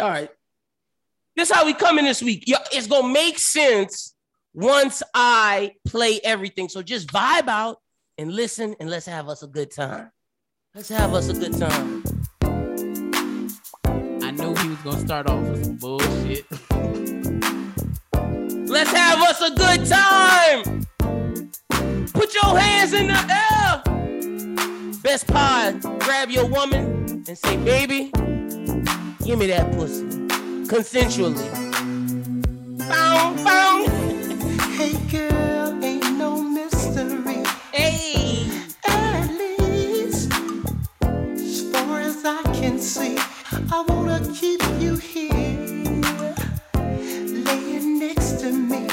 All right. This how we come in this week. It's gonna make sense once I play everything. So just vibe out and listen and let's have us a good time. Let's have us a good time. I knew he was gonna start off with some bullshit. Let's have us a good time. Put your hands in the air. Best pod, grab your woman and say, baby, give me that pussy. Consensually. Bow, bow. Hey girl, ain't no mystery. Hey. At least, as far as I can see, I wanna keep you here, laying next to me,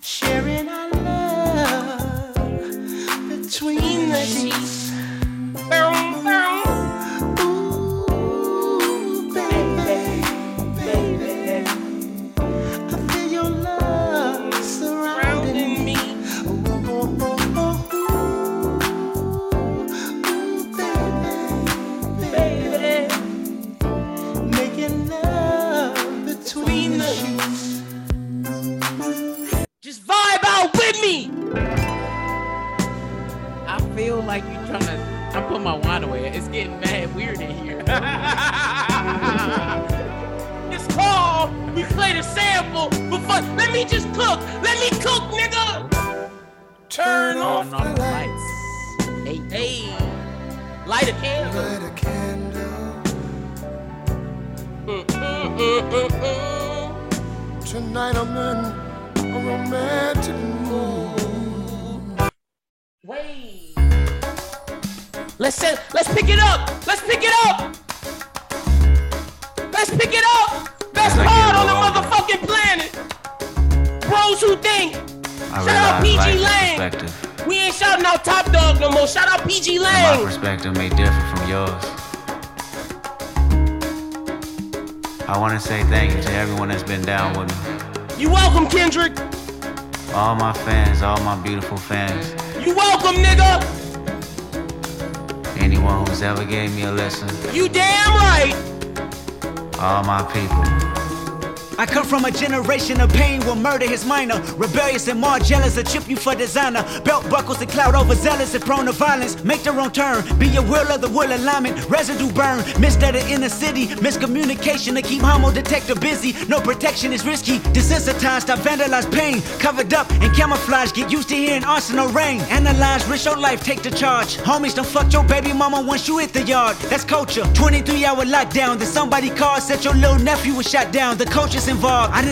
sharing our love between the sheets. Generation of pain will murder his minor. Rebellious and more jealous, a chip you for designer. Belt buckles and cloud overzealous and prone to violence. Make their own turn. Be a will of the will alignment. Residue burn. Missed at the inner city. Miscommunication to keep homo detector busy. No protection is risky. Desensitized, I vandalize pain. Covered up and camouflage. Get used to hearing arsenal rain. Analyze, risk your life, take the charge. Homies, don't fuck your baby mama once you hit the yard. That's culture. 23 hour lockdown. Then somebody called, said your little nephew was shot down. The coach is involved. I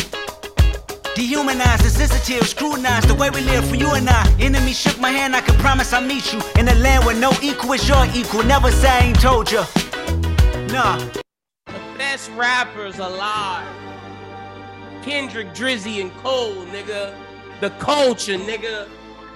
Dehumanized, insensitive, scrutinized the way we live for you and I. Enemy shook my hand, I can promise I'll meet you in a land where no equal is your equal. Never say I ain't told ya. Nah. The best rappers alive. Kendrick, Drizzy, and Cole, nigga. The culture, nigga.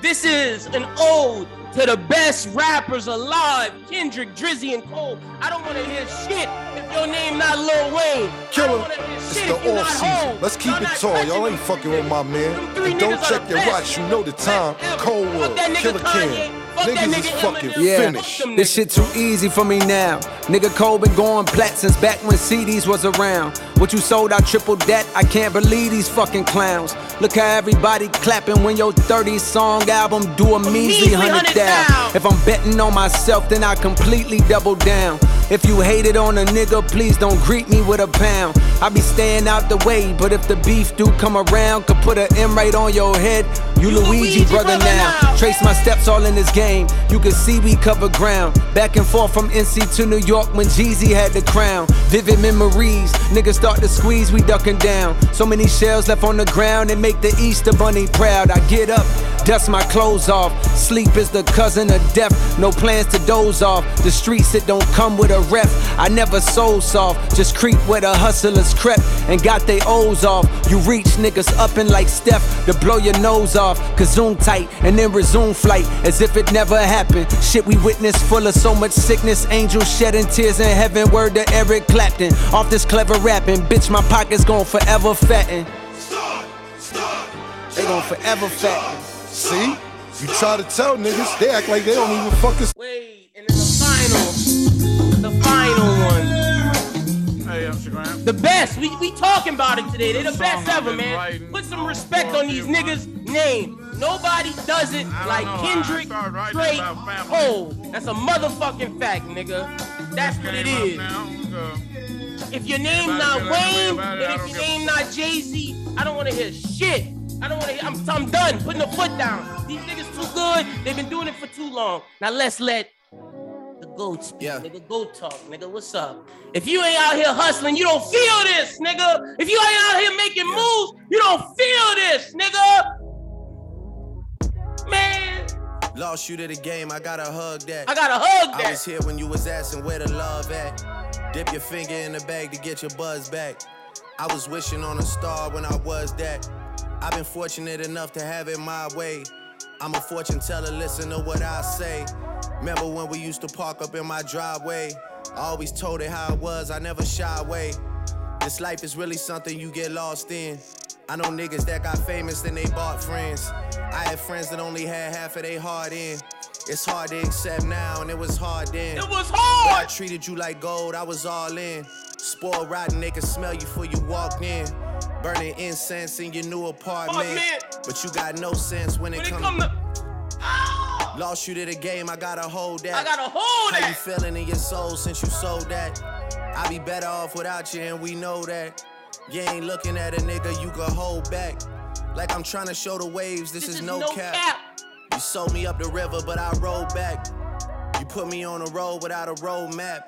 This is an ode to the best rappers alive, Kendrick, Drizzy, and Cole. I don't want to hear shit if your name not Lil Wayne. Killer, it's the if you not off season. Let's keep it tall. Y'all ain't fucking with my man. Them three And don't check your watch. You know the time. Ever. Cold Fuck World, that nigga Killer Kanye. Cam. Fuck that Niggas nigga is fucking Yeah, finished. This shit too easy for me now. Nigga Cole been going plat since back when CDs was around. What you sold, I tripled that. I can't believe these fucking clowns. Look how everybody clapping when your 30 song album do a measly measly hundred 100 down. down. If I'm betting on myself, then I completely double down. If you hated on a nigga, please don't greet me with a pound. I be staying out the way, but if the beef do come around, could put an M right on your head. You, You Luigi, Luigi brother, brother now. now. Trace my steps all in this game. You can see we cover ground. Back and forth from NC to New York when Jeezy had the crown. Vivid memories. Niggas start to squeeze, we ducking down. So many shells left on the ground and make the Easter Bunny proud. I get up, dust my clothes off. Sleep is the cousin of death. No plans to doze off. The streets, it don't come with a rep. I never sold soft. Just creep where the hustlers crept and got they O's off. You reach niggas up and like Steph to blow your nose off. Kazoom tight and then resume flight as if it never happened. Shit we witnessed full of so much sickness. Angels shedding tears in heaven. Word to Eric Clapton. Off this clever rapping. Bitch, my pockets gon' forever fatten. They gon' forever fatten. See? You try to tell niggas, they act like they don't even fucking. Wait, Instagram. The best. We, we talking about it today. They the best ever, man. writing Put some respect on these niggas' name. Nobody does it like know. Kendrick, Drake. Cole. That's a motherfucking fact, nigga. That's what it is. now, If your name not feel that way Wayne, and if your name not Jay Z, I don't want to hear shit. I don't want to hear. I'm, I'm done putting the foot down. These niggas too good. They've been doing it for too long. Now let's let goat speak. Yeah. Nigga, goat talk. Nigga, what's up? If you ain't out here hustling, you don't feel this, nigga. If you ain't out here making moves, you don't feel this, nigga. Man, Lost you to the game, I gotta hug that. I gotta hug that. I was here when you was asking where the love at. Dip your finger in the bag to get your buzz back. I was wishing on a star when I was that. I've been fortunate enough to have it my way. I'm a fortune teller, listen to what I say. Remember when we used to park up in my driveway? I always told it how it was, I never shy away. This life is really something you get lost in. I know niggas that got famous, then they bought friends. I had friends that only had half of their heart in. It's hard to accept now, and it was hard then. It was But I treated you like gold, I was all in. Spoiled rotten, they could smell you before you walked in. Burning incense in your new apartment. But you got no sense when it When it comes. come to, Ah, Lost you to the game, I gotta hold that. I gotta hold How you that. feeling in your soul since you sold that? I be better off without you, and we know that. You ain't looking at a nigga you could hold back. Like I'm trying to show the waves, this, This is, no, cap. You sold me up the river, but I rolled back. You put me on a road without a road map.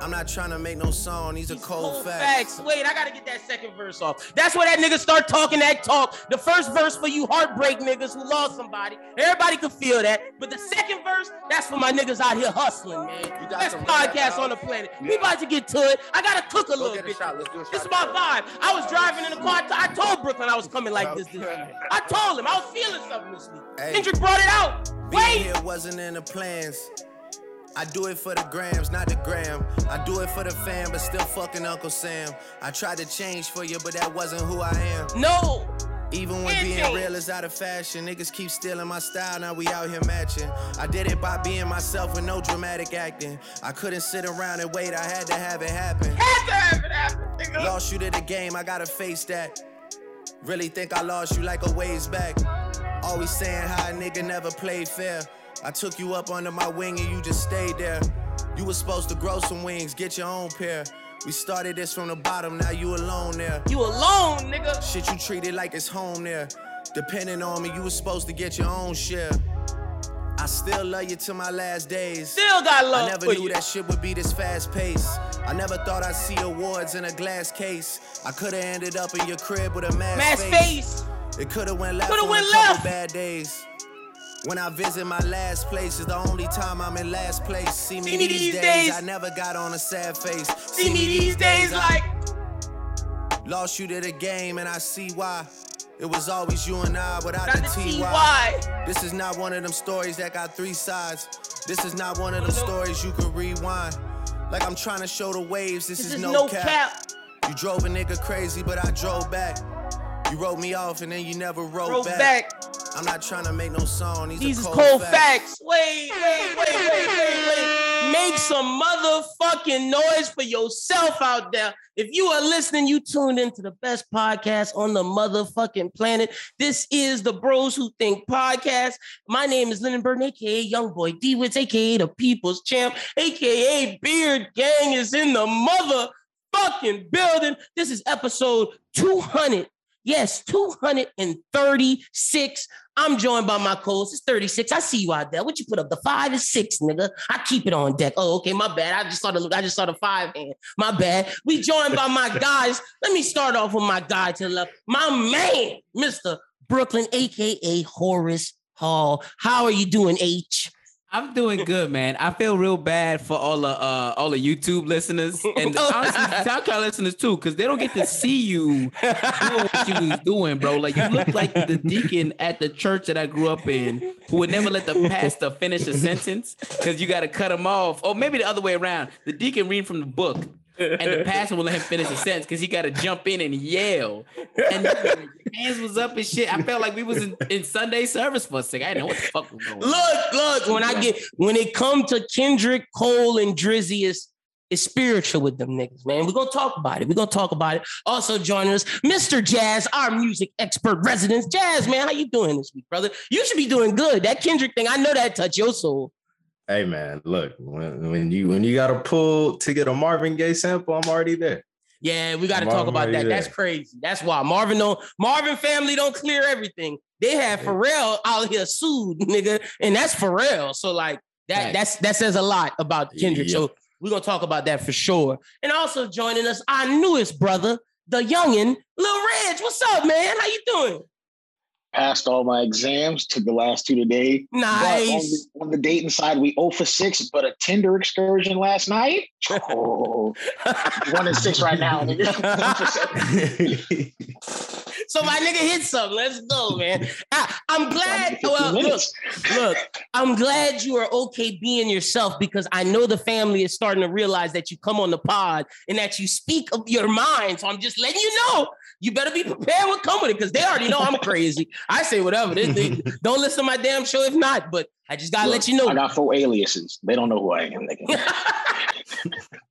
I'm not trying to make no song, these are cold, Cold facts. Wait, I gotta get that second verse off. That's where that nigga start talking that talk. The first verse for you heartbreak niggas who lost somebody. Everybody could feel that. But the second verse, that's for my niggas out here hustling, man. got Best podcast on the planet. We about to get to it. I gotta cook a little get a bit. shot. Let's do a This is my vibe. I was driving in the car. I told Brooklyn I was coming like this this. I told him I was feeling something this week. Hey. Kendrick brought it out. Wait. here wasn't in the plans. I do it for the grams, not the gram. I do it for the fam, but still fucking Uncle Sam. I tried to change for you, but that wasn't who I am. No. Even when being real is out of fashion, niggas keep stealing my style, now we out here matching. I did it by being myself with no dramatic acting. I couldn't sit around and wait, I had to have it happen. Had to have it happen, nigga. Lost you to the game, I gotta face that. Really think I lost you like a ways back. Always saying how a nigga never played fair. I took you up under my wing and you just stayed there. You was supposed to grow some wings, get your own pair. We started this from the bottom, now you alone there. You alone, nigga. Shit you treated like it's home there. Depending on me, you was supposed to get your own share. I still love you to my last days. Still got love I never for knew you. that shit would be this fast paced. I never thought I'd see awards in a glass case. I could've ended up in your crib with a mask, Mass face. face. It could've went left Coulda went left. bad days. When I visit my last place is the only time I'm in last place. See me, See me these days. I never got on a sad face. See me these days I like lost you to the game and I see why. It was always you and I without Got the the TY. TY. This is not one of them stories that got three sides. This is not one of them stories you can rewind. Like I'm trying to show the waves, this, This is, is no, no cap. cap. You drove a nigga crazy, but I drove back. You wrote me off and then you never wrote, Wrote back. back. I'm not trying to make no song. These, These are cold facts. Wait, wait, wait, wait, wait, wait. Make some motherfucking noise for yourself out there. If you are listening, you tuned into the best podcast on the motherfucking planet. This is the Bros Who Think podcast. My name is Lennon Burton, aka Young Boy D Wits, aka the People's Champ, aka Beard Gang is in the motherfucking building. This is episode 200. Yes, 236. I'm joined by my co-host. It's 36. I see you out there. What you put up? The five is six, nigga. I keep it on deck. Oh, okay, my bad. I just saw the I just saw the five hand. My bad. We joined by my guys. Let me start off with my guy to the left. My man, Mr. Brooklyn, aka Horace Hall. How are you doing, H? I'm doing good, man. I feel real bad for all the uh, all the YouTube listeners and honestly SoundCloud listeners too, because they don't get to see you doing what you was doing, bro. Like you look like the deacon at the church that I grew up in, who would never let the pastor finish a sentence because you got to cut him off, or maybe the other way around. The deacon reading from the book. And the pastor will let him finish a sentence because he got to jump in and yell. And hands was up and shit. I felt like we was in, in Sunday service for a second. I didn't know what the fuck was going on. Look, look, when I get when it come to Kendrick, Cole, and Drizzy, is is spiritual with them niggas, man. We're gonna talk about it. We're gonna talk about it. Also joining us, Mr. Jazz, our music expert residence. Jazz, man, how you doing this week, brother? You should be doing good. That Kendrick thing, I know that touch your soul. Hey man, look when, when you when you got to pull to get a Marvin Gaye sample, I'm already there. Yeah, we got to talk about that. there. That's crazy. That's why Marvin don't Marvin family don't clear everything. They have Pharrell out here sued, nigga, and that's Pharrell. So like that Right. that's that says a lot about Kendrick. Yeah. So we're gonna talk about that for sure. And also joining us, our newest brother, the youngin, Lil Reg. What's up, man? How you doing? Passed all my exams, took the last two today. But on Nice. the, on the dating side, we 0 for 6, but a Tinder excursion last night. Oh, one and six right now. nigga. One for seven. So my nigga hit something. Let's go, man. I, I'm glad. Well, look, look, I'm glad you are okay being yourself because I know the family is starting to realize that you come on the pod and that you speak of your mind. So I'm just letting you know you better be prepared with it because they already know I'm crazy. I say whatever. They, they- don't listen to my damn show if not, but I just gotta let you know. I got four aliases. They don't know who I am.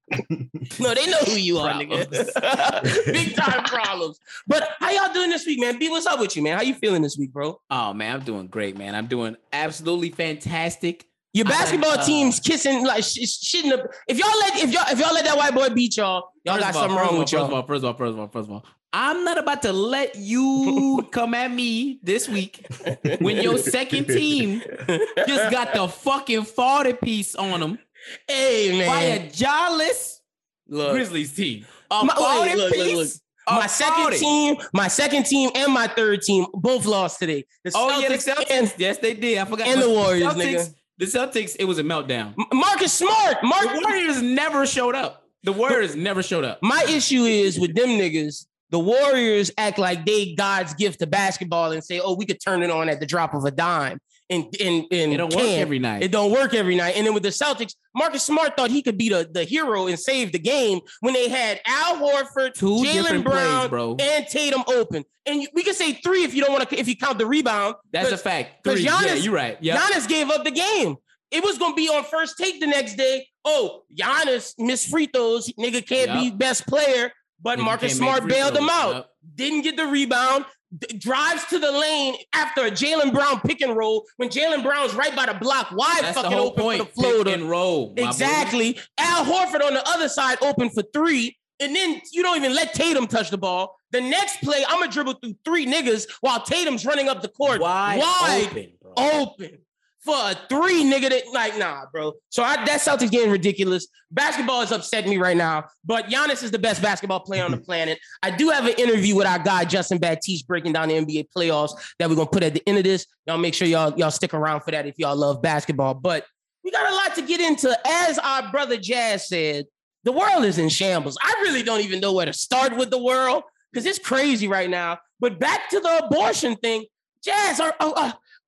No, they know who you are, nigga. Big time problems. But how y'all doing this week, man? B, what's up with you, man? How you feeling this week, bro? Oh man, I'm doing great, man. I'm doing absolutely fantastic. Your I- basketball uh, team's kissing like sh- shitting. If y'all let if y'all if y'all let that white boy beat y'all, y'all got all, something wrong all, with First of y'all. all, first of all, first of all, first of all, I'm not about to let you come at me this week when your second team just got the fucking 40 piece on them Hey man, by a jawless look, Grizzlies team. My- 40 look, look, look. my second 40. team, my second team, and my third team both lost today. The Oh yeah, the Celtics Celtics. and yes, they did. I forgot. and the Warriors, Celtics, nigga. The Celtics. It was a meltdown. Marcus Smart. Mark. The Warriors never showed up. The Warriors never showed up. My issue is with them niggas. The Warriors act like they God's gift to basketball and say, "Oh, we could turn it on at the drop of a dime." And and and It don't work every night. It don't work every night. And then with the Celtics, Marcus Smart thought he could be the, the hero and save the game when they had Al Horford, Jaylen different plays, Brown, bro. and Tatum open. And you, we can say three if you don't want to if you count the rebound. That's a fact. Three. yeah, Giannis- you're right. Yeah. Giannis gave up the game. It was gonna be on first take the next day. Oh, Giannis missed free throws. Nigga can't be best player, but Nigga Marcus Smart bailed him out. Yup. Didn't get the rebound. D- drives to the lane after a Jaylen Brown pick and roll when Jaylen Brown's right by the block, wide That's fucking open point. for the floater. Pick and roll. my boy. Exactly. Al Horford on the other side open for three. And then you don't even let Tatum touch the ball. The next play, I'm gonna dribble through three niggas while Tatum's running up the court Wide, wide open, bro. open for a three, nigga. That like, nah, bro. So I, that Celtics getting ridiculous. Basketball is upsetting me right now. But Giannis is the best basketball player on the planet. I do have an interview with our guy Justin Baptiste breaking down the NBA playoffs that we're gonna put at the end of this. Y'all make sure y'all y'all stick around for that if y'all love basketball. But we got a lot to get into. As our brother Jazz said, the world is in shambles. I really don't even know where to start with the world because it's crazy right now. But back to the abortion thing, Jazz. Are,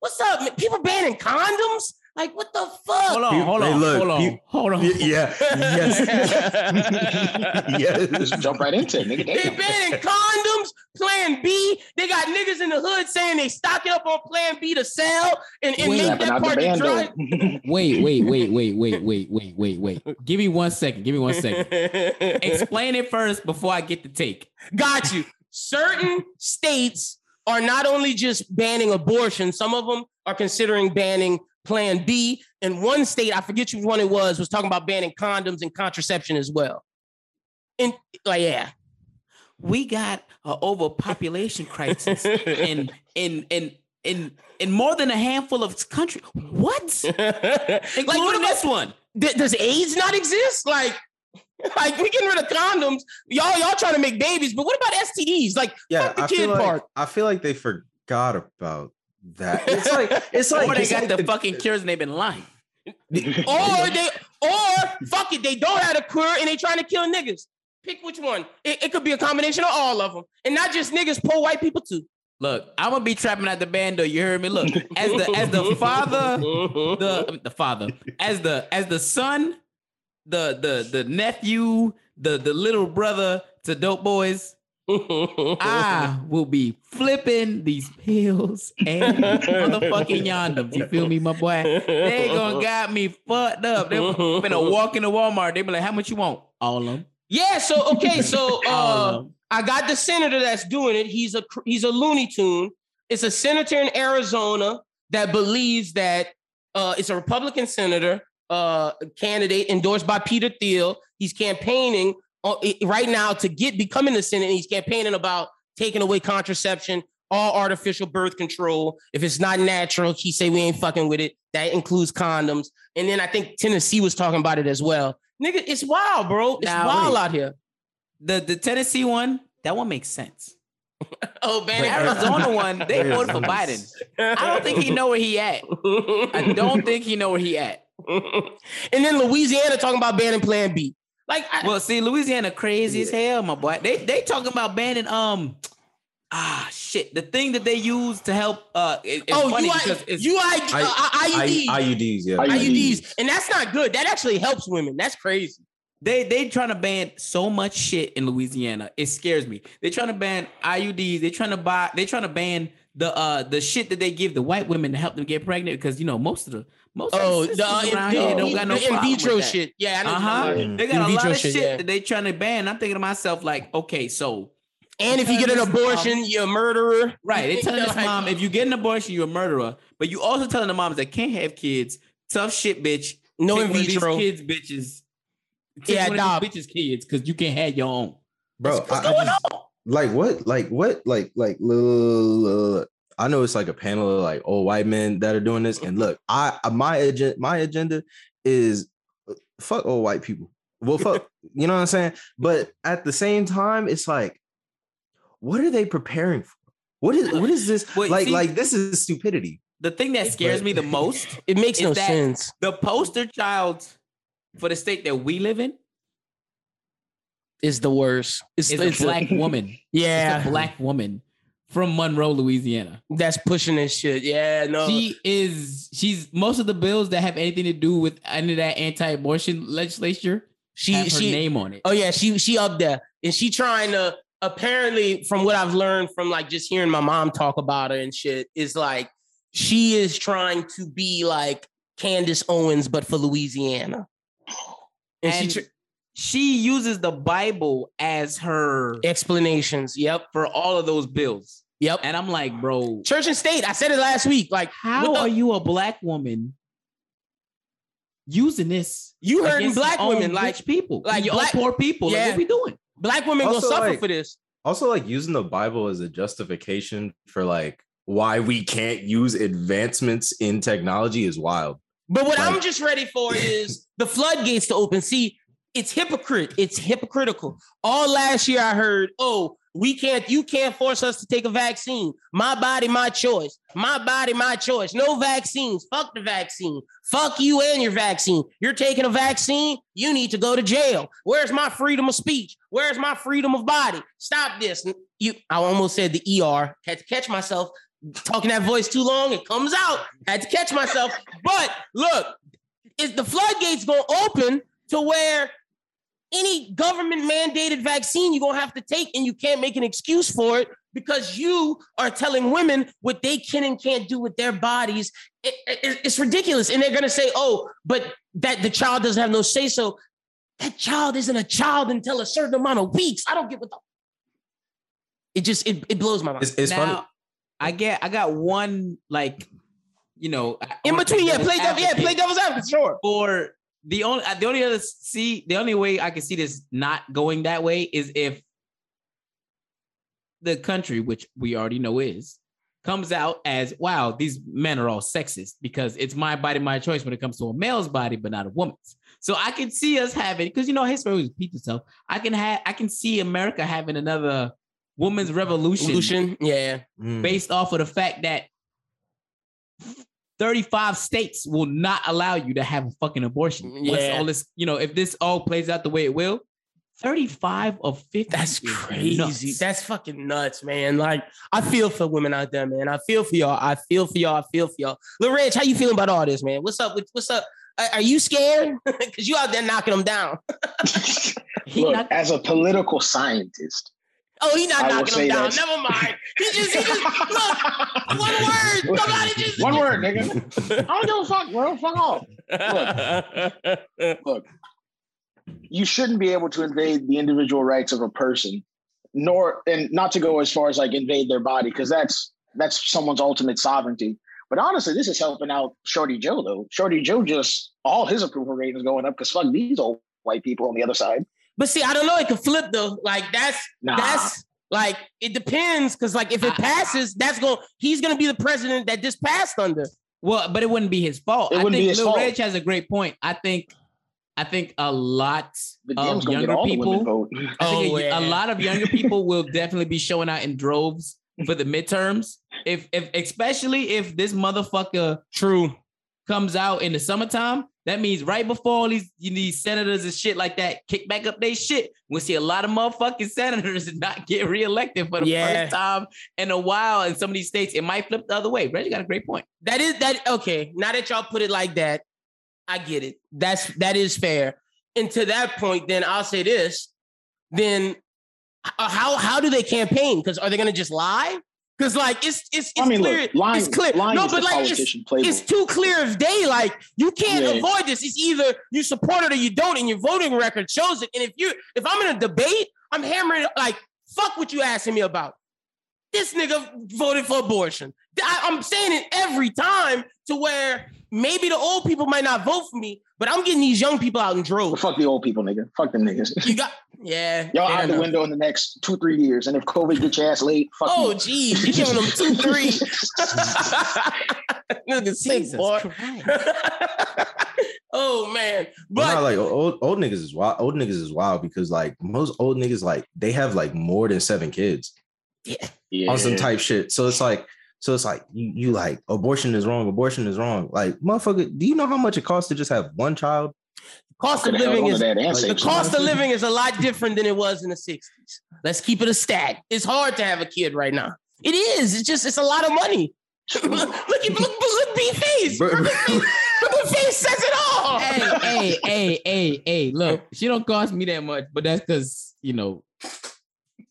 what's up? People banning condoms? Like what the fuck? Hold on, hold Hey, on, look, hold on, you- hold on. Y- Yeah. Yes. yes. Just jump right into it, nigga. They banning condoms, Plan B. They got niggas in the hood saying they stocking up on Plan B to sell and, and Wait, make that out the part drive. Wait, wait, wait, wait, wait, wait, wait, wait, wait. Give me one second. Give me one second. Explain it first before I get the take. Got you. Certain states are not only just banning abortion, some of them are considering banning Plan B. And one state, I forget which one it was, was talking about banning condoms and contraception as well. And like, yeah. We got an overpopulation crisis in in in in in more than a handful of countries. What? like, what about, this one. th- does AIDS not exist? Like, like we getting rid of condoms. Y'all, y'all trying to make babies, but what about STDs? Like, Yeah, fuck the I kid feel like part. I feel like they forgot about that. It's like it's like or they it's got like the fucking cures and they've been lying. Or they, or fuck it, they don't have a cure and they trying to kill niggas. Pick which one. It, it could be a combination of all of them, and not just niggas. Poor white people too. Look, I'm gonna be trapping at the band though. You heard me? Look, as the as the father, mm-hmm. the the father, as the as the son, the the the nephew, the the little brother to dope boys. I will be flipping these pills and motherfucking yondems. You feel me, my boy? They gonna got me fucked up. They gonna walk into Walmart. They be like, "How much you want?" All of them. Yeah. So okay. So All uh. I got the senator that's doing it. He's a he's a Looney Tune. It's a senator in Arizona that believes that uh, it's a Republican senator uh, candidate endorsed by Peter Thiel. He's campaigning uh, right now to get becoming the Senate. He's campaigning about taking away contraception, all artificial birth control. If it's not natural, he say we ain't fucking with it. That includes condoms. And then I think Tennessee was talking about it as well. Nigga, it's wild, bro. It's Now, wild wait. out here. The the Tennessee one, that one makes sense. Oh, The banning Arizona one, they voted for. Biden. I don't think he know where he at. I don't think he know where he at. And then Louisiana talking about banning Plan B. Like, I, Well, see, Louisiana crazy as hell, my boy. They they talking about banning um ah shit. The thing that they use to help uh it- it's oh, funny UI, because it's UI, I- uh, IUDs, I, IUDs, yeah. IUDs. IUDs, and that's not good. That actually helps women. That's crazy. they they trying to ban so much shit in Louisiana. It scares me. They trying to ban IUDs. They trying to buy. They trying to ban the uh the shit that they give the white women to help them get pregnant because you know most of the most Oh, the, the, uh, sisters in, around here don't got no in vitro shit. Yeah, I know. uh-huh. you're talking about. They got In a vitro lot of shit, shit yeah. that they trying to ban. I'm thinking to myself like, okay, so And if you get an abortion, mom- you're a murderer. Right. They telling this mom, if you get an abortion, you're a murderer. But you also telling the moms that can't have kids, tough shit, bitch. No Take in one of these vitro. kids, bitches. Take Yeah, one dog. bitches' kids, because you can't have your own. Bro, What's I- I going just- on? like what like what like like look, look, look, look. I know it's like a panel of like old white men that are doing this and look i my agenda my agenda is uh, fuck old white people. Well fuck you know what i'm saying? But at the same time it's like what are they preparing for? What is what is this? Wait, like see- like this is stupidity. The thing that scares me the most It makes is no that sense. the poster child for the state that we live in Is the worst. It's, is it's a black woman. Yeah, It's a black woman from Monroe, Louisiana. that's pushing this shit. Yeah, no. She is she's most of the bills that have anything to do with any of that anti-abortion legislature she have her she name on it. Oh yeah, she she up there, and she trying to apparently, from what I've learned from like just hearing my mom talk about her and shit, is like she is trying to be like Candace Owens, but for Louisiana. And, And she she uses the Bible as her explanations. Yep, for all of those bills. yep. And I'm like, bro, Church and state. I said it last week. Like, how the- are you a black woman using this? You hurting against black your own women, like- rich people, like like black- poor people? Yeah. Like, what we doing? black women gonna suffer like- for this? also like using the bible as a justification for like why we can't use advancements in technology is wild But what I'm just ready for is the floodgates to open. See, it's hypocrite. It's hypocritical. All last year I heard, oh, we can't, you can't force us to take a vaccine. My body, my choice. My body, my choice. No vaccines. Fuck the vaccine. Fuck you and your vaccine. You're taking a vaccine, you need to go to jail. Where's my freedom of speech? Where's my freedom of body? Stop this. you I almost said the ER. Had to catch myself talking that voice too long. It comes out. Had to catch myself. But look, is the floodgates gonna open to where any government mandated vaccine you're gonna have to take, and you can't make an excuse for it because you are telling women what they can and can't do with their bodies. It- it- it's ridiculous, and they're gonna say, "Oh, but that the child doesn't have no say so." That child isn't a child until a certain amount of weeks. I don't get what the. It just it, it blows my mind. It's, it's now, funny. I get I got one like you know In between, yeah, play devil, yeah, play devil's advocate, sure. for the only the only other see the only way I can see this not going that way is if the country, which we already know is, comes out as wow, these men are all sexist because it's my body, my choice when it comes to a male's body, but not a woman's. So I can see us having because you know history always repeats itself. I can have I can see America having another woman's revolution, Solution, yeah. Mm. based off of the fact that 35 states will not allow you to have a fucking abortion. Once Yeah. all this, you know, if this all plays out the way it will, 35 of 50. That's crazy. nuts. That's fucking nuts, man. Like, I feel for women out there, man. I feel for y'all. I feel for y'all. I feel for y'all. Lil Reg, how you feeling about all this, man? What's up? with What's up? Are- Are you scared? Because you out there knocking them down. Look, as a political scientist, Oh, he's not I knocking them say down. that- Never mind. He just, he just look. One word. Somebody just. one word, nigga. I don't give a fuck, bro. Fuck off. Look, look. you shouldn't be able to invade the individual rights of a person, nor and not to go as far as like invade their body, because that's that's someone's ultimate sovereignty. But honestly, this is helping out Shorty Joe though. Shorty Joe just all his approval rating is going up because fuck these old white people on the other side. But see, I don't know. It could flip though. Like that's Nah. that's like it depends. Because like if it I- passes, that's going. He's gonna be the president that this passed under. Well, but it wouldn't be his fault. It I wouldn't think be his Lil fault. Reg has a great point. I think I think a lot of Dems gonna get younger all the women people vote. Oh, a, yeah. a lot of younger people will definitely be showing out in droves for the midterms. If if especially if this motherfucker True. comes out in the summertime, that means right before all these you these senators and shit like that kick back up they shit, we'll see a lot of motherfucking senators not get reelected for the Yeah. first time in a while in some of these states. It might flip the other way. Reggie got a great point. That is that okay. Now that y'all put it like that, I get it. That's that is fair. And to that point, then I'll say this. Then how how do they campaign? Because are they gonna just lie? Because like it's it's it's I mean, clear. look, lying, it's clear. lying no, but like it's, it's too clear of day. Like you can't Yeah. avoid this. It's either you support it or you don't, and your voting record shows it. And if you if I'm in a debate, I'm hammering like fuck what you asking me about. This nigga voted for abortion. I, I'm saying it every time to where maybe the old people might not vote for me, but I'm getting these young people out in droves. fuck the old people, nigga. Fuck them niggas. You got yeah. Y'all fair out the enough. window in the next two, three years. And if COVID get your ass late, fuck Oh you. geez, you giving them two, three. Nigga sick, Jesus boy. Oh man. But But not like old old niggas is wild. Old niggas is wild because like most old niggas like they have like more than seven kids Yeah. on some type shit. So it's like so it's like you you like abortion is wrong. Abortion is wrong. Like motherfucker, do you know how much it costs to just have one child? Cost of living is that and like, saved the some cost of living is a lot different than it was in the 60s. Let's keep it a stat. It's hard to have a kid right now. It is. It's just it's a lot of money. look at look, look, look B face. Bro- Look at face says it all. hey, hey, hey, hey, hey, look, she don't cost me that much, but that's because you know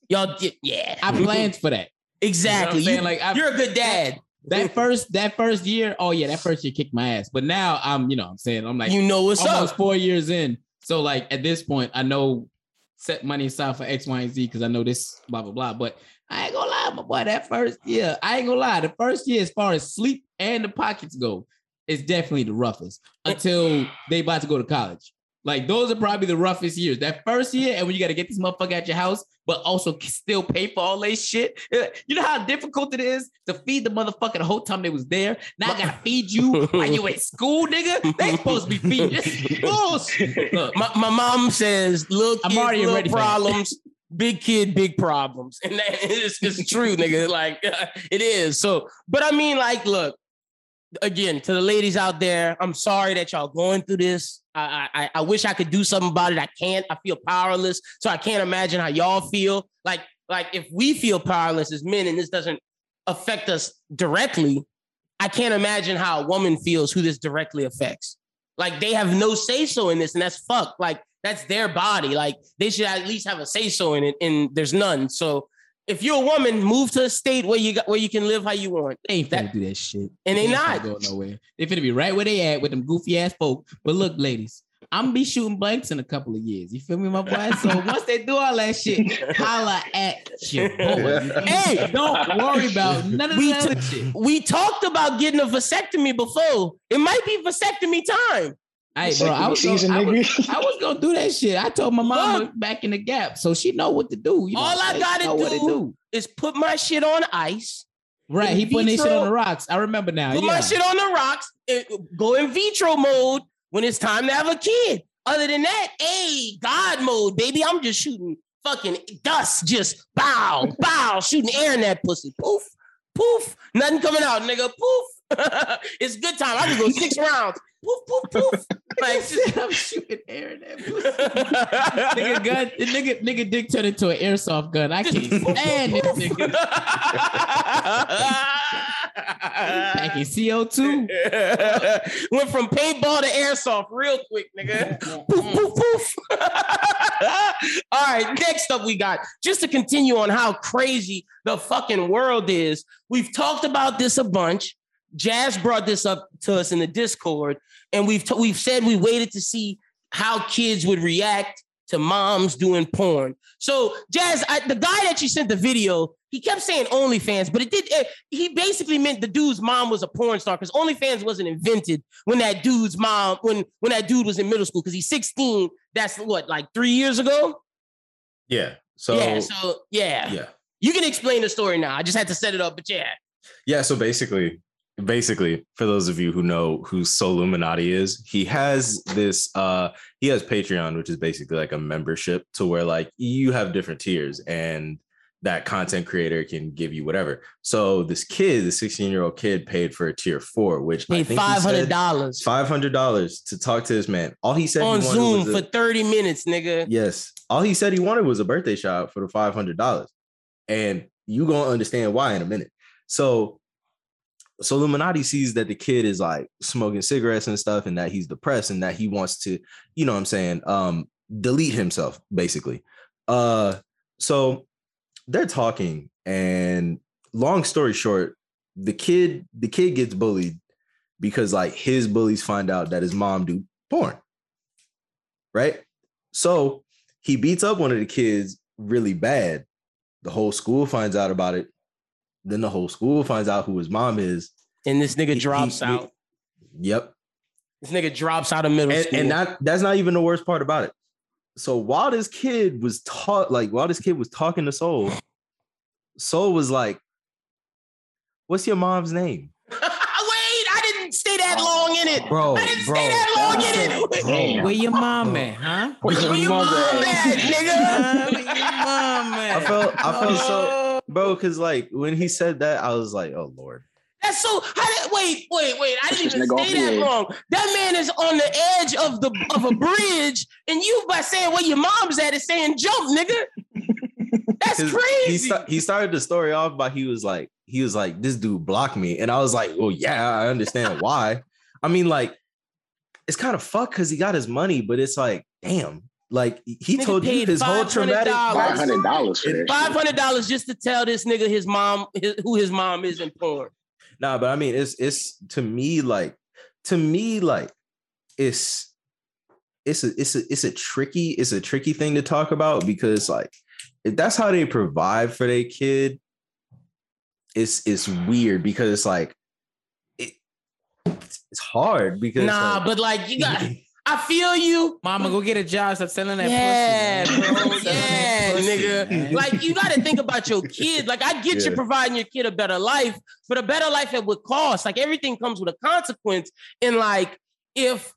Y'all did yeah. I planned for that. exactly. You know what I'm saying? You, Like, I- you're a good dad. That first that first year, oh yeah, that first year kicked my ass. But now I'm, you know, I'm saying I'm like you know what's almost up. four years in. So like at this point, I know set money aside for X, Y, and Z because I know this, blah, blah, blah. But I ain't gonna lie, my boy, that first year, I ain't gonna lie. The first year, as far as sleep and the pockets go, is definitely the roughest until they about to go to college. Like those are probably the roughest years. That first year, and when you got to get this motherfucker at your house, but also still pay for all they shit. Uh, You know how difficult it is to feed the motherfucker the whole time they was there. Now I gotta feed you while you at school, nigga. They supposed to be feeding. This bullshit. Look, My, my mom says little I'm already little ready problems. Big kid, big problems, and that is it's true, nigga. Like it is. So, but I mean, like, look, again to the ladies out there, I'm sorry that y'all going through this. I, I I wish I could do something about it. I can't. I feel powerless. So I can't imagine how y'all feel. Like like if we feel powerless as men and this doesn't affect us directly, I can't imagine how a woman feels who this directly affects. Like they have no say so in this, and that's fuck. Like that's their body. Like they should at least have a say so in it, and there's none. So if you're a woman, move to a state where you got where you can live how you want. They ain't finna do that shit. And they ain't not. finna go nowhere. They finna be right where they at with them goofy ass folk. But look, ladies, I'm gonna be shooting blanks in a couple of years. You feel me, my boy? So once they do all that shit, holla at boy. Hey, don't worry about none of we, that t- shit. we talked about getting a vasectomy before. It might be vasectomy time. Hey, bro, I was, Season, gonna, I, was, I was gonna do that shit. I told my mama back in the gap, so she know what to do. You know, All I gotta to do, is put my shit on ice. Right, in he putting his shit on the rocks. I remember now. Put yeah. my shit on the rocks. and go in vitro mode when it's time to have a kid. Other than that, hey, God mode, baby. I'm just shooting fucking dust, just bow, bow, shooting air in that pussy. Poof, poof, nothing coming out, nigga. Poof. it's good time. I can go six rounds. Poof, poof, poof. Like, I'm shooting air in that nigga gun, the nigga, nigga dick turned into an airsoft gun. I can't stand this nigga. Packing CO2. Went from paintball to airsoft real quick, nigga. poof, poof, poof. All right, next up we got just to continue on how crazy the fucking world is. We've talked about this a bunch. Jazz brought this up to us in the Discord, and we've t- we've said we waited to see how kids would react to moms doing porn. So, Jazz, I, the guy that you sent the video, he kept saying OnlyFans, but it did. eh, he basically meant the dude's mom was a porn star because OnlyFans wasn't invented when that dude's mom when when that dude was in middle school because he's 16. That's what like three years ago. Yeah. So yeah. So yeah. yeah. You can explain the story now. I just had to set it up, but yeah. Yeah, so basically, basically, for those of you who know who Soul Illuminati is, he has this uh he has Patreon, which is basically like a membership to where like you have different tiers and that content creator can give you whatever. So this kid, the 16-year-old kid, paid for a tier four, which I Paid think five hundred dollars. Five hundred dollars to talk to this man. All he said on he Zoom was a- for 30 minutes, nigga. Yes. All he said he wanted was a birthday shout for the five hundred dollars, and you gonna understand why in a minute. So, so Illuminati sees that the kid is like smoking cigarettes and stuff, and that he's depressed, and that he wants to, you know, what I'm saying, um, delete himself basically. Uh, so they're talking, and long story short, the kid, the kid gets bullied because like his bullies find out that his mom do porn, right? So he beats up one of the kids really bad. The whole school finds out about it. Then the whole school finds out who his mom is. And this nigga drops he- out. Yep. This nigga drops out of middle And, school. and that that's not even the worst part about it. So while this kid was taught, like while this kid was talking to Soul, Soul was like, What's your mom's name? Wait, I didn't stay that long in it. Bro, I didn't bro, stay that long in it. Where your mom at, huh? Where Where your mom at, nigga? Where your mom I felt I felt so oh. bro, because like when he said that, I was like, oh Lord. That's so. How did, wait, wait, wait! I didn't even nigga stay that edge. long. That man is on the edge of the of a bridge, and you by saying where your mom's at is saying jump, nigga. That's 'Cause crazy. He, sta- he started the story off by he was like, he was like, this dude blocked me. And I was like, well, yeah, I understand why. I mean, like, it's kind of fuck because he got his money, but it's like, damn. Like he Nigga told you his whole traumatic Five hundred dollars for It- Five hundred dollars just to tell this nigga his mom his, who his mom is in porn. Nah, but I mean, it's it's to me like to me like it's it's a it's a it's a tricky it's a tricky thing to talk about because like if that's how they provide for their kid, it's it's weird because it's like it it's hard because Nah, like, but like you got, I feel you. Mama, go get a job. Stop selling that Yeah, pussy. man. bro. Yeah, nigga. man. Like you got to think about your kid. Like I get you providing your kid a better life, but a better life at what cost? Like everything comes with a consequence. And like if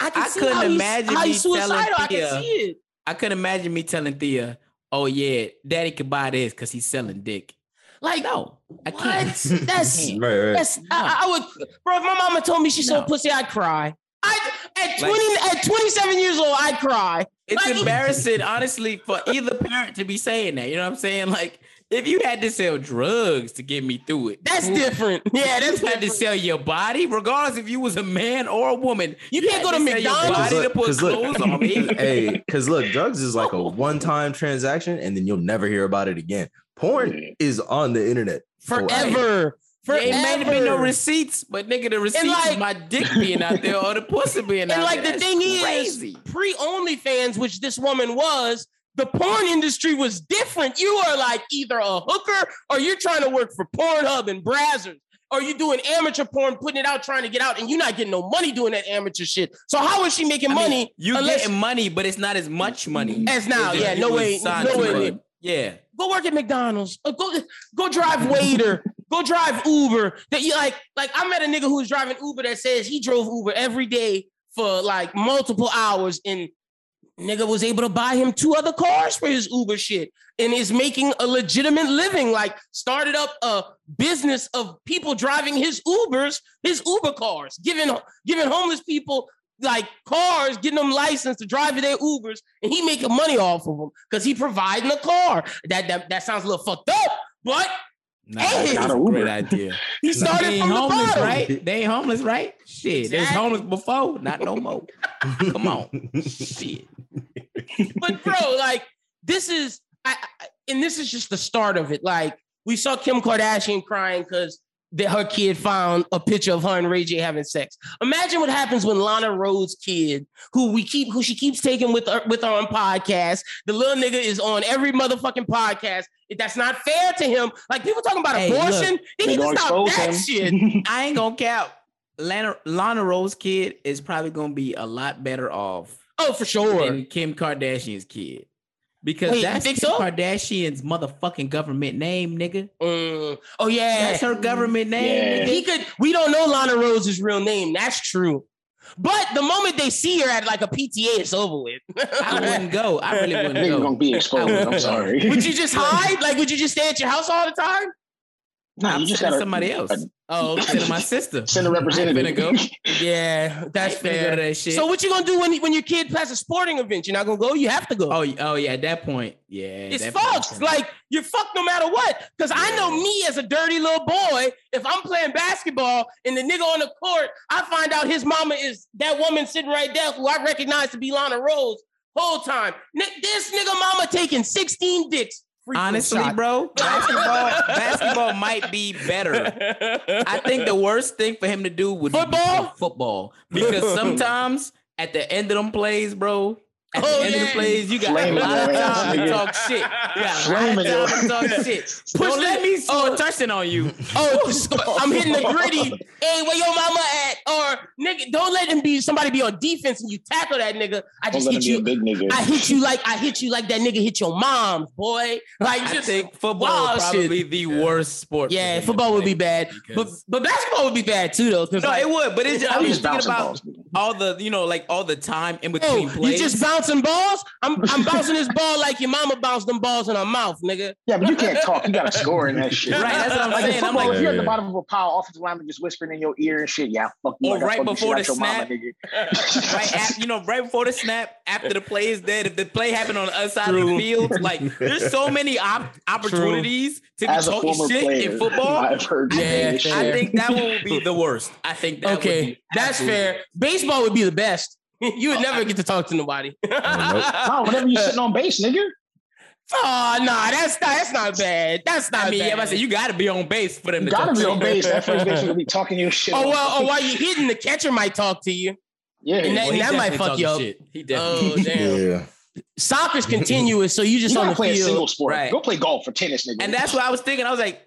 I can I see couldn't how imagine how me suicidal. I telling can Thea. see it. I couldn't imagine me telling Thea, "Oh yeah, Daddy could buy this because he's selling dick." Like No, I what? can't. That's right, right. that's I, I would, bro. If my mama told me she sold pussy, I'd cry. I at Like- twenty at twenty seven years old, I'd cry. It's Like- embarrassing, honestly, for either parent to be saying that. You know what I'm saying? Like, if you had to sell drugs to get me through it, That's cool. different. Yeah, that's you had to sell your body, regardless if you was a man or a woman. You can't go to sell your McDonald's. body to put 'Cause look- clothes on me. hey, because look, drugs is like a one-time transaction, and then you'll never hear about it again. Porn is on the internet forever. Yeah, Forever. it may be no receipts, but nigga, the receipts like- is my dick being out there or the pussy being And out like there. And like the thing crazy. is, pre OnlyFans, which this woman was, the porn industry was different. You are like either a hooker or you're trying to work for Pornhub and Brazzers. Or you doing amateur porn, putting it out, trying to get out, and you're not getting no money doing that amateur shit. So how is she making I mean, money? you unless- getting money, but it's not as much money As now, yeah, no way- no way. Yeah, go work at McDonald's. Uh, go go drive waiter. Go drive Uber. That you like like I met a nigga who was driving Uber that says he drove Uber every day for like multiple hours and nigga was able to buy him two other cars for his Uber shit and is making a legitimate living like started up a business of people driving his Ubers, his Uber cars, giving giving homeless people like cars, getting them licensed to drive their Ubers, and he making money off of them because he providing a car. That, that that sounds a little fucked up, but nah, Hey! that's a great idea. he started they ain't from the homeless, bottom. right? They ain't homeless, right? Shit, they was Exactly. homeless before, not no more. Come on, shit. But bro, like this is, I, I, and this is just the start of it. Like we saw Kim Kardashian crying because that her kid found a picture of her and Ray J having sex. Imagine what happens when Lana Rhoades' kid, who we keep, who she keeps taking with her, with her on podcast, the little nigga is on every motherfucking podcast. That's not fair to him. Like people talking about Hey, abortion, look, they They need to stop that him. shit. I ain't gonna count. Lana, Lana Rhoades kid is probably gonna be a lot better off Oh, for sure. than Kim Kardashian's kid. Because Wait, that's think Kim so? Kardashian's motherfucking government name, nigga. Mm. Oh yeah, That's her government name. Yeah. nigga. he could. We don't know Lana Rhoades' real name. That's true. But the moment they see her at like a PTA, it's over with. I wouldn't go. I really wouldn't Nigga go. gonna be exposed. I'm sorry. would you just hide? Like, would you just stay at your house all the time? Nah, I'm you just gotta somebody else. Oh, Sending my sister. send a representative. I ain't go. Yeah, that's I ain't finna fair. that shit. So what you gonna do when when your kid plays a sporting event? You're not gonna go. You have to go. Oh, oh yeah. At that point, yeah. it's that point, fucked. Like you're fucked no matter what. Because I know me as a dirty little boy. If I'm playing basketball and the nigga on the court, I find out his mama is that woman sitting right there who I recognize to be Lana Rhoades. Whole time, Ni- this nigga mama taking 16 dicks. Honestly, shot. bro, basketball, basketball might be better. I think the worst thing for him to do would Football? be football because sometimes at the end of them plays, bro. At Oh, the end of yeah. the plays, you got Flaming a lot of time to talk shit. You got a lot of time to talk shit. Push Don't let me score oh. touching on you. Oh, sc- I'm hitting the gritty. Hey, where your mama at? Or nigga, don't let him be somebody be on defense and you tackle that nigga. I just hit him be a you. big nigga. I hit you like I hit you like that nigga hit your mom's boy. Like I just think football wild would probably be the worst sport. Yeah, football would be bad, but because- but basketball would be bad too though. no, like, it would. But it's just, I I'm was just just thinking bouncing about balls. all the you know like all the time in Oh, between you plays. just bouncing balls? I'm I'm bouncing this ball like your mama bounced them balls in her mouth, nigga. Yeah, but you can't talk. You gotta score in that shit. Right, that's what I'm Like in saying. I'm like, if you're at the Yeah. bottom of a pile, offensive lineman just whispering in your ear and shit. Yeah, fuck you. Oh, or like right before the out mama, snap. right after, you know, right before the snap, after the play is dead, if the play happened on the other side of the field, like there's so many op- opportunities to be As talking shit player, in football. I've heard Yeah, say this fair. I think that one would be the worst. I think that would Okay, be that's fair. Baseball would be the best. you would oh, never get to talk to nobody. No, whenever you're sitting on base, nigga. Oh nah, that's not that's not bad. That's not I mean, bad. yeah, I said you got to be on base for them You to gotta talk be shit. on base. That first baseman gonna be talking your shit. Oh well, oh while you're hitting, the catcher might talk to you. yeah. and that- Well, he that might fuck you up. Shit. He definitely. Oh damn. Yeah. Soccer's continuous, so you just you on the play a single field. sport. Right. Go play golf or tennis, nigga. And that's what I was thinking. I was like,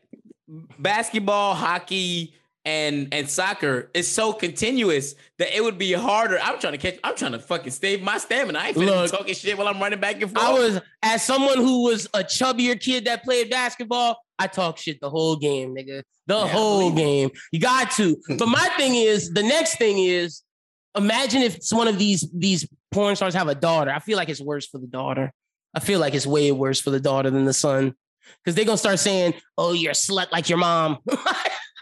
basketball, hockey, and and soccer is so continuous that it would be harder. I'm trying to catch. I'm trying to fucking save my stamina. I ain't Look, talking shit while I'm running back and forth. I was as someone who was a chubbier kid that played basketball. I talk shit the whole game, nigga. The Yeah, whole game. You got to. But my thing is, the next thing is, imagine if it's one of these these porn stars have a daughter. I feel like it's worse for the daughter. I feel like it's way worse for the daughter than the son. Because they're gonna start saying, "Oh, you're a slut like your mom."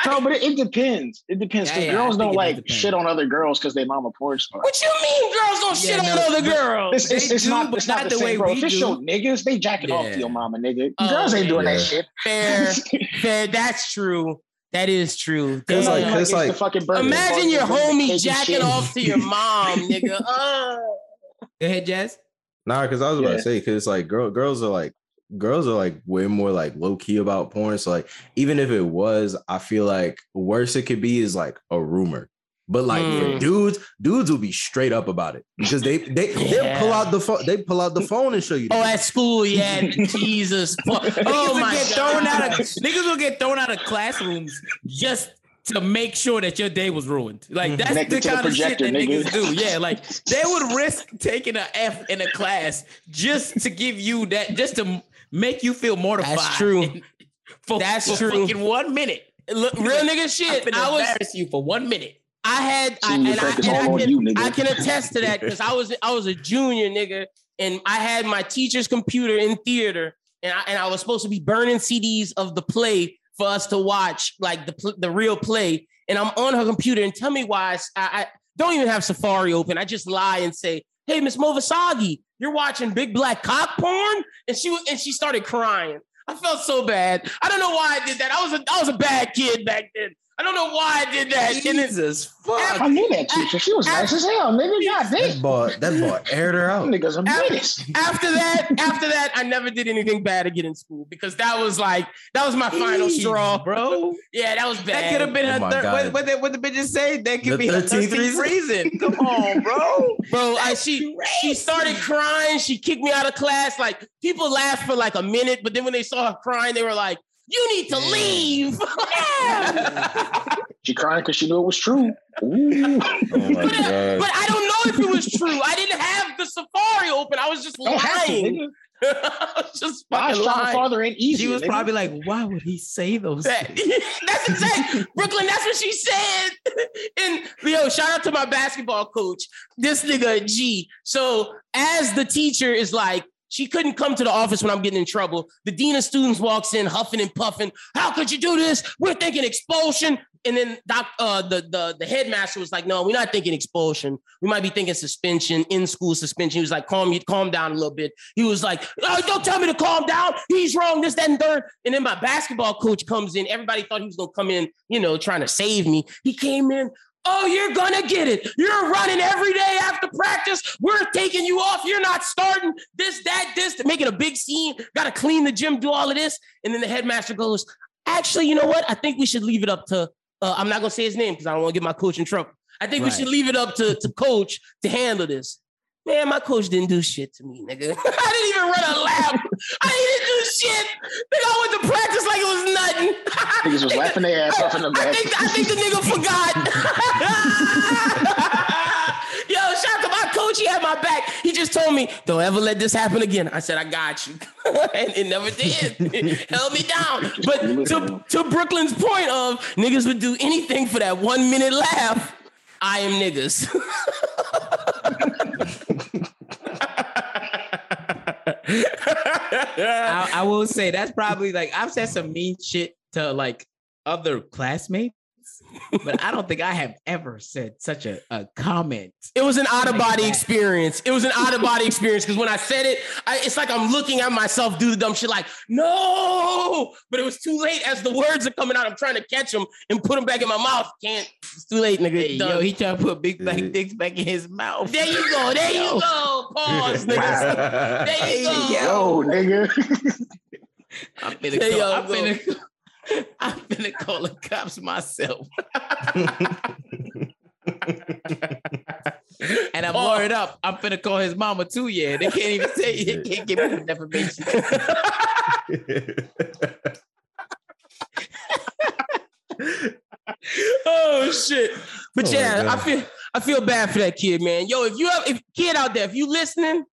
No, but it, it depends. It depends. Yeah, yeah, girls don't like depend. shit on other girls because they mama porn star. What you mean girls don't Yeah, shit no, on other girls? It's, it's, it's do, not. It's not, not the, the way same, bro. we Official do. niggas, they jacking off to your mama, nigga. Oh, Girls ain't doing yeah. that shit. Fair, fair. That's true. That is true. It's like- Damn. it's like- the fucking burger. Imagine your homie taking jacking off to your mom, nigga. Uh. Go ahead, Jazz. Nah, because I was about to say, because like girl, girls are like girls are like way more like low key about porn. So like even if it was, I feel like worse it could be is like a rumor. But like Mm. dudes, dudes will be straight up about it because they they they pull out the phone, they pull out the phone and show you. Oh, at school, yeah. Jesus. fuck. Niggas Oh will my get god. thrown out of niggas will get thrown out of classrooms just to make sure that your day was ruined. Like that's Connected the kind of shit that nigga. niggas do. Yeah, like they would risk taking an F in a class just to give you that, just to make you feel mortified. That's true. For, That's for true. fucking one minute. Look, real nigga I'm shit. finna I was embarrass you for one minute. I had I, and, I, and I can, you. I can attest to that because I was I was a junior nigga and I had my teacher's computer in theater and I, and I was supposed to be burning CDs of the play for us to watch like the the real play and I'm on her computer and tell me why I, I don't even have Safari open I just lie and say hey Miss Movasagi you're watching big black cock porn? And she and she started crying. I felt so bad. I don't know why I did that. I was a I was a bad kid back then I don't know why I did that and then, Jesus fuck. I knew that teacher. She was nice as hell, nigga. God that damn. boy, that boy aired her out. Niggas a After- menace. after that, after that, I never did anything bad again in school because that was like that was my final Jeez, straw, bro. Yeah, that was bad. That could have been Oh her third. God. What, what, the, what the bitches say? That could The be her 13th 13th reason? reason. Come on, bro. bro. I, she she started crying. She kicked me out of class. Like people laughed for like a minute, but then when they saw her crying, they were like, "You need to leave." She crying because she knew it was true. Ooh. Oh my but, uh, god. but I don't know if it was true. I didn't have the Safari open. I was just oh, Don't lying. I was just fucking lying. farther and easier. She was nigga. probably like, why would he say those That- things? that's exactly Brooklyn. That's what she said. And yo, shout out to my basketball coach. This nigga G. So as the teacher is like, she couldn't come to the office when I'm getting in trouble. The dean of students walks in, huffing and puffing. How could you do this? We're thinking expulsion. And then doc, uh, the, the the headmaster was like, "No, we're not thinking expulsion. We might be thinking suspension, in school suspension." He was like, "Calm you, calm down a little bit." He was like, oh, "Don't tell me to calm down. He's wrong. This, that, and third. And then my basketball coach comes in. Everybody thought he was gonna come in, you know, trying to save me. He came in. Oh, you're gonna get it. You're running every day after practice. We're taking you off. You're not starting this, that, this, making a big scene. Got to clean the gym, do all of this. And then the headmaster goes, Actually, you know what? I think we should leave it up to. Uh, I'm not gonna say his name because I don't want to get my coach in trouble. I think we should leave it up to, to coach to handle this. Man, my coach didn't do shit to me, nigga. I didn't even run a lap. I didn't do shit. Nigga, I went to practice like it was nothing. Niggas was laughing their ass off in the I back. think I think the nigga forgot. Yo, shout out to my coach. He had my back. He just told me, "Don't ever let this happen again." I said, "I got you," and it never did. It held me down. But to, to Brooklyn's point of niggas would do anything for that one minute laugh. I am niggas. I, I will say that's probably like I've said some mean shit to like other classmates, but I don't think I have ever said such a, a comment. It was an out of body that. experience. It was an out of body experience because when I said it, I, it's like I'm looking at myself do the dumb shit, like no, but it was too late. As the words are coming out, I'm trying to catch them and put them back in my mouth. Can't. It's too late, nigga. Hey, yo, he trying to put big black dicks back in his mouth. there you go. There you go. Pause, nigga. There you go. Yo, nigga. I'm finna There call, y'all I'm go. finna, I'm finna call the cops myself. and I'm Oh. worried up. I'm finna call his mama too. Yeah, they can't even say they can't give me the defamation. oh shit. But Oh, yeah, God. I feel I feel bad for that kid, man. Yo, if you have if kid out there, if you listening,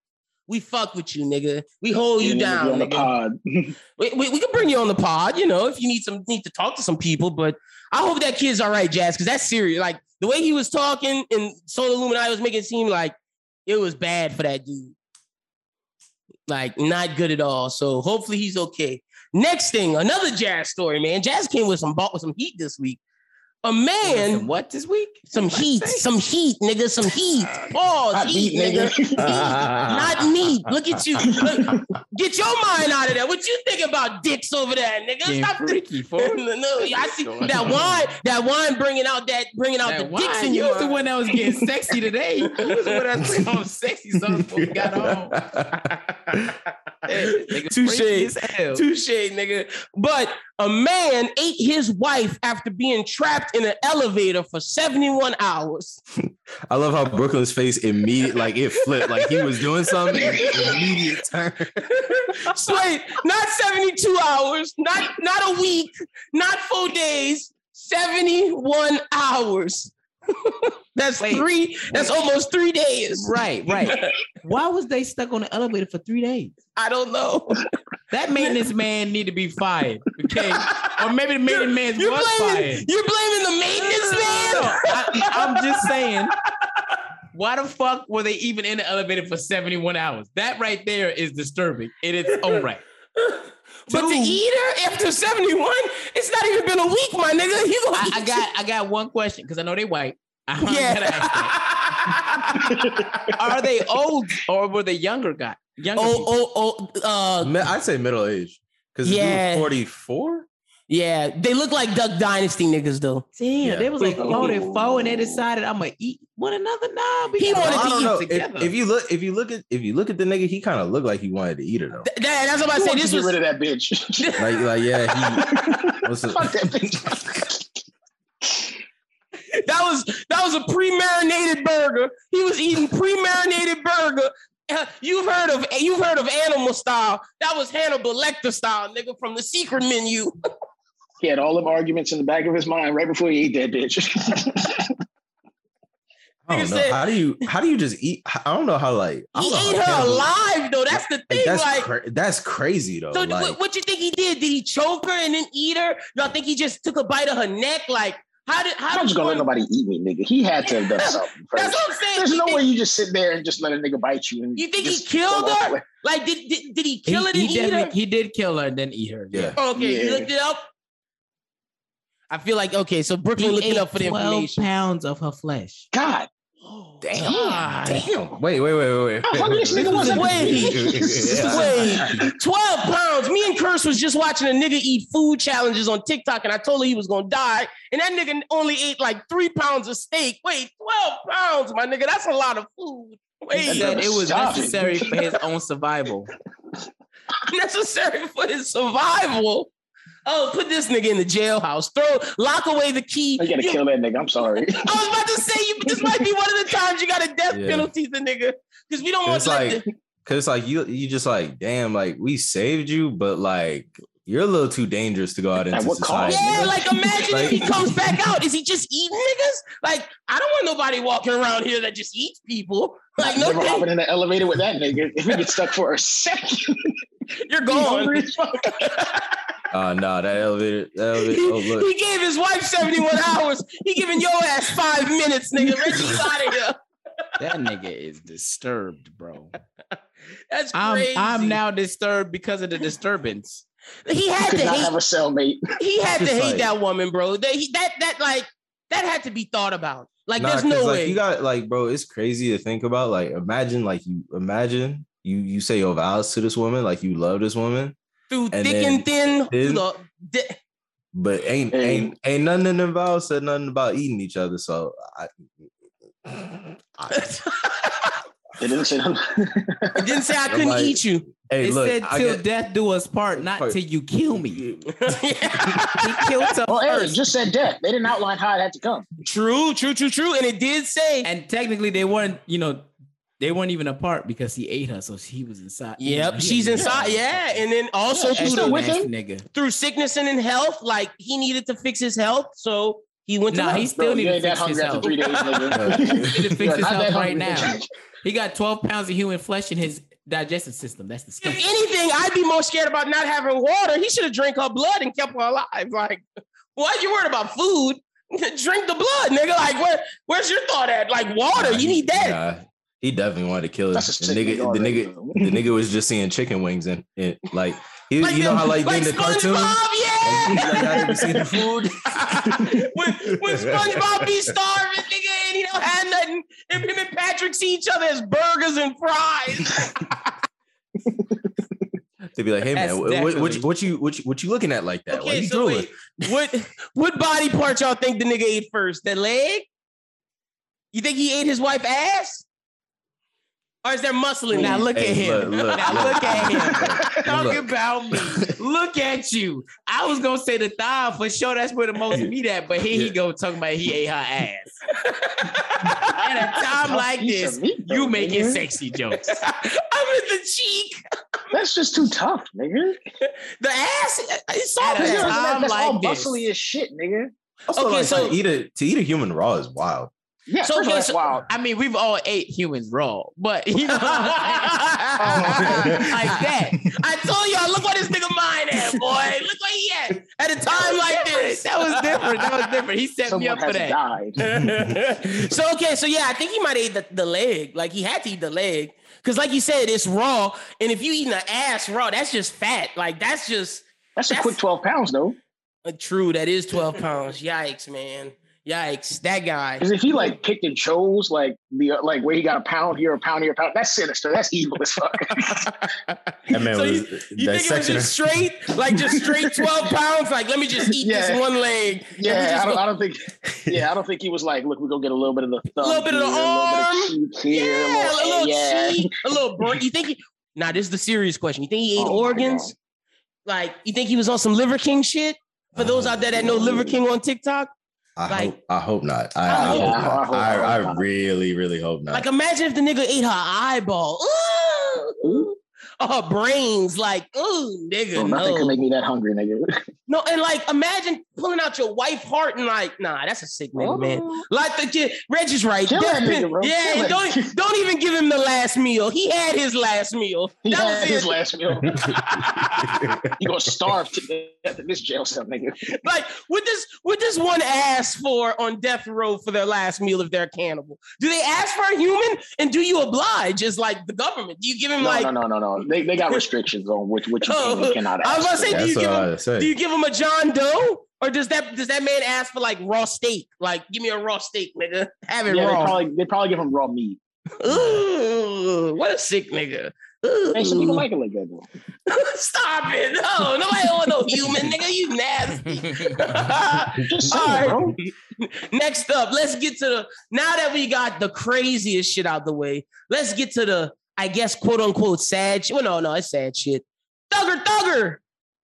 we fuck with you, nigga. We hold you Niggas down, on the nigga. pod. We, we, we can bring you on the pod, you know, if you need some need to talk to some people. But I hope that kid's all right, Jazz, because that's serious. Like the way he was talking and Solar Illuminati was making it seem like it was bad for that dude. Like not good at all. So hopefully he's okay. Next thing, another jazz story, man. Jazz came with some with some heat this week. A man, Some what this week? some heat, some heat, nigga, some heat. Ah, Pause, Not heat, meat, nigga. Heat, not meat. Look at you. Look, get your mind out of there. What you think about dicks over there, nigga? Getting Stop freaky, no, fool. no, I see that wine. That wine bringing out that bringing out That the dicks wine, in you you. was the one that was getting sexy today. You was the one that was saying, "I'm sexy, son." we got on. Touche. freaky as hell. Touche, nigga. But a man ate his wife after being trapped in an elevator for 71 hours. I love how Brooklyn's face immediate, like it flipped, like he was doing something. immediate turn. So wait, not 72 hours, not not a week, not four days, 71 hours. That's Wait. three, that's almost three days. Right, right. Why was they stuck on the elevator for three days? I don't know. That maintenance man need to be fired. Okay, or maybe the maintenance man You're was blaming, fired. you're blaming the maintenance No, man. I, I'm just saying. Why the fuck were they even in the elevator for 71 hours? That right there is disturbing in its own right. But to Two. eat her after 71, it's not even been a week, my nigga. You gonna I, I eat got I got one question because I know they white. I Yeah. gotta ask that. Are they old or were they younger guy? Younger oh, people? oh, oh, uh, I'd say middle age because Yeah. yeah, forty four. Yeah. They look like Duck Dynasty niggas, though. Damn, Yeah. they was like 44 and they decided I'm gonna eat one another. Nah, we He wanted to eat know. together. If, if you look, if you look at, if you look at the nigga, he kind of looked like he wanted to eat her though. Th- that- that's what I Who say. wants This to get was rid of that bitch. Like, like yeah, he. What's Fuck that bitch. that was that was a pre-marinated burger. He was eating pre-marinated burger. You've heard of you've heard of animal style. That was Hannibal Lecter style, nigga, from the secret menu. He had all them arguments in the back of his mind right before he ate that bitch. I don't know. said- How do you? How do you just eat? I don't know how like. I He ate how her alive, though. That's the Like, thing. that's Like, cra- that's crazy though. so like, what, what you think he did? Did he choke her and then eat her? Y'all think he just took a bite of her neck? Like, how did how I'm just gonna let nobody eat me, nigga. He had to have done something That's what I'm saying. There's You no think- way you just sit there and just let a nigga bite you. And You think he killed her? Like, did did, did he he, kill it and he eat her? he did kill her and then eat her. yeah. Okay, you Yeah. looked it up. I feel like okay, so Brooklyn He looked up for the 12 information. pounds of her flesh. God, Damn. God. Damn. Wait, wait, wait, wait, How wait. hungry this nigga was? Wait, wait, 12 pounds. Me and Curse was just watching a nigga eat food challenges on TikTok, and I told her he was gonna die. And that nigga only ate like three pounds of steak. Wait, 12 pounds, my nigga. That's a lot of food. Wait, then it was Stop necessary for his own survival. necessary for his survival. Oh, put this nigga in the jailhouse. Throw, lock away the key. I gotta You- kill that nigga. I'm sorry. I was about to say you. This might be one of the times you got a death Yeah. penalty, the nigga, because we don't want It's to like, the- cause it's like you, you just like, damn, like we saved you, but like you're a little too dangerous to go out into what society. cost? Yeah, like imagine if he comes back out. Is he just eating niggas? Like, I don't want nobody walking around here that just eats people. Like, no, Never thank- hopping in the elevator with that nigga. If he gets stuck for a second, you're he gone. As fuck. Uh, nah, that elevator, that elevator. He, Oh look, he gave his wife 71 hours. He giving your ass five minutes, nigga. Reggie's out of here. That nigga is disturbed, bro. That's I'm crazy. I'm now disturbed because of the disturbance. He had to hate. have a cellmate. He had to hate like- that woman, bro. That, he, that that like that had to be thought about. Like, Nah, there's 'cause, no like, way. You got like, bro, it's crazy to think about. Like, imagine, like, you imagine you you say your vows to this woman, like you love this woman, through and thick and thin. then- the- di- but ain't ain't ain't nothing involved said nothing about eating each other. So I, They didn't say nothing. it didn't say I couldn't like- eat you. hey, It look, said till get- death do us part, not Part. till you kill me. He killed her Well, hey, first. just said death. They didn't outline how it had to come. true, true, true, true. And it did say, and technically they weren't, you know, they weren't even apart because he ate her, so she was inside. you know, "Yep, he she's inside." Yeah, and then also Yeah, through the with him? nigga. through sickness and in health, like he needed to fix his health, so he went to. Nah, work. he still Bro, need you to that fix his hungry health. three days, nigga. He need to fix his health right now. He got 12 pounds of human flesh in his digestive system. That's If disgusting. anything, I'd be more scared about not having water. He should have drank her blood and kept her alive. Like, why you worried about food? Drink the blood, nigga. Like, where, where's your thought at? Like, water, you need that. He definitely wanted to kill us. The nigga, the nigga, the nigga was just seeing chicken wings and, and like You, Like you know how like, like in the cartoon, yeah. like, like how they be seeing the food. when, when SpongeBob be starving, nigga, and he don't have nothing, and him and Patrick see each other as burgers and fries. They'd be like, "Hey man, what, what, what, you, what you what you what you looking at like that? Okay, you so drooling?" wait, what what body part y'all think the nigga ate first? The leg? You think he ate his wife ass? Or is there muscle in Now there? look at him. look, look, now look. look at him. Talk Look. about me. Look at you. I was gonna say the thigh for sure. That's where the most meat at. But here he go talking about he ate her ass. At a time Tough like this, of meat, you making nigga. sexy jokes. I'm in the cheek. That's just too tough, nigga. The ass. It's At soft. a That's, ass. time that's all like this. muscly as shit, nigga. Also, Okay, like, so- to eat a to eat a human raw is wild. Yeah, So, first of okay, so- wild. I mean, we've all ate humans raw, but you know, like that. I told y'all, look what this nigga mind at, boy. Look what he at at a time like this. That was different. That was different. He set me Someone up for that. died. so okay, so yeah, I think he might ate the, the leg. Like he had to eat the leg. Cause like you said, it's raw. And if you eating the ass raw, that's just fat. Like that's just That's a That's- quick 12 pounds, though. uh, true. That is 12 pounds. Yikes, man. Yikes. That guy. Because if he like picked and chose like the like where he got a pound here, a pound here, a pound, that's sinister. That's evil as fuck. That man So was You that think it was just straight? Like just straight 12 pounds? Like, let me just eat Yeah. this one leg. Let me yeah, just I don't, I don't think. Yeah, I don't think he was like, look, we go get a little bit of the thumb, Little bit of the here, arm. a little bit of cheek here, yeah, a little yeah. cheek, a little brain. You think he now this is the serious question. You think he ate Oh organs? Like, you think he was on some Liver King shit? For those oh out there that know Liver King on TikTok, I like- hope I hope not. I, I I, hope hope not. not. I hope- I, I I really really hope not. like imagine if the nigga ate her eyeball. Ooh. Or her brains, like, ooh, nigga, Oh, nothing no. can make me that hungry, nigga. No, and like imagine pulling out your wife heart and like, nah, that's a sick nigga, man. Oh. Like the kid, Reg is right. Kill that Death nigga, bro. Yeah, Kill and don't don't even give him the last meal. He had his last meal. He That had was his it. last meal. you gonna starve to death in this jail cell, nigga. Like what does what does one ask for on death row for their last meal if they're cannibal? Do they ask for a human and do you oblige as like the government? Do you give him No, like no, no, no, no. They, they got restrictions on which which you can Oh, and cannot ask. I was gonna say, do you give what him I say. do you give him a John Doe? Or does that does that man ask for like raw steak? Like, give me a raw steak, nigga. Have it yeah, they raw. probably they probably give him raw meat. Ooh, what a sick nigga. Ooh. Hey, some people like it like that though. Stop it. No, nobody want no human nigga. You nasty. Just saying, right. bro. Next up, let's get to the now that we got the craziest shit out the way. Let's get to the, I guess, quote unquote sad shit. Well, no, no, it's sad shit. Thugger, thugger.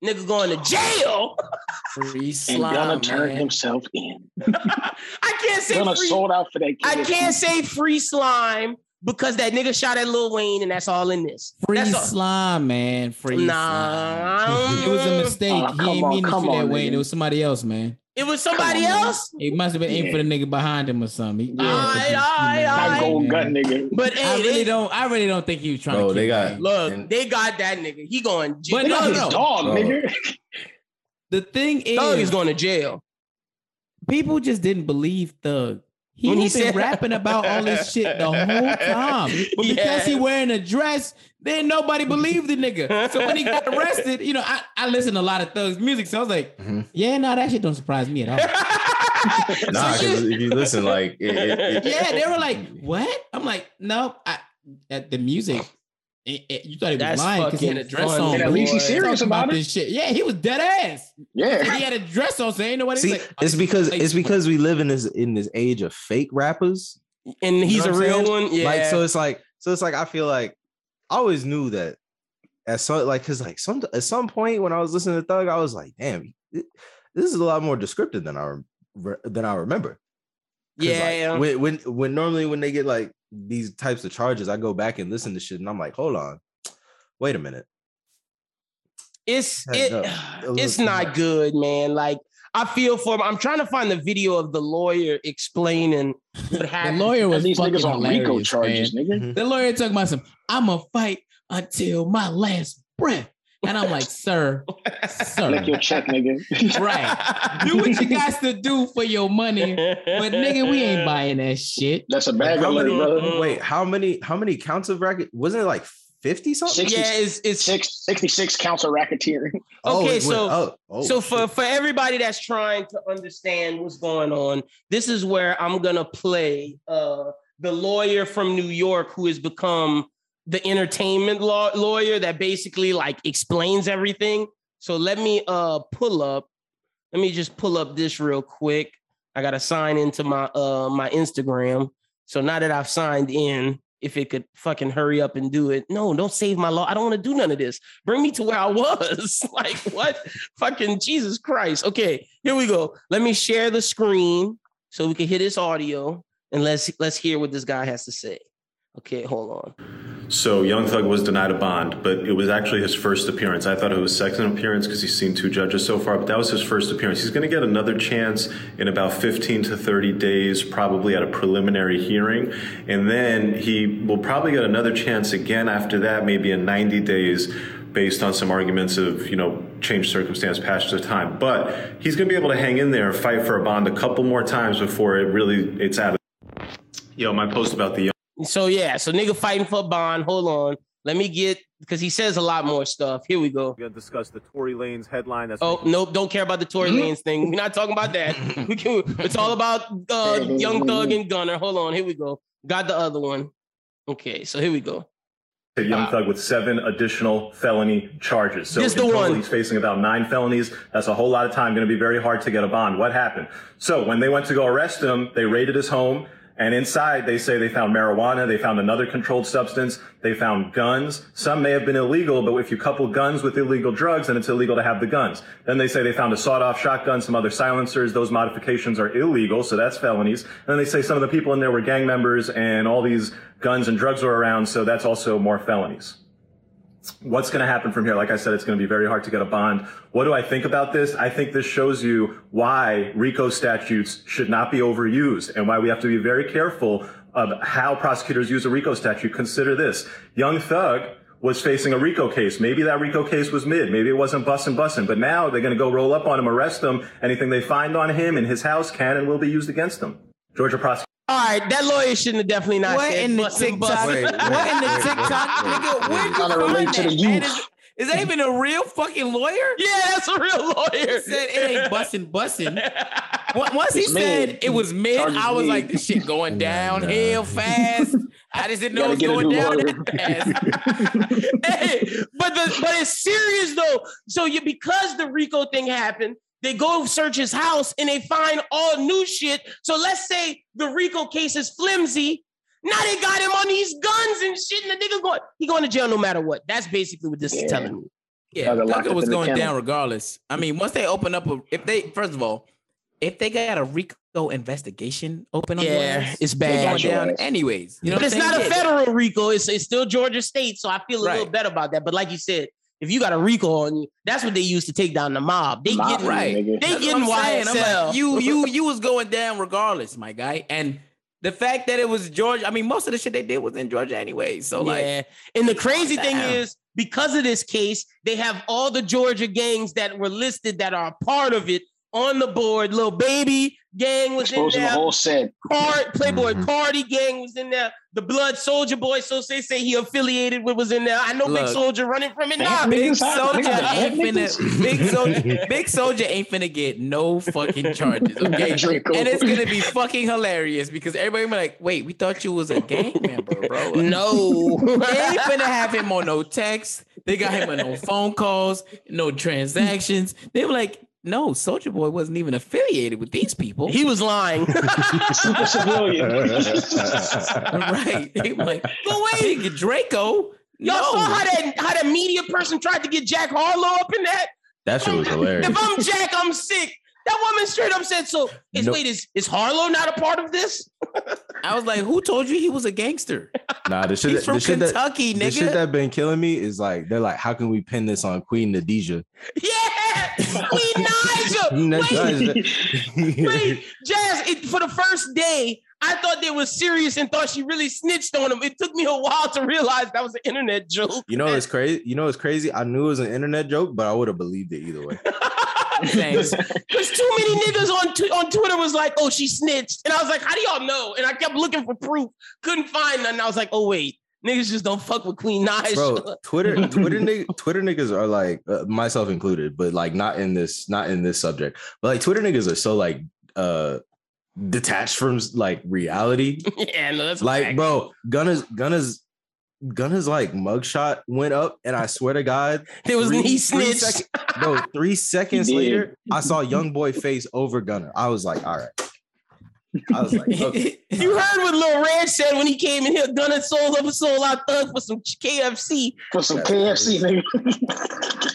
Nigga going to jail. Free And slime, gonna turn man. himself in. I can't say Gonna free. sold out for that. Kid. I can't say free slime because that nigga shot at Lil Wayne, and that's all in this. Free That's all. slime, man. Free Nah. slime. It was a mistake. Oh, he come ain't on, mean to shoot on, that Wayne. nigga. It was somebody else, man. It was somebody Come on, man. else. He must have been aiming for the nigga behind him or something. He- Yeah. Aight, aight, My aight. gun, nigga. But hey, I really they- don't. I really don't think he was trying Bro, to. they kill got- Wayne. Look, And- they got that nigga. He going. j- But They got no, his no. dog, Bro. nigga. The thing is, Thug is going to jail. people just didn't believe Thug. He When he been said- rapping about all this shit the whole time. But because Yeah. he wearing a dress, then nobody believed the nigga. So when he got arrested, you know, I, I listen to a lot of Thug's music. So I was like, Mhm. yeah, no, that shit don't surprise me at all. Nah, So because if you listen, like it, it, it- yeah, they were like, what? I'm like, no, I, at the music. It- it- you thought he was That's lying because he had a dress on. And at least he's serious talking about it. this shit. Yeah, he was dead ass. Yeah. He had a dress on, so ain't nobody see, like, it's because like- it's because we live in this in this age of fake rappers. and You he's know a real saying? one. Yeah. Like so, it's like so it's like I feel like I always knew that at some like because like some at some point when I was listening to Thug, I was like, damn, this is a lot more descriptive than I than I remember. 'Cause, yeah. like, yeah. when when when normally when they get like these types of charges, I go back and listen to shit, and I'm like, hold on, wait a minute. it's Yeah, it, no, a little it's not much. good, man. Like I feel for him. I'm trying to find the video of the lawyer explaining what happened. the lawyer was these fucking niggas on hilarious, RICO charges, man. nigga. The lawyer talking about some, I'm gonna fight until my last breath. And I'm like, sir, sir, Lick your check, nigga. right. Do what you got to do for your money. But nigga, we ain't buying that shit. That's a Like, bag how of money, many, brother. wait, how many how many counts of record? Wasn't it like 50 something? 60, Yeah, it's it's six, 66 counts of racketeering. Oh, Okay, it so- up. Oh, so for for everybody that's trying to understand what's going on, this is where I'm gonna play uh the lawyer from New York who has become the entertainment law lawyer that basically like explains everything. So let me uh pull up. Let me just pull up this real quick. I gotta sign into my uh my Instagram. So now that I've signed in, if it could fucking hurry up and do it. No, don't save my law. I don't want to do none of this. Bring me to where I was. like what? fucking Jesus Christ. Okay, here we go. Let me share the screen so we can hear this audio and let's let's hear what this guy has to say. Okay, hold on. So Young Thug was denied a bond, but it was actually his first appearance. I thought it was second appearance because he's seen two judges so far, but that was his first appearance. He's going to get another chance in about 15 to 30 days, probably at a preliminary hearing, and then he will probably get another chance again after that, maybe in 90 days. Based on some arguments of, you know, changed circumstance, passage of time. But he's going to be able to hang in there and fight for a bond a couple more times before it really, it's out of. Yo, my post about the So yeah, so nigga fighting for a bond. Hold on. Let me get because he says a lot more stuff. Here we go. We're going to discuss the Tory Lanez headline. That's Oh nope, don't care about the Tory Lanez thing. We're not talking about that. We can, it's all about uh, Young Thug and Gunner. Hold on, here we go. Got the other one. Okay, so here we go. to Young Thug with seven additional felony charges. So This in the total, one. he's facing about nine felonies. That's a whole lot of time. Going to be very hard to get a bond. What happened? So when they went to go arrest him, they raided his home. And inside, they say they found marijuana. They found another controlled substance. They found guns. Some may have been illegal, but if you couple guns with illegal drugs, then it's illegal to have the guns. Then they say they found a sawed-off shotgun, some other silencers. Those modifications are illegal, so that's felonies. And then they say some of the people in there were gang members, and all these guns and drugs were around, so that's also more felonies what's going to happen from here? Like I said, it's going to be very hard to get a bond. What do I think about this? I think this shows you why RICO statutes should not be overused and why we have to be very careful of how prosecutors use a RICO statute. Consider this. Young Thug was facing a RICO case. Maybe that RICO case was mid. Maybe it wasn't bussin' bussin'. But now they're going to go roll up on him, arrest him. Anything they find on him in his house can and will be used against him. Georgia prosecutor. All right, that lawyer shouldn't have definitely not What said in the bustin' TikTok? bustin'. What in the TikTok, nigga? Where'd you Trying to relate find to the that? youth. Is, is that even a real fucking lawyer? Yeah, that's a real lawyer. He said it ain't busting, busting. Once he It's said mid. it was mid, Charges I was mid. like, this shit going downhill fast. I just didn't know it was going down that fast. hey, but the but it's serious though. So you because the Rico thing happened, they go search his house and they find all new shit. So let's say the Rico case is flimsy. Now they got him on these guns and shit, and the nigga going he going to jail no matter what. That's basically what this is telling me. Yeah, Thugger locked Thugger was going down regardless. I mean, once they open up a, if they first of all, if they got a RICO investigation open on Yeah, ass, it's bad. going down anyways. You know, but it's I'm not a federal RICO. It's it's still Georgia State. So I feel a little better about that. But like you said, if you got a RICO on you, that's what they use to take down the mob. They Mob, getting right. nigga. They That's what getting I'm. I'm like, you you you was going down regardless, my guy. And the fact that it was Georgia, I mean, most of the shit they did was in Georgia anyway. So like. And the crazy thing Damn. is, because of this case, they have all the Georgia gangs that were listed that are a part of it on the board. Little baby gang was in Exposing the there. whole set. Card, Playboy Mhm. Party gang was in there. The Blood Soulja Boy, so they say he affiliated with was in there. I know Big Soulja running from it Damn, now. Big Soulja ain't finna Big Soulja Big Soulja ain't finna get no fucking charges, okay? Draco. and it's gonna be fucking hilarious because everybody be like, wait, we thought you was a gang member, bro. No. They ain't finna have him on no text. They got him on no phone calls, no transactions. They were like, no, Soulja Boy wasn't even affiliated with these people. he was lying. Super civilian. right. They were like, But wait, Draco. y'all no. saw how that how that media person tried to get Jack Harlow up in that? That shit was hilarious. If I'm Jack, I'm sick. That woman straight up said, "So is No- wait is is Harlow not a part of this?" I was like, who told you he was a gangster? Nah, the shit, He's that, from the shit that Kentucky, the shit nigga. that been killing me is like they're like, how can we pin this on Queen Naija? Yeah, Queen Naija. Wait, wait, Jazz. It, for the first day, I thought they were serious and thought she really snitched on him. It took me a while to realize that was an internet joke. You know it's crazy. You know it's crazy. I knew it was an internet joke, but I would have believed it either way. Thanks. Because too many niggas on tw- on Twitter was like, "Oh, she snitched," and I was like, "How do y'all know?" And I kept looking for proof, couldn't find none. I was like, "Oh wait, Niggas just don't fuck with Queen Naija. bro. Twitter, Twitter, nigg- Twitter niggas are like uh, myself included, but like not in this, not in this subject. But like Twitter niggas are so like uh detached from like reality. yeah, no, that's like, fact. bro, Gunna's Gunna's Gunna's like mugshot went up, and I swear to God, There was three- he three sec- bro. Three seconds later, I saw young boy face over Gunna. I was like, all right. I was like, okay. You heard what Lil Red said when he came in here. Gunna sold up a soul out thug for some KFC. For some Yeah. KFC, nigga.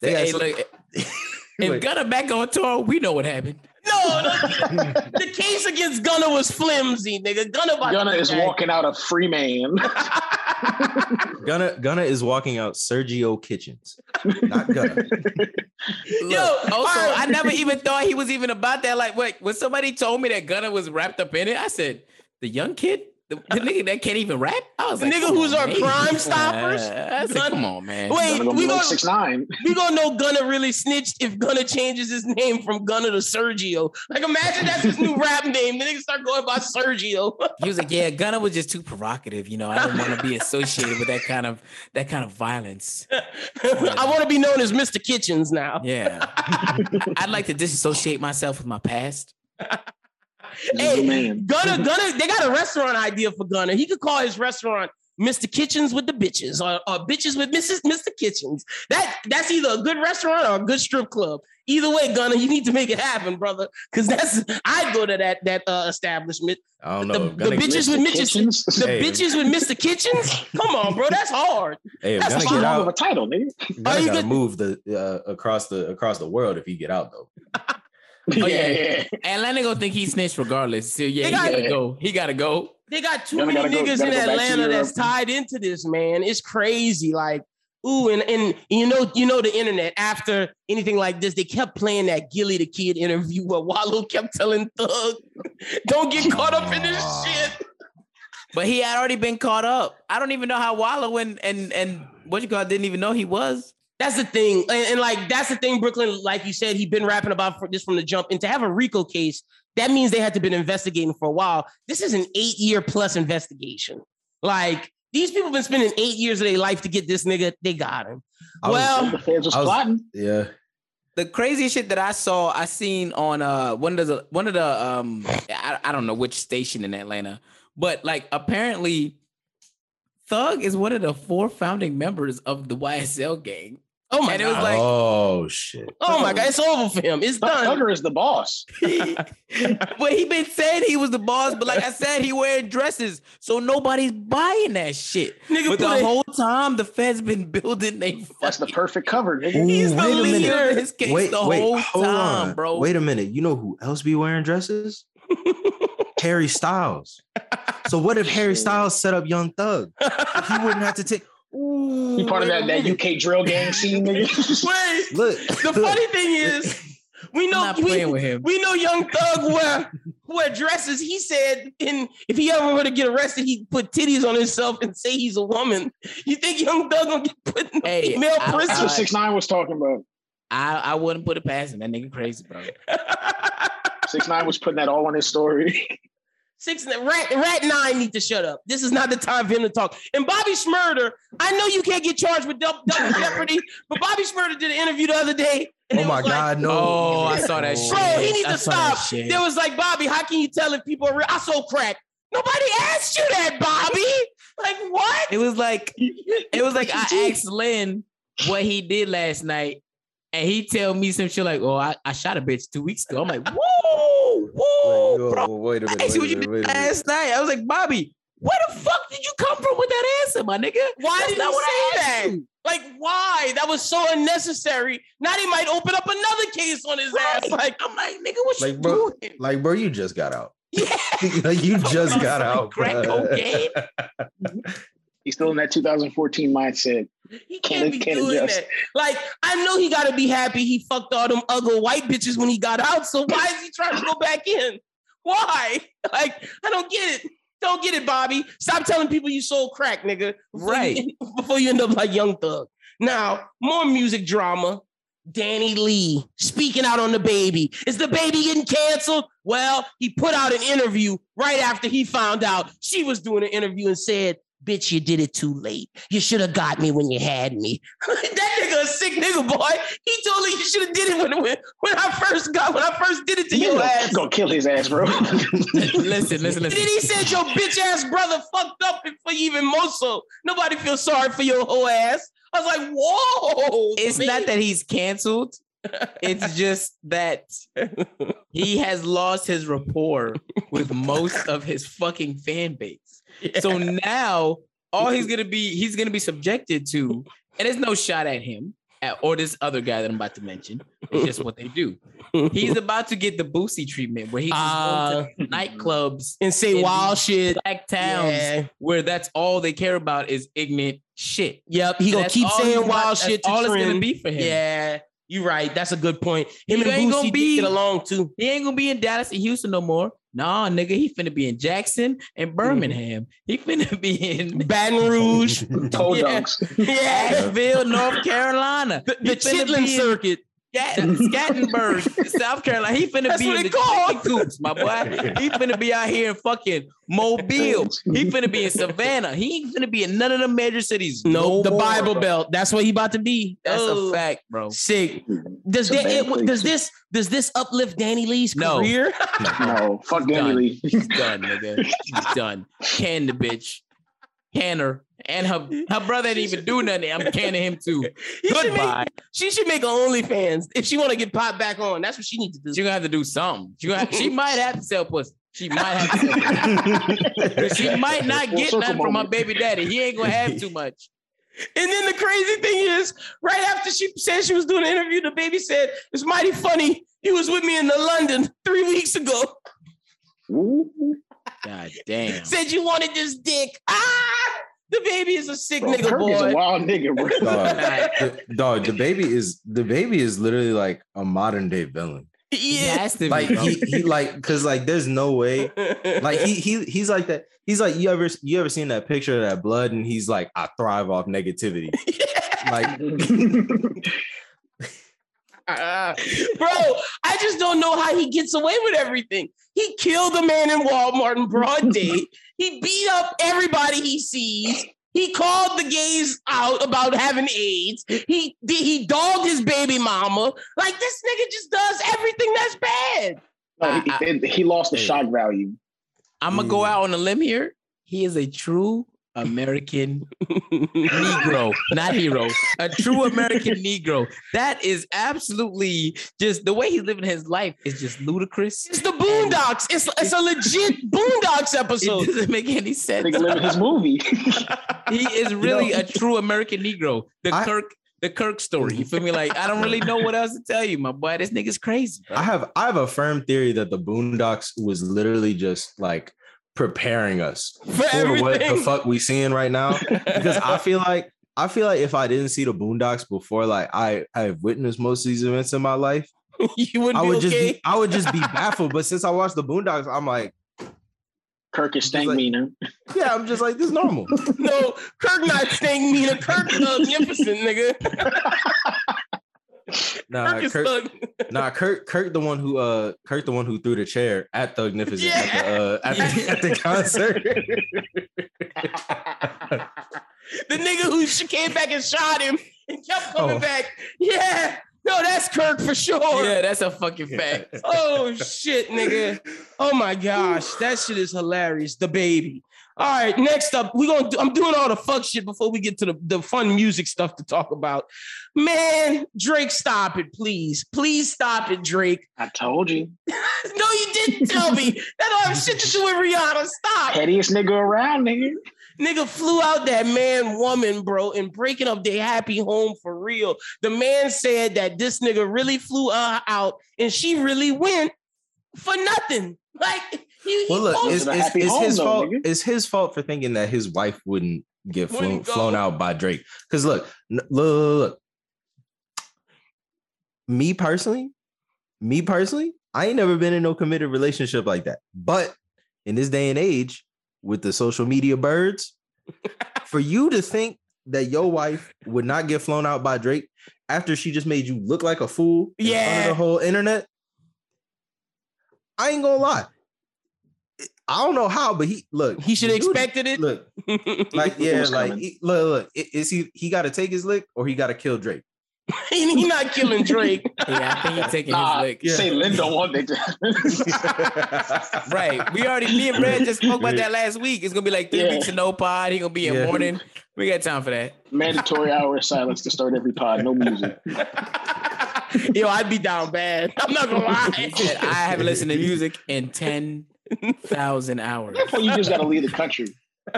They got Hey, look, if Wait. Gunna back on tour, we know what happened. No, the, the case against Gunna was flimsy, nigga. Gunna about Gunna to is back. walking out a free man. Gunna Gunna is walking out Sergio Kitchens, not Gunna. Yo, also, alright. I never even thought he was even about that. Like, wait, when somebody told me that Gunna was wrapped up in it, I said, the young kid, the, the nigga that can't even rap. I was The like, nigga who's on, our man. Crime Stoppers? I said, Gunna- come on, man. Wait, gonna we be gonna six nine. we gonna know Gunna really snitched if Gunna changes his name from Gunna to Sergio. Like, imagine that's his new rap name. The nigga start going by Sergio. He was like, yeah, Gunna was just too provocative. You know, I don't want to be associated with that kind of that kind of violence. I want to be known as Mr. Kitchens now. Yeah, I'd like to disassociate myself with my past. Hey, man. Gunna, Gunna, they got a restaurant idea for Gunna. He could call his restaurant Mr. Kitchens with the bitches or, or bitches with Mrs. Mr. Kitchens. That that's either a good restaurant or a good strip club. Either way, Gunna, you need to make it happen, brother. Cause that's I'd go to that that uh, establishment. I don't The, know. the Gunna- bitches with Mr. Mitches, Kitchens? the Hey. bitches with Mr. Kitchens. Come on, bro, that's hard. Hey, if That's Gunna fine. get Hell of a title, nigga. Gunna you gotta good- move the uh, across the across the world if he get out though. Oh, yeah, yeah. yeah. Atlanta gonna think he snitched regardless. So yeah, They he got- gotta go. He gotta go. They got too many gotta go- niggas gotta in go back Atlanta that's tied into this, man. It's crazy. Like, ooh, and and you know, you know the internet. After anything like this, they kept playing that Gillie Da Kid interview where Wallo kept telling Thug, "Don't get caught up in this shit." But he had already been caught up. I don't even know how Wallo and and and what you call it, didn't even know he was. That's the thing, and, and, like that's the thing, Brooklyn. Like you said, he'd been rapping about for this from the jump, and to have a RICO case, that means they had to been investigating for a while. This is an eight year plus investigation. Like these people have been spending eight years of their life to get this nigga. They got him. I was- well, The feds was was- plotting. Yeah. the craziest shit that I saw, I seen on uh one of the one of the um I, I don't know which station in Atlanta, but like apparently Thug is one of the four founding members of the YSL gang. Oh my And it was god. like- oh shit. Oh my god, it's over for him. It's done. Thugger is the boss. but he been saying he was the boss, but like I said, he wearing dresses, so nobody's buying that shit. Nigga but the it- whole time the feds been building they That's the perfect cover, nigga. Ooh, He's the wait a leader minute. of his case Wait, the wait, whole hold time, on. bro. Wait a minute. You know who else be wearing dresses? Harry Styles. So what if Harry Styles set up Young Thug? He wouldn't have to take. Ooh, He part of that, that. UK drill gang scene, nigga. Wait, Look, the funny thing is, we I'm know not we, with him. we know Young Thug wear wear dresses. He said, in if he ever were to get arrested, he'd put titties on himself and say he's a woman. You think Young Thug gonna get put in Hey, female I- prison? That's what Six Nine was talking about. I, I wouldn't put it past him. That nigga crazy, bro. Six Nine was putting that all on his story. Six Rat Rat Nine need to shut up. This is not the time for him to talk. And Bobby Shmurda, I know you can't get charged with dou- double jeopardy, but Bobby Shmurda did an interview the other day. And oh my was like, God, no. Oh, I saw that shit. Bro, he needs I to stop. shit. There was like, Bobby, how can you tell if people are real? I sold crack. Nobody asked you that, Bobby. Like, what? It was like it was like I asked Lynn what he did last night, and he tell me some shit like, "Oh, I, I shot a bitch two weeks ago." I'm like, "Whoa, whoa, Wait, bro!" whoa, wait a minute. I asked you wait what a you minute, did wait a minute. last night. I was like, "Bobby, where the fuck did you come from with that answer, my nigga?" Why That's did not you what I say asked that? you. Like, why? That was so unnecessary. Now they might open up another case on his ass. Like, I'm like, nigga, what Like, you bro, doing? like, bro, you just got out. Yeah. like, you just got out. Crack bruh. cocaine. He's still in that 2014 mindset. he Can't- can't be can't doing adjust. that. Like, I know he got to be happy he fucked all them ugly white bitches when he got out. So why is he trying to go back in? Why? Like, I don't get it. Don't get it, Bobby. Stop telling people you sold crack, nigga. before Right. you- before you end up like Young Thug. Now, more music drama. DaniLeigh speaking out on DaBaby. Is DaBaby getting canceled? Well, he put out an interview right after he found out she was doing an interview and said Bitch, you did it too late. You should have got me when you had me. that nigga a sick nigga, boy. He told me you should have did it when, when, when I first got when I first did it to You your gonna, ass. gonna kill his ass, bro. listen, listen, Then he said your bitch ass brother fucked up and for you even more so. Nobody feels sorry for your whole ass. I was like, whoa. It's man. not that he's canceled. It's just that he has lost his rapport with most of his fucking fan base. So now all he's gonna be he's gonna be subjected to, and there's no shot at him at, or this other guy that I'm about to mention. It's just what they do. He's about to get the Boosie treatment where he just goes to uh, nightclubs and say wild shit. black towns Yeah. where that's all they care about is ignorant shit. Yep, he And gonna keep saying wild shit all it's gonna be for him. Yeah, you're right. That's a good point. Him He and Boosie gonna did be- get along too. He ain't gonna be in Dallas and Houston no more. Nah, nigga, he finna be in Jackson and mm. Birmingham. He finna be in Baton Rouge, Toe Yeah. dunks. yeah, Asheville, North Carolina. the, the Chitlin be in circuit. Scat- Scattenburg, South Carolina. He finna That's be in the they call chicken coops, my boy. He finna be out here in fucking Mobile. He finna be in Savannah. He ain't finna be in none of the major cities. No, the more, Bible bro. Belt. That's what he about to be. That's Oh, a fact, bro. Sick. Does that, it- does this does this uplift DaniLeigh's No. career? No, fuck Danny done. Lee. He's done, nigga. He's done. Can the bitch. Can her. And her her brother didn't even do nothing. I'm canning him too. He should Goodbye. make, she should make OnlyFans if she want to get popped back on. That's what she needs to do. She gonna have to do something. She, gonna have, she might have to sell pussy. She might have to sell pussy. she might not get circle nothing from her moment. baby daddy. He ain't gonna have too much. And then the crazy thing is, right after she said she was doing an interview, DaBaby said, It's mighty funny. He was with me in the London three weeks ago. Ooh. God damn. Said you wanted this dick. Ah! DaBaby is a sick Bro, nigga, Kirk is a boy. wild nigga, bro. Dog, the, dog, DaBaby is DaBaby is literally like a modern day villain. Yeah. has to be, Like he, he like because like there's no way like he he he's like that. He's like you ever you ever seen that picture of that blood and he's like I thrive off negativity. Like Ah, bro, I just don't know how he gets away with everything. He killed a man in Walmart in broad day. He beat up everybody he sees. He called the gays out about having AIDS. He he dogged his baby mama. Like this nigga just does everything that's bad. No, he, he- he lost the shock value. I'm gonna go mm. out on a limb here. He is a true American Negro, not hero. A true American Negro. That is absolutely just the way he's living his life is just ludicrous. It's the Boondocks. It's it's a legit Boondocks It episode. doesn't make any sense. Nigga living his movie. He is really a true American Negro. The I- Kirk, the Kirk story. You feel me? Like I don't really know what else to tell you, my boy. This nigga's crazy. bro. I have I have a firm theory that the Boondocks was literally just like preparing us For for what the everything. fuck we seeing right now. Because I feel like I feel like if I didn't see the Boondocks before, like I I have witnessed most of these events in my life, you wouldn't I be would just okay. be I would just be baffled. But since I watched the Boondocks, I'm like, Kirk is stank like- meaner. yeah, I'm just like this is normal. no, Kirk not staying mean. Kirk uh, magnificent, nigga. Nah, Kirk Kirk, nah, Kirk, Kirk, the one who uh, Kirk, the one who threw the chair at Thugnificent at the uh, at, the, at the concert. The nigga who sh- came back and shot him and kept coming Oh. back. Yeah. No, that's Kirk for sure. Yeah, that's a fucking fact. Oh shit, nigga. Oh my gosh, that shit is hilarious. DaBaby. All right, next up, we gonna do, I'm doing all the fuck shit before we get to the, the fun music stuff to talk about. Man, Drake, stop it, please. Please stop it, Drake. I told you. No, you didn't tell me. That don't have shit to do with Rihanna. Stop. Pettiest nigga around, nigga. Nigga flew out that man, woman, bro, and breaking up their happy home for real. The man said that this nigga really flew her out and she really went for nothing. Like, he, Well, look, it's, it's, it's home, his though, fault. nigga. It's his fault for thinking that his wife wouldn't get flown, flown out by Drake. Because look, look, look, look. me personally, me personally, I ain't never been in no committed relationship like that. But in this day and age, with the social media birds, for you to think that your wife would not get flown out by Drake after she just made you look like a fool in front of Yeah. the whole internet, I ain't gonna lie. I don't know how, but he look. He should have expected it. Look, like yeah, like he- look, look. Is he he got to take his lick or he got to kill Drake? he, he not killing Drake. Yeah, I think he's taking Nah, his lick. say Lynn don't want that. Right. We already me and Red just spoke about that last week. It's gonna be like three Yeah. weeks of no pod. He gonna be in Yeah. mourning. We got time for that. Mandatory hour of silence to start every pod. No music. Yo, I'd be down bad. I'm not gonna lie. I haven't listened to music in ten thousand hours. Therefore, you just got to leave the country.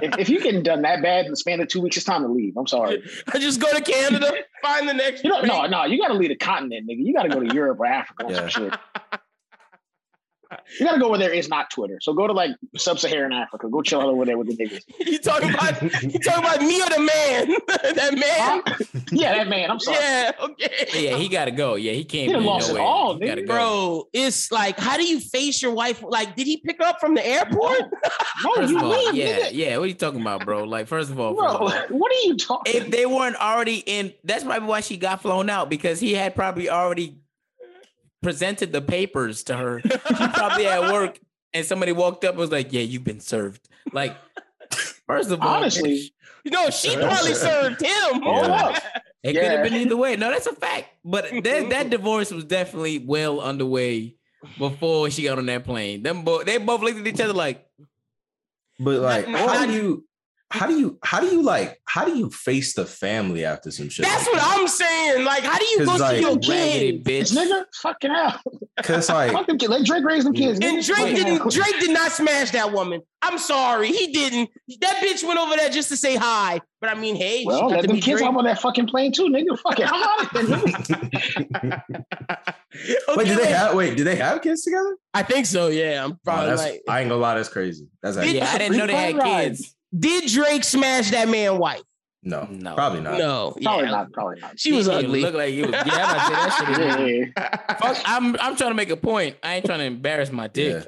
If, if you getting done that bad in the span of two weeks, it's time to leave. I'm sorry. I just go to Canada, find the next. You know, Drake. no, no, you got to leave the continent, nigga. You got to go to Europe or Africa or Yeah. some shit. You got to go where there is not Twitter. So go to like sub-Saharan Africa. Go chill out over there with the niggas. You talking about you talking about me or the man? that man? Huh? Yeah, that man. I'm sorry. Yeah, okay. Yeah, he gotta go. Yeah, he can't He done be it nowhere. all, He gotta nigga. go. Bro, it's like, how do you face your wife? Like, did he pick up from the airport? No, First you of all, leave, yeah, nigga. yeah. What are you talking about, bro? Like, first of all, first Bro, all, what are you talking? if they weren't already in, that's probably why she got flown out because he had probably already presented the papers to her. She probably at work and somebody walked up and was like, "Yeah, you've been served." Like, first of all, Honestly, No, she probably served him. hold Yeah. up. it could have been either way. No, that's a fact. But that that divorce was definitely well underway before she got on that plane. Them both, they both looked at each other like, But like, how do you, how do you, how do you like, how do you face the family after some shit? That's what I'm saying. Like, how do you go like, see your raggedy kids? bitch. Nigga, fucking hell. Because like, Fuck them kids. Let Drake raise them kids. And nigga. Drake didn't. Drake did not smash that woman. I'm sorry, he didn't. That bitch went over there just to say hi. But I mean, hey, she Well, got let to them be kids Drake. hop on that fucking plane too, nigga. Fuck it. I'm out of there. Okay, wait, do they have, wait, do they have kids together? I think so. Yeah, I'm Oh, probably that's, like. I ain't gonna lie, that's crazy. That's actually, "Yeah, I didn't know they had Free fun kids." Did Drake smash that man wife? no, No. probably not. No, Probably yeah. not. Probably not. She was ugly. Look like he was. Yeah, I'm say that shit. Yeah, yeah, yeah. Fuck, I'm I'm trying to make a point. I ain't trying to embarrass my dick.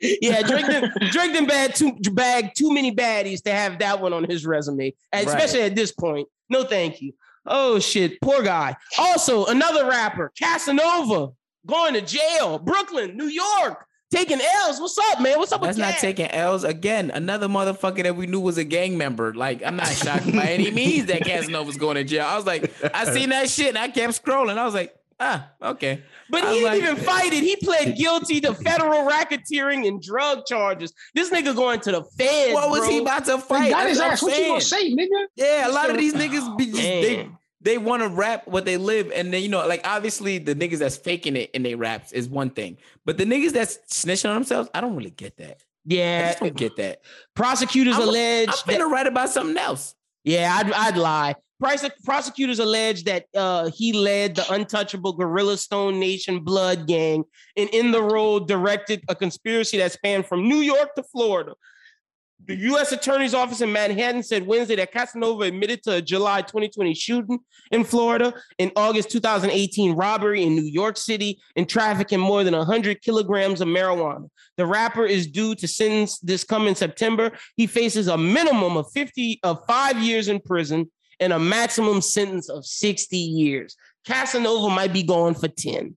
yeah, Drake done, Drake done bag too, bagged too many baddies to have that one on his resume, and Right. especially at this point. No, thank you. Oh shit, poor guy. Also, another rapper, Casanova, going to jail. Brooklyn, New York, taking L's. What's up, man? What's up with this? That's with not that? taking L's again. Another motherfucker that we knew was a gang member. Like I'm not shocked by any means that Casanova's going to jail. I was like, I seen that shit and I kept scrolling. I was like, ah, okay. But I he was didn't like- even fight it. He pled guilty to federal racketeering and drug charges. This nigga going to the feds. What was bro. he about to He fight? got That's his what ass. What you gonna say, nigga? Yeah, a lot of these niggas be just they Man. They want to rap what they live, and then you know, like obviously the niggas that's faking it in their raps is one thing, but the niggas that's snitching on themselves, I don't really get that. I Yeah, just don't get that. prosecutors I'm, allege. I'm that- finna write about something else. Yeah, I'd, I'd lie. Prose- prosecutors allege that uh, he led the untouchable Gorilla Stone Nation Blood Gang and in the role directed a conspiracy that spanned from New York to Florida. The U.S. Attorney's Office in Manhattan said Wednesday that Casanova admitted to a July 2020 shooting in Florida, in August 2018 robbery in New York City, and trafficking more than 100 kilograms of marijuana. The rapper is due to sentence this coming September. He faces a minimum of 50 of five years in prison and a maximum sentence of 60 years. Casanova might be going for 10.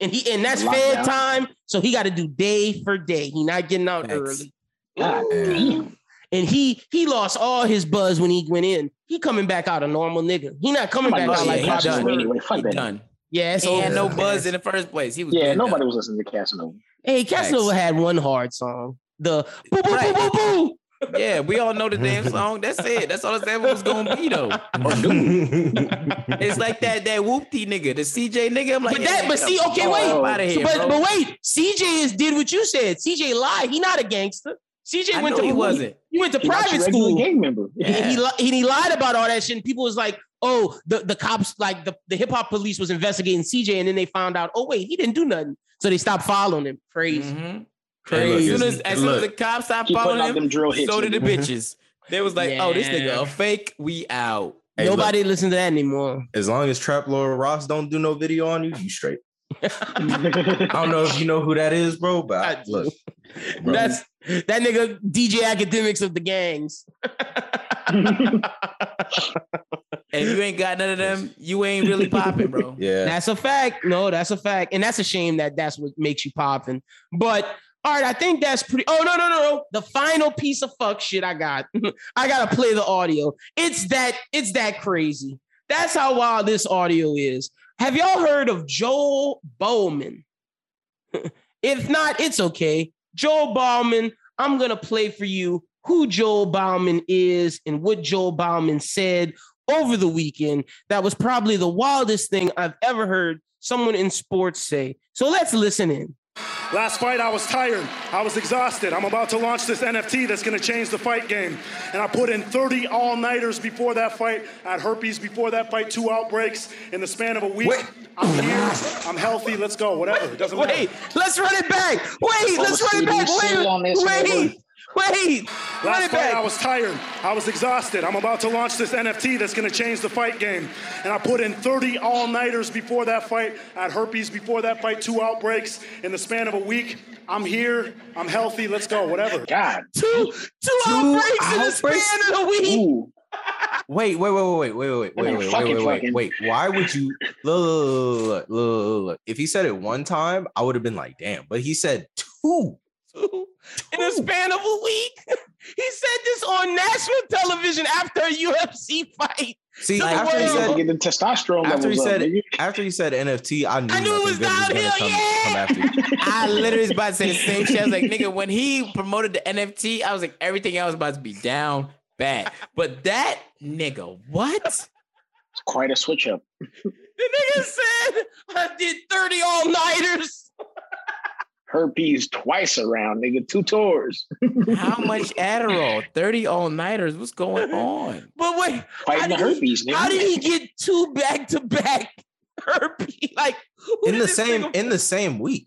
And he and that's fair Lockdown. time. So he got to do day for day. He not getting out Facts. early. God damn. And he he lost all his buzz when he went in. He coming back out a normal nigga. He not coming oh back out like he a done. Anyway. Fuck that. done. Yeah, it's He had no buzz in the first place. He was Yeah, nobody done. was listening to Casanova. Hey, Casanova Facts. had one hard song. The boo boo Right. boo boo boo. Yeah, we all know the damn song. That's it. That's all it's ever was gonna be though. It's like that that whoopty nigga, the CJ nigga. I'm like, But that, yeah, but see, okay, fuck wait. up outta So, but bro. but wait, CJ is did what you said. CJ lied. He not a gangster. CJ I went to he wasn't. He went to He private your school. gang member. He, he, he, he lied about all that shit. And people was like, oh, the, the cops, like the, the hip hop police was investigating CJ. And then they found out, oh, wait, he didn't do nothing. So they stopped following him. Crazy. Mm-hmm. Hey, look, As soon as, as soon as the cops stopped Keep following putting out them him, drill hits. so did the bitches. They was like, oh, this nigga a fake. We out. Hey, look, Nobody listen to that anymore. as long as Trap Lore Ross don't do no video on you, you straight. I don't know if you know who that is, bro, but I, I- look, bro. That's that nigga DJ Akademiks of the gangs. If you ain't got none of them, you ain't really popping, bro. yeah. That's a fact. No, that's a fact. And that's a shame that that's what makes you popping. But All right, I think that's pretty. Oh no, no, no, no! The final piece of fuck shit I got. I gotta play the audio. It's that. It's that crazy. That's how wild this audio is. Have y'all heard of Joel Bowman? if not, it's okay. Joel Bowman. I'm gonna play for you who Joel Bowman is and what Joel Bowman said over the weekend. That was probably the wildest thing I've ever heard someone in sports say. So let's listen in. Last fight, I was tired. I was exhausted. I'm about to launch this NFT that's going to change the fight game. And I put in 30 all nighters before that fight. I had herpes before that fight, two outbreaks in the span of a week. Wait. I'm here. I'm healthy. Let's go. Whatever. It doesn't matter. Wait, let's run it back. Wait, let's run it back. Wait, wait, wait. Last fight, back. I was tired. I was exhausted. I'm about to launch this NFT that's going to change the fight game. And I put in 30 all nighters before that fight. I had herpes before that fight, two outbreaks in the span of a week. I'm here. I'm healthy. Let's go. Whatever. God. Two, two outbreaks in the span of a week. Wait, wait, wait, wait, wait, wait, wait, And then wait, wait, wait, wait, wait. Why would you look, look, look, look, look, look. If he said it one time, I would have been like, damn. But he said two. in the span of a week. He said this on national television after a UFC fight. See, To the after he said Get the testosterone after he levels up, said after he said NFT, I knew, I knew it was good was gonna come, yeah. come after. you. I literally was about to say the same shit. I was like, nigga, when he promoted the NFT, I was like, everything else about to be down bad. But that nigga, what? It's quite a switch up. The nigga said I did 30 all nighters. Herpes twice around, nigga. Two tours. How much Adderall? 30 all nighters. What's going on? But wait, how Fighting the did, he, herpes, nigga. how did he get two back to back herpes? Like In the same nigga- in the same week.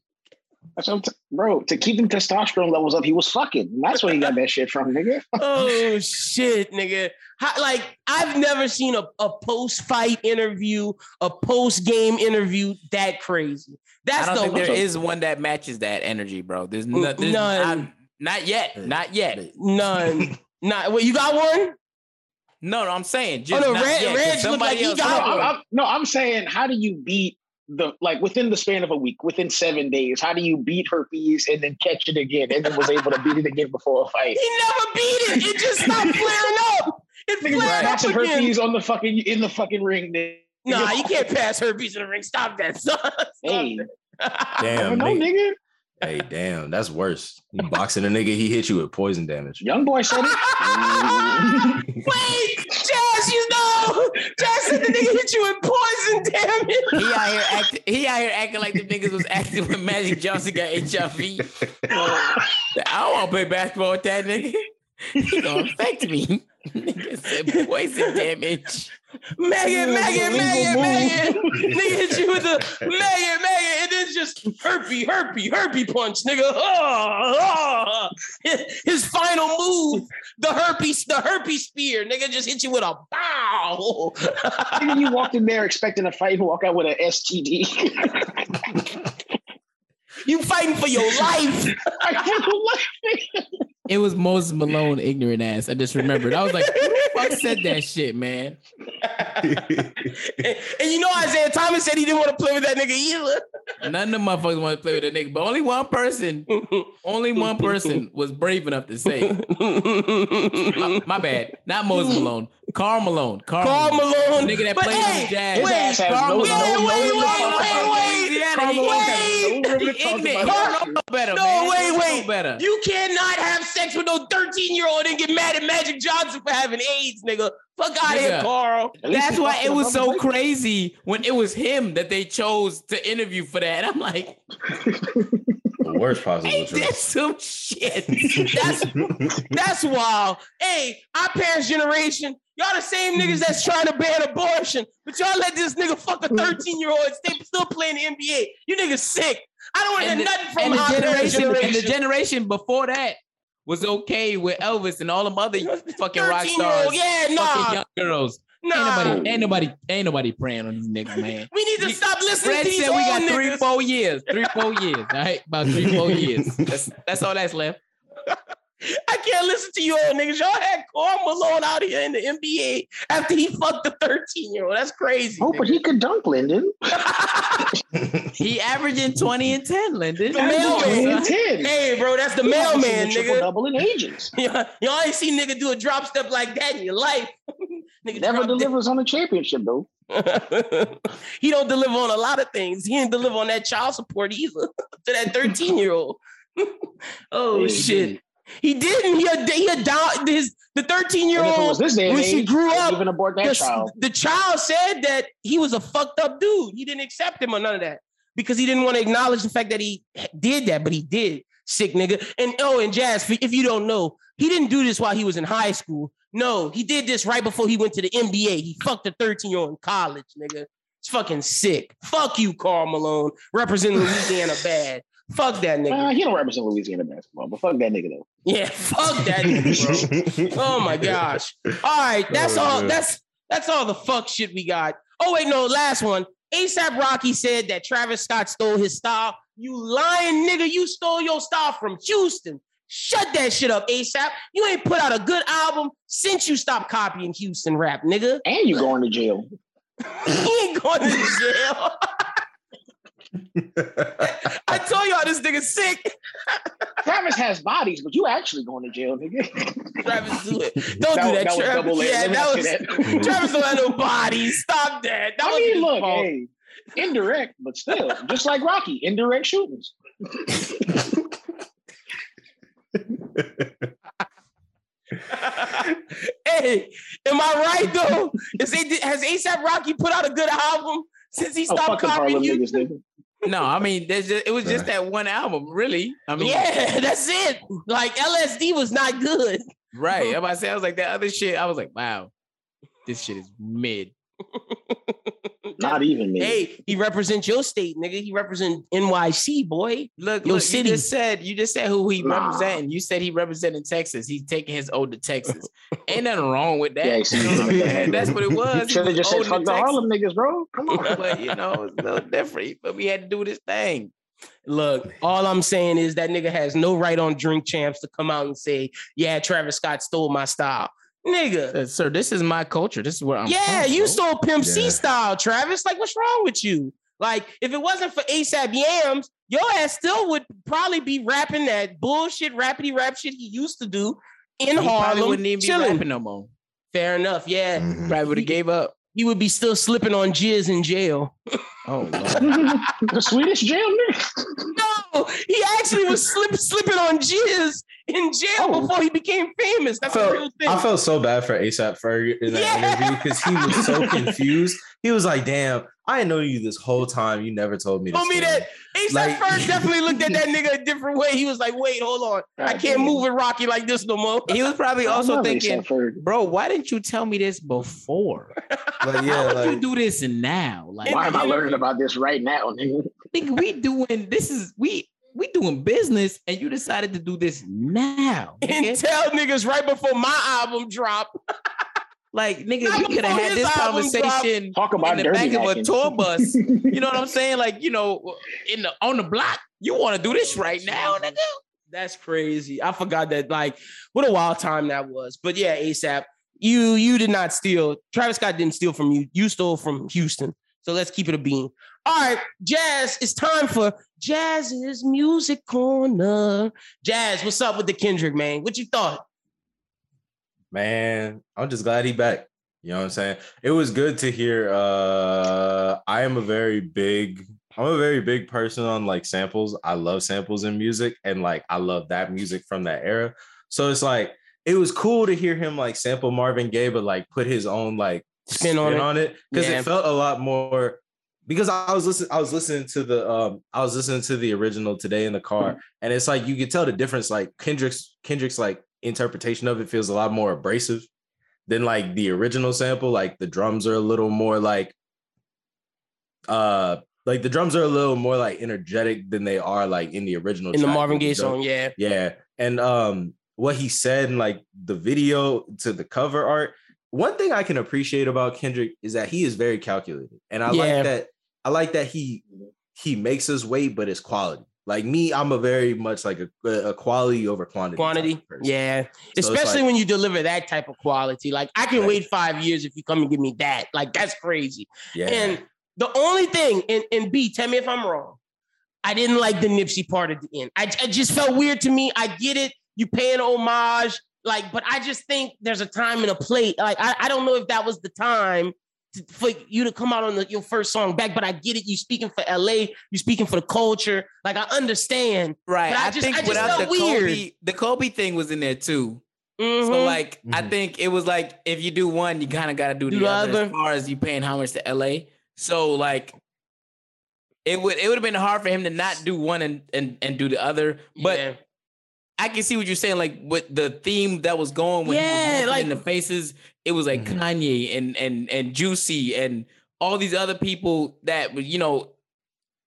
That's t- bro, to keep them testosterone levels up, he was fucking. That's where he got that shit from, nigga. oh shit, nigga. How, like I've never seen a, a post fight interview, a post game interview that crazy. That's I don't the think there is one that matches that energy, bro. There's, no, there's None. Not, not yet. Not yet. none. Not what you got one? No, no, I'm saying just oh, no, not Reg- yet, 'cause Reg somebody like he else. got No, Hold. I'm, I'm- no, I'm saying, how do you beat the like within the span of a week, within seven days? How do you beat herpes and then catch it again, and then was able to beat it again before a fight? He never beat it. It just stopped flaring up. It Nigga, flared up passing again. herpes on the fucking in the fucking ring. nigga. Nah, you can't pass herpes in the ring. Stop that, son. Stop Hey, Damn, no, nigga. nigga. Hey, damn, that's worse. You boxing a nigga, he hit you with poison damage. Young boy said it. Wait, Jazz, you know, Jazz said the nigga hit you with poison. Damn it. He out here acting. He out here acting like the niggas was acting when Magic Johnson got HIV. I don't want to play basketball with that nigga. He gonna affect me. nigga said poison damage. Megan, Megan, Megan, Megan. Nigga hit you with the Megan, Megan, and then just herpy, herpy, herpy punch, nigga. Oh, oh. His final move, the herpes, the herpes spear, nigga just hit you with a bow. Nigga, you walked in there expecting a fight and walk out with an STD. you fighting for your life. It was Moses Malone, ignorant ass. I just remembered. I was like, who the fuck said that shit, man? and, and you know Isaiah Thomas said he didn't want to play with that nigga either. None of them motherfuckers want to play with a nigga, but only one person, only one person was brave enough to say, my, my bad, not Moses Malone, Karl Malone, Karl, Karl Malone. the nigga that But played hey, in the Jazz. His ass has Karl no- Malone. no- no wait, room to wait, talk wait, about wait, He had Karl a- he- Malone wait. has no room to talk Ignorant. about He don't know better, No, man. wait, He don't wait. know better. You cannot have sex with no 13 year old and get mad at Magic Johnson for having AIDS, nigga. Fuck out of here, Karl. That's why it was so public- crazy when it was him that they chose to interview for that. I'm like, The worst possible ain't truth. that some shit? That's that's wild. Hey, our parents' generation, y'all the same niggas that's trying to ban abortion, but y'all let this nigga fuck a 13 year old and stay still playing the NBA. You niggas sick. I don't want to hear the, nothing from and our parents' generation, generation. and the generation before that was okay with Elvis and all them other fucking rock 13-year-old, stars, yeah, nah. young girls. Nah. Ain't nobody, ain't nobody, ain't nobody praying on these niggas, man. we need to stop listening Fred to these said we got old three, four years, three, four years. All right, about three, four years. That's that's all that's left. I can't listen to you old niggas. Y'all had Karl Malone out here in the NBA after he fucked the 13 year old. That's crazy. Oh, but he could dunk, Lyndon. he averaging 20 and 10, Lyndon. The mailman. Hey, bro, that's the He hasn't mailman, triple nigga. double in ages. Yeah, Y'all ain't seen nigga do a drop step like that in your life. nigga Never dropped it. delivers on a championship though. he don't deliver on a lot of things. He didn't deliver on that child support either to that 13 year old. oh Yeah, he shit. He didn't. He had, he down his the 13 year And if it old was this day and when she grew up. even abort that the, child. the child said that he was a fucked up dude. He didn't accept him or none of that because he didn't want to acknowledge the fact that he did that, but he did. Sick nigga. And oh, and Jazz, if you don't know, he didn't do this while he was in high school. No, he did this right before he went to the NBA. He fucked a 13 year old in college, nigga. It's fucking sick. Fuck you, Karl Malone, representing Louisiana bad. Fuck that nigga. Uh, he don't represent Louisiana basketball, but fuck that nigga though. Yeah, fuck that nigga, bro. oh my gosh. All right, that's Oh, all. man. That's that's all the fuck shit we got. Oh wait, no, last one. ASAP Rocky said that Travis Scott stole his style. You lying nigga, you stole your style from Houston. Shut that shit up, ASAP. You ain't put out a good album since you stopped copying Houston rap, nigga. And you going to jail. he ain't going to jail. I told y'all this nigga sick. Travis has bodies, but you actually going to jail, nigga. Travis, do it. Don't That do that, that Travis. A. Yeah, that was that. Travis don't have no body. Stop that. That I was mean, look, hey, indirect, but still, just like Rocky, indirect shootings. hey, am I right though? Is it, has ASAP Rocky put out a good album since he Oh, stopped fucking copying you? niggas, nigga. No, I mean, there's just, it was just that one album, really. I mean, yeah, that's it. Like LSD was not good. right. I'm about to say, I was like, that other shit, I was like, wow, this shit is mid. Not even me. Hey, he represents your state, nigga. He represent NYC, boy. Look, your look, city. you just said you just said who he Nah. representing. You said he representing Texas. He's taking his ode to Texas. Ain't nothing wrong with that. Yeah, You know what I? That's what it was. He Should have was just said owning fuck the Texas. Harlem niggas, bro. Come on. but you know, it's a little different. But we had to do this thing. Look, all I'm saying is that nigga has no right on Drink Champs to come out and say, "Yeah, Travis Scott stole my style." Nigga, Uh, sir, this is my culture. This is where I'm yeah, from, you bro. stole Pimp C style, Travis. Like, what's wrong with you? Like, if it wasn't for ASAP Yams, your ass still would probably be rapping that bullshit rapidy rap shit he used to do in He probably Harlem, wouldn't even be chilling. rapping no more. Fair enough, yeah. Mhm. Probably would have gave up. He would be still slipping on jizz in jail. Oh, Lord. the Swedish jail nigga. No, he actually was slip, slipping on jizz in jail Oh. before he became famous. I That's a real thing. I felt so bad for ASAP Ferg in that Yeah. interview because he was so confused. He was like, "Damn, I didn't know you this whole time. You never told me." Told me that ASAP Like- Ferg definitely looked at that nigga a different way. He was like, wait, hold on. I can't damn. move with Rocky like this no more. He was probably I also thinking, bro, why didn't you tell me this before? Like, yeah, How would you do this now? Like, Why am I learning about this right now, nigga? nigga, we doing this is we we doing business, and you decided to do this now. And tell niggas right before my album dropped. Like, nigga, we could have had this conversation Talk about in the dirty back of a tour bus. You know what I'm saying? Like, you know, in the on the block, you want to do this right now, nigga. That's crazy. I forgot that. Like, what a wild time that was. But yeah, ASAP, you you did not steal. Travis Scott didn't steal from you. You stole from Houston. So let's keep it a bean. All right, Jazz, it's time for Jazz's Music Corner. Jazz, what's up with the Kendrick, man? What you thought? Man, I'm just glad he back. You know what I'm saying? It was good to hear. Uh, I am a very big, I'm a very big person on like samples. I love samples in music, and like I love that music from that era. So it's like it was cool to hear him like sample Marvin Gaye, but like put his own like Spin on on it. because Yeah. it felt a lot more. Because I was listening, I was listening to the, um, I was listening to the original today in the car, and it's like you could tell the difference. Like Kendrick's, Kendrick's like interpretation of it feels a lot more abrasive than like the original sample. Like the drums are a little more like, uh, like the drums are a little more like energetic than they are like in the original. In the. Marvin Gaye song, yeah. yeah. And um what he said in like the video to the cover art, one thing I can appreciate about Kendrick is that he is very calculated. And I Yeah. like that I like that he he makes us wait, but it's quality. Like me, I'm a very much like a, a quality over quantity. Quantity, yeah. So Especially like- when you deliver that type of quality. Like I can Right. wait five years if you come and give me that. Like that's crazy. Yeah. And The only thing, and, and B, tell me if I'm wrong. I didn't like the Nipsey part at the end. I, I just felt weird to me. I get it. You pay an homage, like, but I just think there's a time and a plate. Like, I, I don't know if that was the time for you to come out on the, your first song back, but I get it. You speaking for LA, you speaking for the culture. Like, I understand. Right. But I, I, just, think I just without felt the weird. Kobe, the Kobe thing was in there too. So Mhm. like, I think it was like if you do one, you kind of got to do, Do the, the other, other. As far as you paying homage to LA, so like, it would it would have been hard for him to not do one and and and do the other. But Yeah. I can see what you're saying. Like with the theme that was going when he Yeah, was like- in the faces, it was like mm-hmm. Kanye and and and Juicy and all these other people that were you know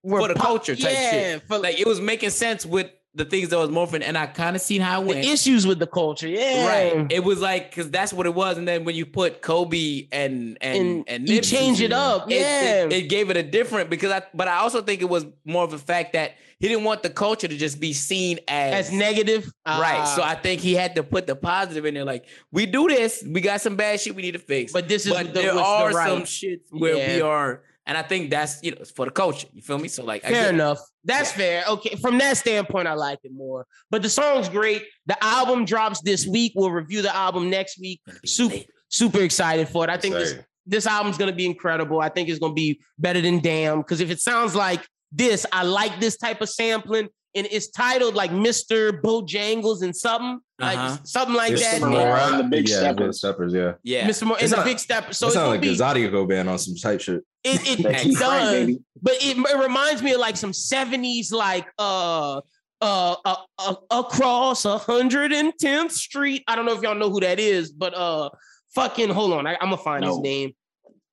Were for the pop- culture type yeah, shit. for- like it was making sense with the things that was morphing, and I kind of seen how it The issues with the culture. Yeah. Right. It was like because that's what it was, and then when you put Kobe and and And and, you change it up, it- it- yeah. it, gave it a different because I. But I also think it was more of a fact that he didn't want the culture to just be seen as As negative. right. Ah. So I think he had to put the positive in there. Like we do this, we got some bad shit we need to fix, But this is but the- there what's the are right- some shit where we are, and I think that's you know for the culture. You feel me? So like, Fair get- enough. That's fair. Okay, from that standpoint, I like it more. But the song's great. The album drops this week. We'll review the album next week. Super, super excited for it. I think this this album's gonna be incredible. I think it's gonna be better than Damn. Because if it sounds like this, I like this type of sampling. And it's titled like Mr. Bojangles and something, like Uh-huh. something like It's that. Mr. Yeah. Moran, the Big yeah, Steppers. Steppers, yeah. yeah. Mr. Mo- and It's the big step. So it it's sounds like be a Zydeco band on some type shit. It it, That it Keith Frank, does, baby. but it, it reminds me of like some seventies, like uh uh, uh, uh across 110th Street. I don't know if y'all know who that is, but uh, fucking hold on, I, I'm gonna find his name.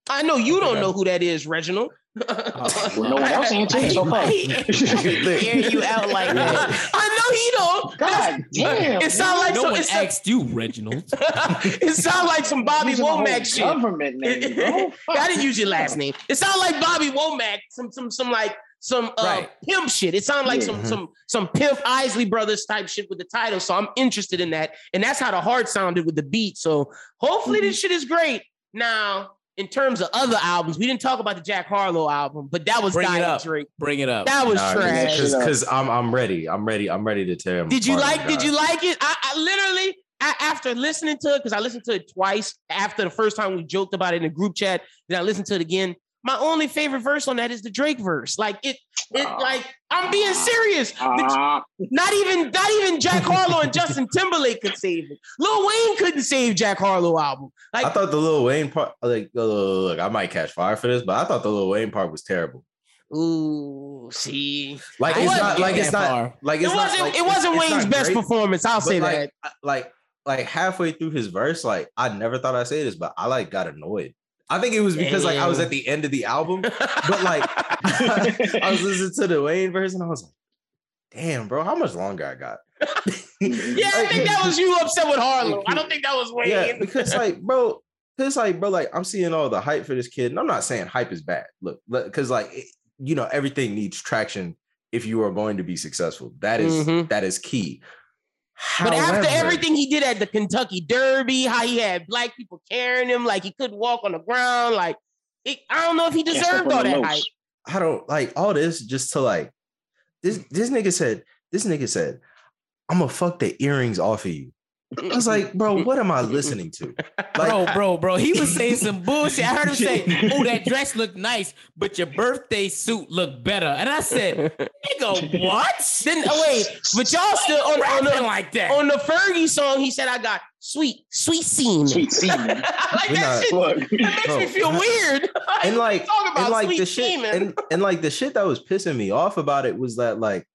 I know you don't know who that is, Reginald. Uh, well, no one else answered, so fuck. Hear you out like that. I know he don't. God damn. It sounds like no some, one it sound- asked you, Reginald. it sounds like some Bobby Using Womack shit. Government name, bro. I didn't use your last name. It sounds like Bobby Womack, some some some like some uh, Right. pimp shit. It sounded like Yeah. some mm-hmm. some some pimp Isley Brothers type shit with the title. So I'm interested in that, and that's how the heart sounded with the beat. So hopefully mm-hmm. this shit is great. Now, in terms of other albums, we didn't talk about the Jack Harlow album, but that was Bring it Diet up. Drake. Bring it up. That was Nah, trash. Cause, cause I'm I'm ready. I'm ready. I'm ready to tear him. Did you like? Did God. you like it? I, I literally, I, after listening to it, because I listened to it twice. After the first time we joked about it in the group chat, then I listened to it again. My only favorite verse on that is the Drake verse. Like it, it like I'm being serious. The- Ah, not even, not even Jack Harlow and Justin Timberlake could save it. Lil Wayne couldn't save Jack Harlow album. Like I thought the Lil Wayne part, like, uh, look, I might catch fire for this, but I thought the Lil Wayne part was terrible. Ooh, see, Like I it's wouldn't not, like it's that not, far. like it it's not, wasn't. like, it wasn't it's Wayne's not best great, performance. I'll say like, that. Like, like halfway through his verse, like I never thought I'd say this, but I like got annoyed. I think it was because like I was at the end of the album, but like I was listening to the Wayne verse and I was like, damn, bro, how much longer I got? yeah, I think that was you upset with Harlow. I don't think that was Wayne. Yeah, because like, bro, because like, bro, like I'm seeing all the hype for this kid, and I'm not saying hype is bad. Look, because like, it- you know, everything needs traction if you are going to be successful. That is- Mhm. that is key. But after everything he did at the Kentucky Derby, how he had black people carrying him, like he couldn't walk on the ground, like it, I don't know if he deserved all that hype. I don't like all this just to like this. This nigga said. This nigga said, "I'm gonna fuck the earrings off of you." I was like, bro, what am I listening to? Like, bro, bro, bro. He was saying some bullshit. I heard him say, "Oh, that dress looked nice, but your birthday suit looked better." And I said, "Nigga, what?" Then oh, wait, but y'all still on, on, rapping the, like that. on the Fergie song, he said, I got sweet, sweet semen. Sweet semen. like We're that not- shit Look, that makes Bro. me feel weird. and like about and like sweet the shit and, and like the shit that was pissing me off about it was that like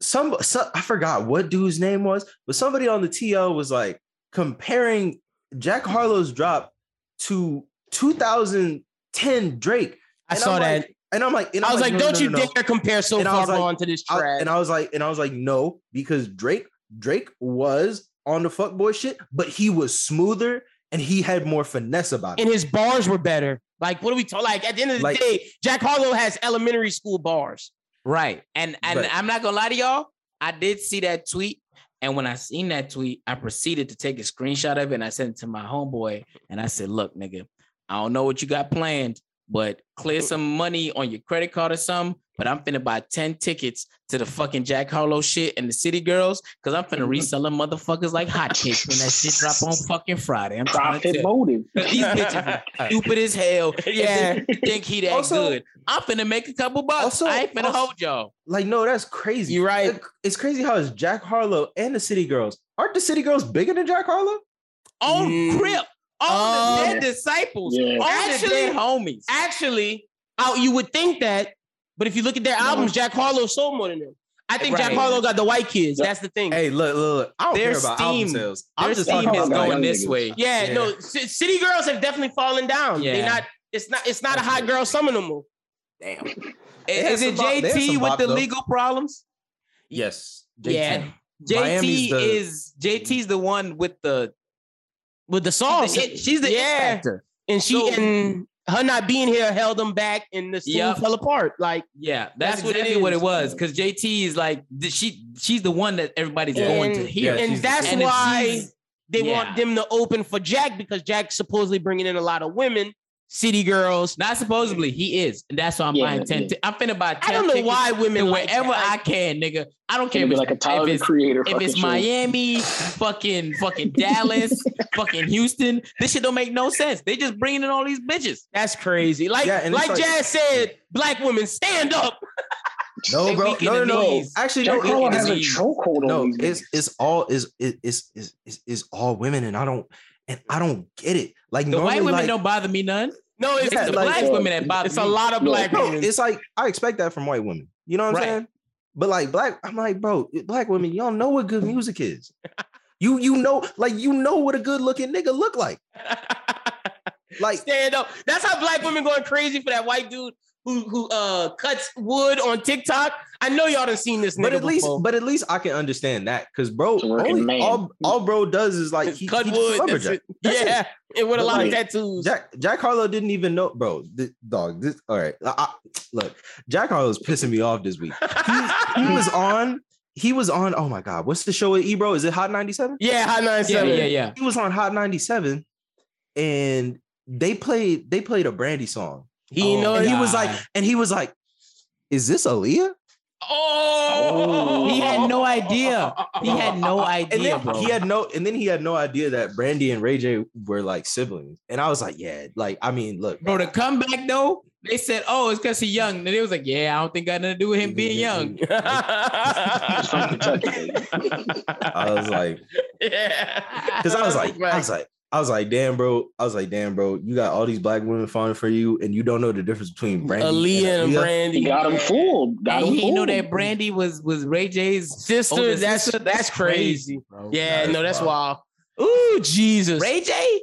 some, some I forgot what dude's name was, but somebody on the TL was like comparing Jack hmm. Harlow's drop to 2010 Drake. I And saw I'm that. like- and I'm like, and I I'm was like, no, don't no, you no, dare compare so And I far like- gone to this I- track. and I was like, and I was like, no, because Drake, Drake was on the fuckboy shit, but he was smoother and he had more finesse about it. and his bars were better. Like, what are we talking? Like, at the end of the Like- day, Jack Harlow has elementary school bars. Right. And and I'm not gonna lie to y'all. I did see that tweet. And when I seen that tweet, I proceeded to take a screenshot of it and I sent it to my homeboy. And I said, look, nigga, I don't know what you got planned, but clear some money on your credit card or something. But I'm finna buy 10 tickets to the fucking Jack Harlow shit and the City Girls because I'm finna resell them motherfuckers like hotcakes when that shit drop on fucking Friday. I'm trying to Profit you. These bitches stupid as hell. Yeah. Yeah, think he that Also- good. I'm finna make a couple bucks. Also- I ain't finna also- hold y'all. Like, no, that's crazy. You right. It's crazy how it's Jack Harlow and the City Girls. Aren't the City Girls bigger than Jack Harlow? On Mm. crip, all Um, the dead disciples, Yeah. Actually- the dead homies. Actually, oh, you would think that, but if you look at their albums, Jack Harlow sold more than them. I think Jack Harlow got the white kids. That's the thing. Hey, look, look, look. I don't Their care about album steam- sales. Their I'm just steam is going this niggas. way. Yeah, Yeah. no, C- City Girls have definitely fallen down. They're not. It's not. It's not a hot girl summer no more. Damn. had Is it bop- JT some with the though. legal problems? Yes. Yeah. Miami's JT the- is JT's the one with the With the sauce, She's the it- she's the yeah, factor. and she So- and her not being here held them back, and the school Yup. fell apart. Like yeah. That's That's, what it exactly what it is. was. Because JT is like she she's the one that everybody's going to hear. And she's that's And if why she's- they yeah. want them to open for Jack because Jack's supposedly bringing in a lot of women, city girls. Not supposedly he is, and that's why I'm Yeah, buying ten. yeah. ti- I'm finna buy. 10 I don't know why women to like wherever that. I can, nigga. I don't care if be it's, like a Tyler if it's, Creator. if it's show. Miami, fucking fucking Dallas, fucking Houston. This shit don't make no sense. They just bringing in all these bitches. That's crazy. Like Yeah, and it's like, like- Jazz said, black women stand up. No, bro. No, no, no. Actually, Jack no. Harlow it- has a chokehold no, on these it's it's all is it- it's it's it's it's all women, and I don't and I don't get it. Like The normally, white women like, don't bother me none. No, it's, Yeah, It's the like- black women that bother it's me. a lot of black No, women. it's like I expect that from white women. You know what I'm Right. saying? But like black, I'm like, bro, black women, y'all know what good music is. you you know, like you know what a good looking nigga look like. Like stand up. That's how black women going crazy for that white dude who who uh cuts wood on TikTok. I know y'all done seen this but at least, before. but at least I can understand that because bro, It's a working only, all all bro does is like he, cut he wood. That's lumberjack. it. That's it. yeah, and with a But lot of tattoos. Jack Jack Harlow didn't even know, bro. This, dog, this all right. I, I- look, Jack Harlow's pissing me off this week. He, he was on. He was on. Oh my god, what's the show with Ebro? Is it Hot ninety seven? yeah, hot ninety seven. Yeah, yeah, yeah. He was on Hot ninety seven, and they played they played a Brandy song. He ain't oh, know Oh, and it. he was like, and he was like, "Is this Aaliyah?" Oh, He had no idea. He had no And idea, then bro. he had no, and then he had no idea that Brandy and Ray J were like siblings. And I was like, yeah, like I mean, look, Bro, the comeback though, they said, "Oh, it's because he's young." And they was like, "Yeah, I don't think got nothing to do with him being young." He's from Kentucky. I was like, yeah. because I was like, I was like, I was like, damn, bro. I was like, damn, bro. You got all these black women falling for you, and you don't know the difference between Brandy Aaliyah and Aaliyah? Brandy. He got him fooled. Got And him he didn't know that Brandy was was Ray J's sister. older That's sister? that's crazy. bro. Yeah, no, that's wild. wild. Ooh, Jesus. Ray J,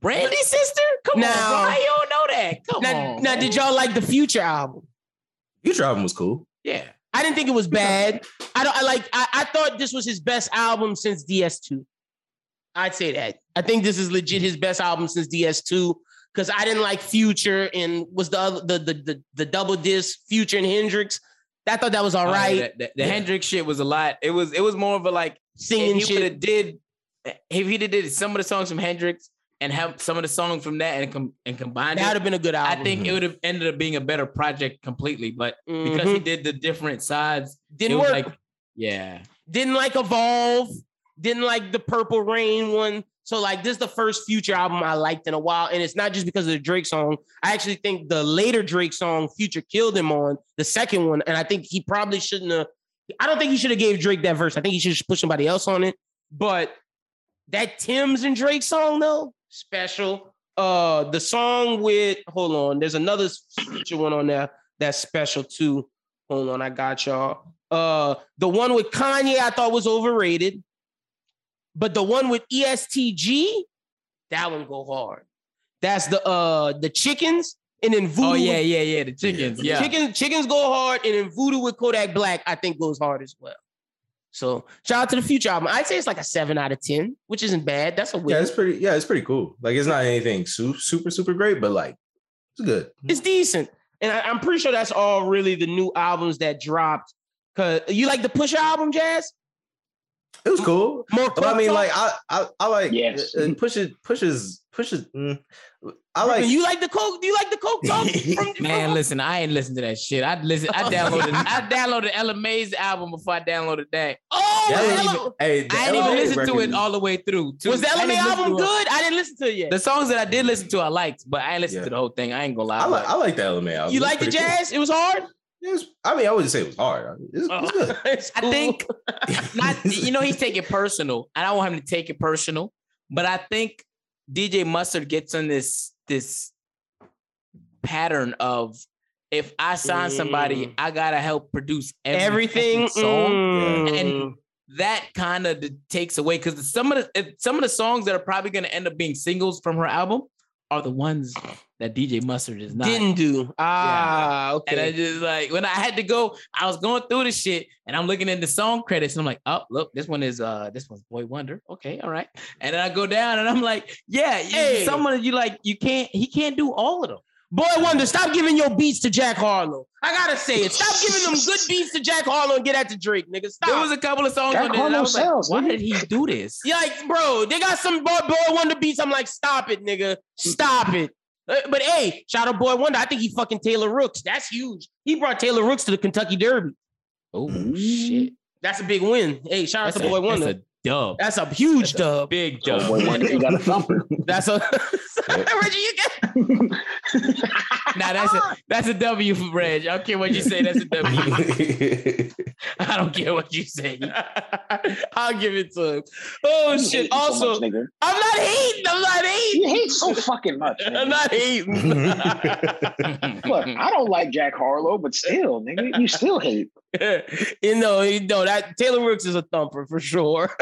Brandy's sister. Come on, Now- bro. How you don't know that? Come Now, on. now, man. did y'all like the Future album? Future album was cool. Yeah. I didn't think it was bad. I don't. I like. I, I thought this was his best album since DS2. I'd say that. I think this is legit his best album since DS2 because I didn't like Future and was the other the the the, the double disc Future and Hendrix. I thought that was all right. Oh, right. The, the, the Hendrix shit was a lot. It was it was more of a like Singing if he shit. did if he did did some of the songs from Hendrix and have some of the songs from that and com- and combined That would have been a good album. I think it would have ended up being a better project completely. But because he Mhm. did the different sides, Didn't work. Like, yeah, didn't like Evolve, didn't like the Purple Rain one. So like this is the first Future album I liked in a while, and it's not just because of the Drake song. I actually think the later Drake song Future killed him on the second one, and I think he probably shouldn't have. I don't think he should have gave Drake that verse. I think he should put somebody else on it. But that Tems and Drake song though, special. Uh, the song with hold on, there's another Future one on there that's special too. Hold on, I got y'all. Uh, the one with Kanye I thought was overrated, but the one with EST Gee, that one go hard. That's the uh the chickens and then voodoo. oh yeah, yeah, yeah. The chickens, yeah. Chickens, chickens go hard, and then voodoo with Kodak Black, I think goes hard as well. So shout out to the future album. I'd say it's like a seven out of ten, which isn't bad. That's a win. Yeah, it's pretty. Yeah, it's pretty cool. Like it's not anything super super super great, but like it's good. It's decent. And I, am pretty sure that's all really the new albums that dropped. Cause you like the Pusha album, Jazz? It was cool. More But I mean, like I I, I like Yes. and pushes pushes pushes. Mm, I like you like the coke? Do you like the coke talk? From, Man, listen, I ain't listen to that shit. I listen. I downloaded. I downloaded Ella Mai's album before I downloaded that. oh, That was Ella- even- hey, I didn't even LMA listen to it all the way through. too. was the I Ella Mai album good? I didn't listen to it yet. The songs that I did listen to, I liked, but I ain't listened Yeah. to the whole thing. I ain't gonna lie. I like I like the Ella LMA album. you It's like the pretty cool. jazz? It was hard. It was, I mean, I wouldn't say it was hard. It's, it's good. It's I think not. You know, he's taking personal. I don't want him to take it personal, but I think DJ Mustard gets on this this pattern of if I sign somebody, Mm. I gotta help produce every everything. song. mm. and that kind of takes away because some of the some of the songs that are probably going to end up being singles from her album are the ones that DJ Mustard is not. didn't do. Ah, okay. And I just like when I had to go, I was going through the shit and I'm looking in the song credits and I'm like, oh look, this one is uh this one's Boy Wonder. Okay, all right. And then I go down and I'm like, yeah, Hey. someone you like, you can't, he can't do all of them. Boy Wonder, stop giving your beats to Jack Harlow. I gotta say it. Stop giving them good beats to Jack Harlow and get at the Drake, nigga. Stop. There was a couple of songs Jack on there and I Harlow was like, why did he do this? Yeah, like, bro, they got some boy, boy Wonder beats. I'm like, stop it, nigga. Stop it. Uh, But hey, shout out Boy Wonder. I think he fucking Taylor Rooks. That's huge. He brought Taylor Rooks to the Kentucky Derby. Oh shit. That's a big win. Hey, shout out That's to a, Boy that's Wonder. a dub. That's a huge That's a dub. Big Oh, dub. boy, Wonder, you got a thumper. That's a Reggie. You get Nah, that's a that's a W for Reg. I don't care what you say. That's a W. I don't care what you say. I'll give it to him. Oh You shit! hate so Also, much, nigga. I'm not hating. I'm not hating. You hate so fucking much. I'm not hating. Look, I don't like Jack Harlow, but still, nigga, you still hate. you know, you know that Taylor Rooks is a thumper for sure.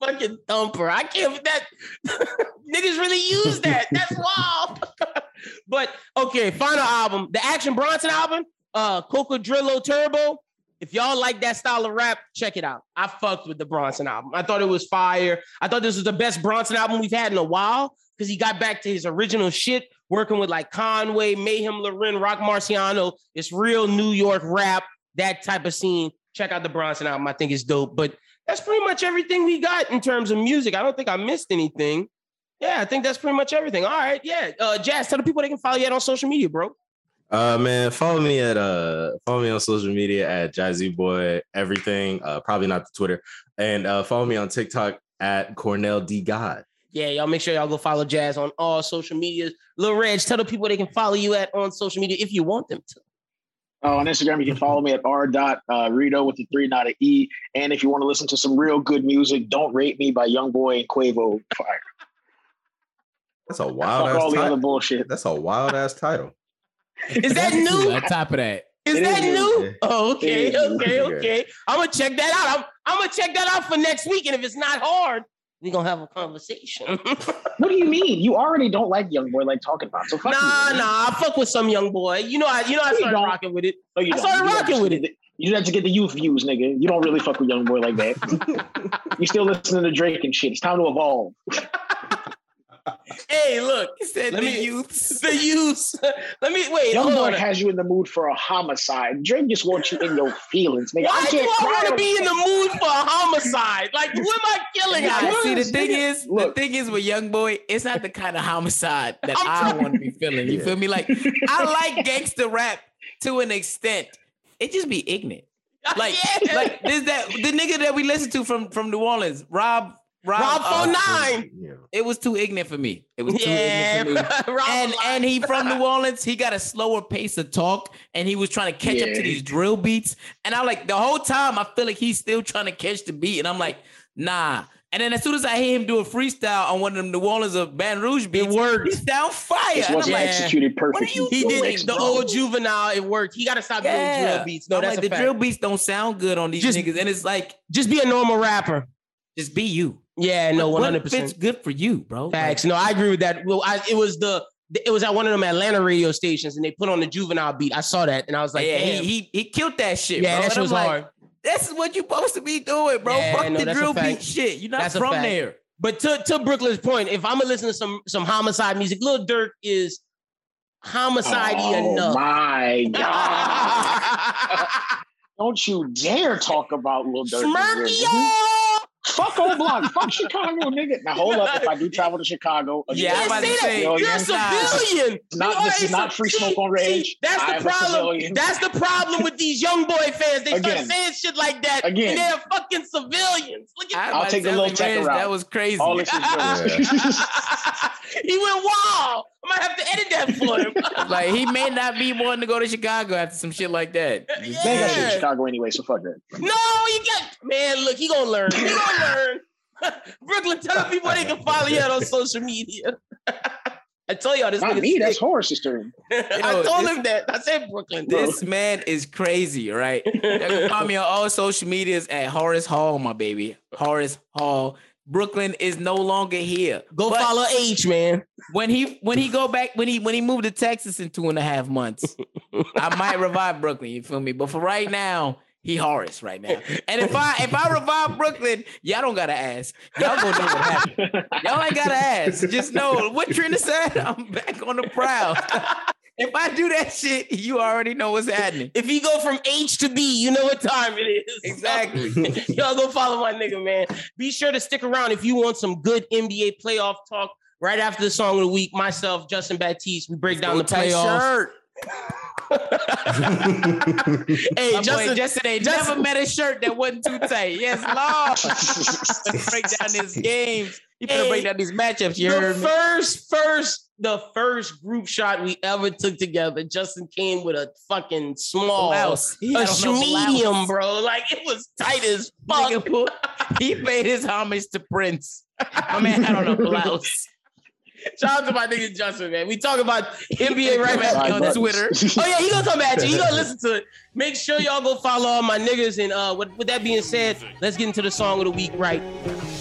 Fucking thumper. I can't that niggas really use that. That's wild. but okay, final album. The Action Bronson album, uh Cocodrillo Turbo. If y'all like that style of rap, check it out. I fucked with the Bronson album. I thought it was fire. I thought this was the best Bronson album we've had in a while because he got back to his original shit, working with like Conway, Meyhem, Lauren, Roc Marciano. It's real New York rap, that type of scene. Check out the Bronson album. I think it's dope. But that's pretty much everything we got in terms of music. I don't think I missed anything. Yeah, I think that's pretty much everything. All right, yeah. Uh, Jazz, tell the people they can follow you on social media, bro. Uh man, follow me at uh follow me on social media at Jazzy Boy everything. Uh probably not the Twitter. And uh follow me on TikTok at Cornell D God. Yeah, y'all make sure y'all go follow Jazz on all social medias. Lil Reg, tell the people they can follow you at on social media if you want them to. Oh, on Instagram, you can follow me at r dot uh, Rito with the three, not an e. And if you want to listen to some real good music, "Don't Rate Me" by YoungBoy and Quavo. Fire. That's a wild Fuck ass all the other title. bullshit. That's a wild ass title. Is that new? On top of that, Is It that is new? Yeah. Oh, okay, okay, okay. I'm gonna check that out. I'm, I'm gonna check that out for next week. And if it's not hard, we're gonna have a conversation. What do you mean? You already don't like young boy like talking about. So fuck nah, you, nah, I fuck with some young boy. You know, I you know I You started don't. rocking with it. No, you I don't. started You rocking with it. You do that to get the youth views, nigga. You don't really fuck with young boy like that. you still listening to Drake and shit. It's time to evolve. Hey, look, he said Let the me- youths. the youth. Let me wait. hold YoungBoy on. has you in the mood for a homicide. Drake just wants you in your feelings, nigga. Why do can't I want to be in the mood for a homicide? Like, who am I killing? Nah, at? see, the thing is, Look. the thing is with Young Boy, it's not the kind of homicide that I'm I trying- want to be feeling. You feel me? Like I like gangster rap to an extent. It just be ignorant. Like, Yeah. like this that the nigga that we listen to from from New Orleans, Rob Rob, Rob uh, 49. Yeah. It was too ignorant for me. It was too Yeah, ignorant for me. Rob and and he from New Orleans, he got a slower pace of talk, and he was trying to catch up to these drill beats. And I'm like, the whole time, I feel like he's still trying to catch the beat, and I'm like, nah. And then as soon as I hear him do a freestyle on one of them New Orleans of Baton Rouge beats, worked. He sound fire. This And I'm wasn't like, executed perfectly. He doing, did the old juvenile. It worked. He got to stop doing drill beats. No, I'm that's like, a the fact. drill beats don't sound good on these Just- niggas, and it's like, Just be a normal rapper. Just be you. Yeah, no, one What hundred fits percent. good for you, bro? Like, Facts. No, I agree with that. Well, I, it was the it was at one of them Atlanta radio stations, and they put on the juvenile beat. I saw that, and I was like, yeah, damn. he, he he killed that shit. yeah, bro. that shit was like, hard. This is what you supposed to be doing, bro. Yeah, Fuck no, the drill beat shit. You're not That's from there. But to, to Brooklyn's point, if I'm gonna listen to some some homicide music, Lil Durk is homicide Oh enough. my god! Don't you dare talk about Lil Durk. Smirky. Fuck O'Block. Fuck Chicago, nigga. Now hold up. If I do travel to Chicago, Yeah, I'm about to say, You're a civilian. civilian. Not- You this is not free smoke on See, range. That's I the problem. That's the problem with these young boy fans. They start saying shit like that, Again. and they're fucking civilians. Look I at I'll take the telling little tech around. That was crazy. All this is jokes. he went wild. I might have to edit that for him. like he may not be wanting to go to Chicago after some shit like that. They ain't got shit in Yeah. Chicago anyway, so fuck that. No, you got man. Look, he gonna learn. He gonna learn. Brooklyn, tell the people they can follow you out on social media. I told y'all this Not nigga me. That's sick. Horace's turn. I Yo, told this- him that. I said Brooklyn. bro. This man is crazy, right? You can follow me on all social medias at Horace Hall, my baby. Horace Hall. Brooklyn is no longer here. Go But follow H, man. when he when he go back when he when he moved to Texas in two and a half months. I might revive Brooklyn. You feel me? But for right now, he Horace right now. And if I if I revive Brooklyn, y'all don't gotta ask. Y'all gonna know what happened. Y'all ain't gotta ask. Just know what Trina said. I'm back on the prowl. if I do that shit, you already know what's happening. If you go from H to B, you know what time it is. Exactly. Y'all go follow my nigga, man. Be sure to stick around if you want some good NBA playoff talk. Right after the song of the week, myself, Justin Baptiste, we break down the playoffs. hey, My Justin, boy Justin ain't Justin- never met a shirt that wasn't too tight. Yes, Lord. Break down these games. You gonna Hey, break down these matchups. You the heard me? first, first, the first group shot we ever took together, Justin came with a fucking small, Blouse. A medium, blouse. bro. Like it was tight as fuck. Put- he paid his homage to Prince. My man had on a blouse. Shout out to my nigga Justin, man. We talk about NBA right back on. Twitter. Oh yeah, he gonna come at you. He gonna listen to it. Make sure y'all go follow all my niggas. And uh, with, with that being said, let's get into the song of the week, right?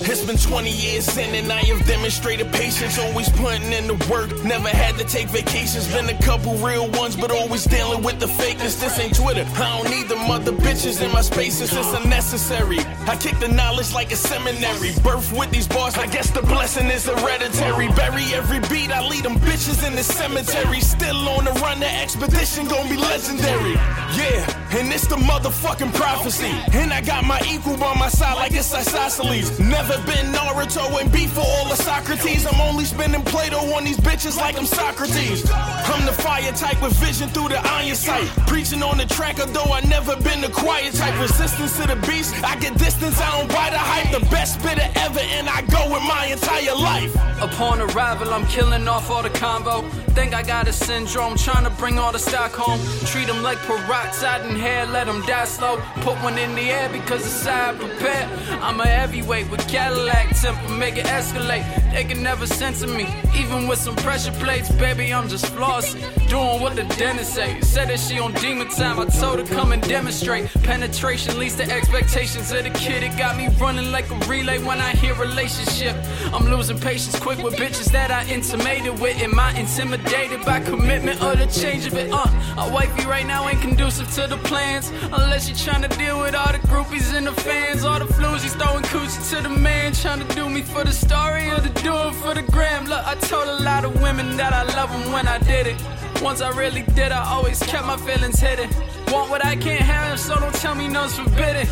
It's been 20 years in and I have demonstrated patience, always putting in the work. Never had to take vacations, been a couple real ones, but always dealing with the fakeness. This ain't Twitter. I don't need the mother bitches in my spaces, it's unnecessary. I kick the knowledge like a seminary. Birth with these bars, I guess the blessing is hereditary. Bury every beat, I lead them bitches in the cemetery. Still on the run, the expedition gon' be legendary. Yeah, and it's the motherfucking prophecy. And I got my equal by my side like it's isosceles. Never been Naruto and beef for all of Socrates. I'm only spending Play-Doh on these bitches like I'm Socrates. I'm the fire type with vision through the iron sight. Preaching on the track, although I never been the quiet type. Resistance to the beast, I get distance, I don't buy the hype. The best spitter ever, and I go with my entire life. Upon arrival, I'm killing off all the combo. Think I got a syndrome, trying to bring all the stock home. Treat them like peroxide in hair, let them die slow. Put one in the air because it's side prepared. I'm a heavyweight with Cadillac temper, make it escalate. They can never censor me, even with some pressure plates. Baby, I'm just flossing, doing what the dentist say. Said that she on demon time, I told her come and demonstrate. Penetration leads to expectations of the kid. It got me running like a relay when I hear relationship. I'm losing patience quick with bitches that I intimated with. Am I intimidated by commitment or the change of it? Uh, a wifey right now ain't conducive to the plans. Unless you're trying to deal with all the groupies and the fans. All the floozies throwing coochie to the man. Trying to do me for the story or to do it for the gram. Look, I told a lot of women that I love them when I did it. Once I really did, I always kept my feelings hidden. Want what I can't have, so don't tell me no's forbidden.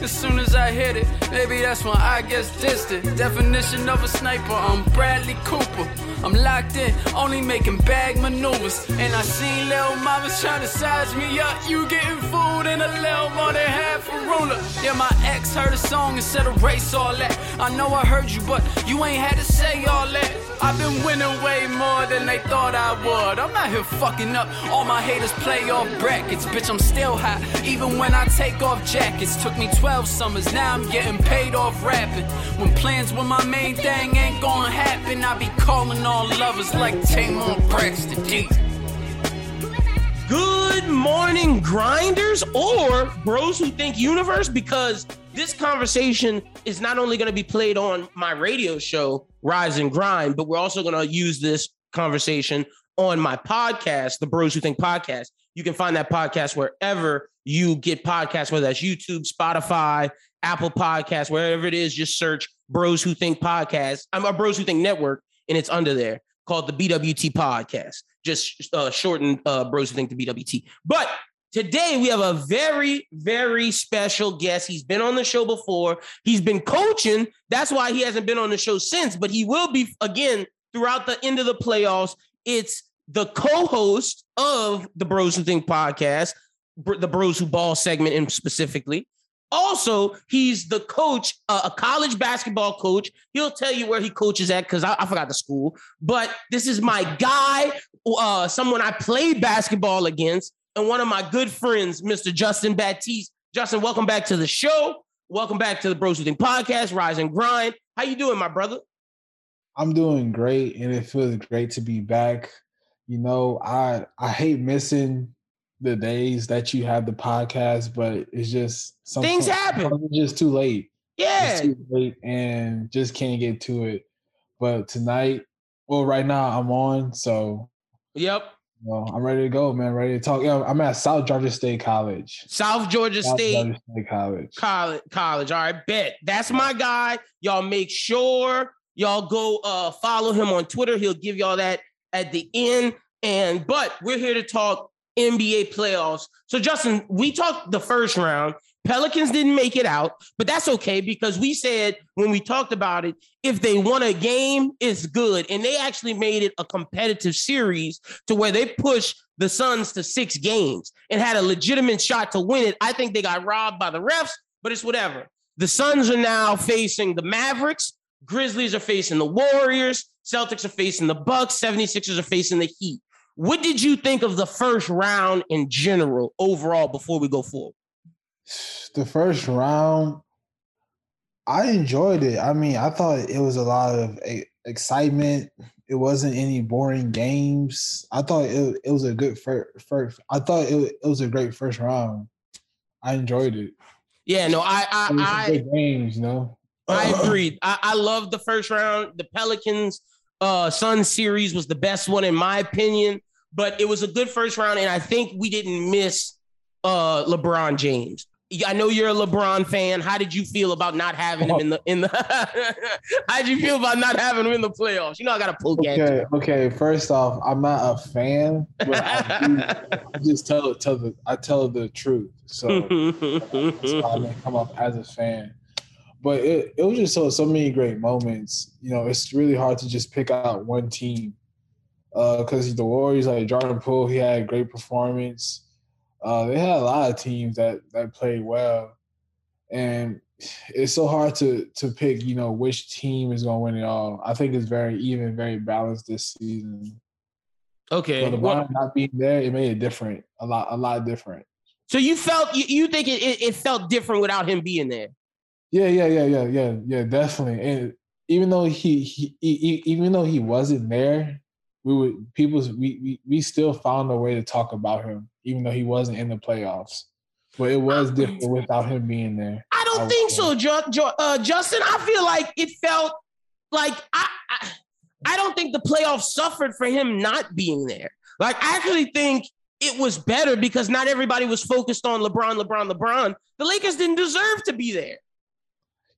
As soon as I hit it, maybe that's when I get distant. Definition of a sniper, I'm Bradley Cooper. I'm locked in, only making bag maneuvers. And I seen little mamas trying to size me up. You getting food and a little more than half ruler. Yeah, my ex heard a song and said erase all that. I know I heard you, but you ain't had to say all that. I've been winning way more than they thought I would. I'm not here fucking up. All my haters play off brackets. Bitch, I'm still hot. Even when I take off jackets. Took me 12 summers, now I'm getting paid off rapping. When plans with my main thing ain't gonna happen, I be calling all lovers like Tamar Braxton D. Good morning, grinders, or bros who think universe, because this conversation is not only going to be played on my radio show, Rise and Grind, but we're also going to use this conversation on my podcast, the Bros Who Think podcast. You can find that podcast wherever you get podcasts, whether that's YouTube, Spotify, Apple Podcasts, wherever it is, just search Bros Who Think podcast. I'm a Bros Who Think network, and it's under there called the BWT podcast. Just uh, shorten uh, Bros Who Think the BWT. But today we have a very, very special guest. He's been on the show before. He's been coaching. That's why he hasn't been on the show since, but he will be again throughout the end of the playoffs. It's the co-host of the Bros Who Think podcast, the Bros Who Ball segment, in specifically. Also, he's the coach, uh, a college basketball coach. He'll tell you where he coaches at because I, I forgot the school. But this is my guy, uh, someone I played basketball against, and one of my good friends, Mr. Justin Baptiste. Justin, welcome back to the show. Welcome back to the Bros Who Think podcast, Rise and Grind. How you doing, my brother? I'm doing great, and it feels great to be back. You know, I I hate missing the days that you have the podcast, but it's just Things happen. It's just too late. Yeah. It's too late, and just can't get to it. But tonight, well, right now I'm on, so Yep. well, I'm ready to go, man. Ready to talk. Yeah, I'm at South Georgia State College. South Georgia South State Georgia State College. college college all right bet that's my guy y'all make sure y'all go uh follow him on twitter he'll give y'all that at the end and but we're here to talk nba playoffs. So justin we talked the first round. Pelicans didn't make it out but that's okay because we said when we talked about it if they won a game it's good. And they actually made it a competitive series to where they pushed the suns to six games and had a legitimate shot to win it. I think they got robbed by the refs but it's whatever. The Suns are now facing the Mavericks, Grizzlies are facing the Warriors, Celtics are facing the Bucks, 76ers are facing the Heat. What did you think of the first round in general overall before we go forward? The first round, I enjoyed it. I mean, I thought it was a lot of excitement. It wasn't any boring games. I thought it, it was a good first. first I thought it, it was a great first round. I enjoyed it. Yeah, no, I was I games, you know. I, agree. I, I love the first round. The Pelicans uh Sun series was the best one in my opinion, but it was a good first round, and I think we didn't miss uh LeBron James. I know you're a LeBron fan. How did you feel about not having him in the in the? How did you feel about not having him in the playoffs? You know, I got to poke at you. Okay, okay. First off, I'm not a fan, but I, do, I just tell tell the I tell the truth. So that's why I didn't come up as a fan. But it, it was just so so many great moments. You know, it's really hard to just pick out one team. Because the Warriors, like Jordan Poole, he had a great performance. Uh, they had a lot of teams that that played well, and it's so hard to to pick. You know, which team is going to win it all. I think it's very even, very balanced this season. Okay. So the well- not being there, it made it different, a lot, a lot different. So you felt you, you think it, it, it felt different without him being there? Yeah, yeah, yeah, yeah, yeah, yeah, definitely. And even though he, he, he even though he wasn't there, we would people we, we we still found a way to talk about him, even though he wasn't in the playoffs. But it was different without him being there. I don't think so, jo- Jo- uh, Justin. I feel like it felt like I, I I don't think the playoffs suffered for him not being there. Like I actually think it was better because not everybody was focused on LeBron, LeBron, LeBron. The Lakers didn't deserve to be there.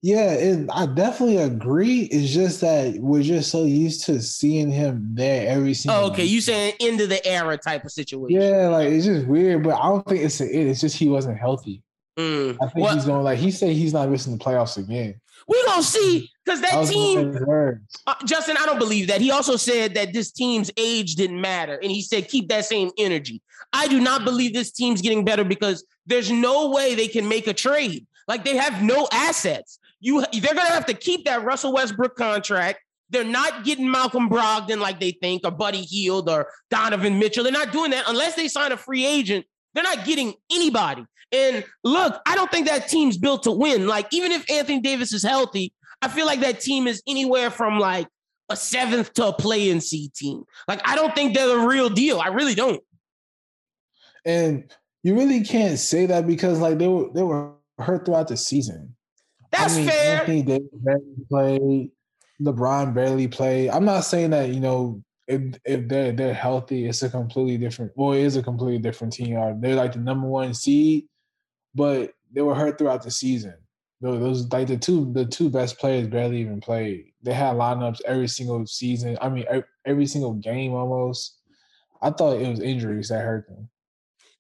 Yeah, and I definitely agree. It's just that we're just so used to seeing him there every single. Oh, okay, you saying end of the era type of situation. Yeah, like it's just weird, but I don't think it's a, it. It's just he wasn't healthy. Mm. I think he's going like he said he's not missing the playoffs again. We gonna see because that That was one of team. Uh, Justin, I don't believe that. He also said that this team's age didn't matter, and he said keep that same energy. I do not believe this team's getting better because there's no way they can make a trade. Like they have no assets. You, they're gonna have to keep that Russell Westbrook contract. They're not getting Malcolm Brogdon like they think, or Buddy Hield, or Donovan Mitchell. They're not doing that unless they sign a free agent. They're not getting anybody. And look, I don't think that team's built to win. Like even if Anthony Davis is healthy, I feel like that team is anywhere from like a seventh to a play-in seed team. Like I don't think they're the real deal. I really don't. And you really can't say that because like they were they were hurt throughout the season. That's fair. Anthony Davis barely played. LeBron barely played. I'm not saying that you know if if they're they're healthy, it's a completely different. Well, it is a completely different team. Uh, they're like the number one seed, but they were hurt throughout the season. Those, like the two the two best players barely even played. They had lineups every single season. I mean, every single game almost. I thought it was injuries that hurt them.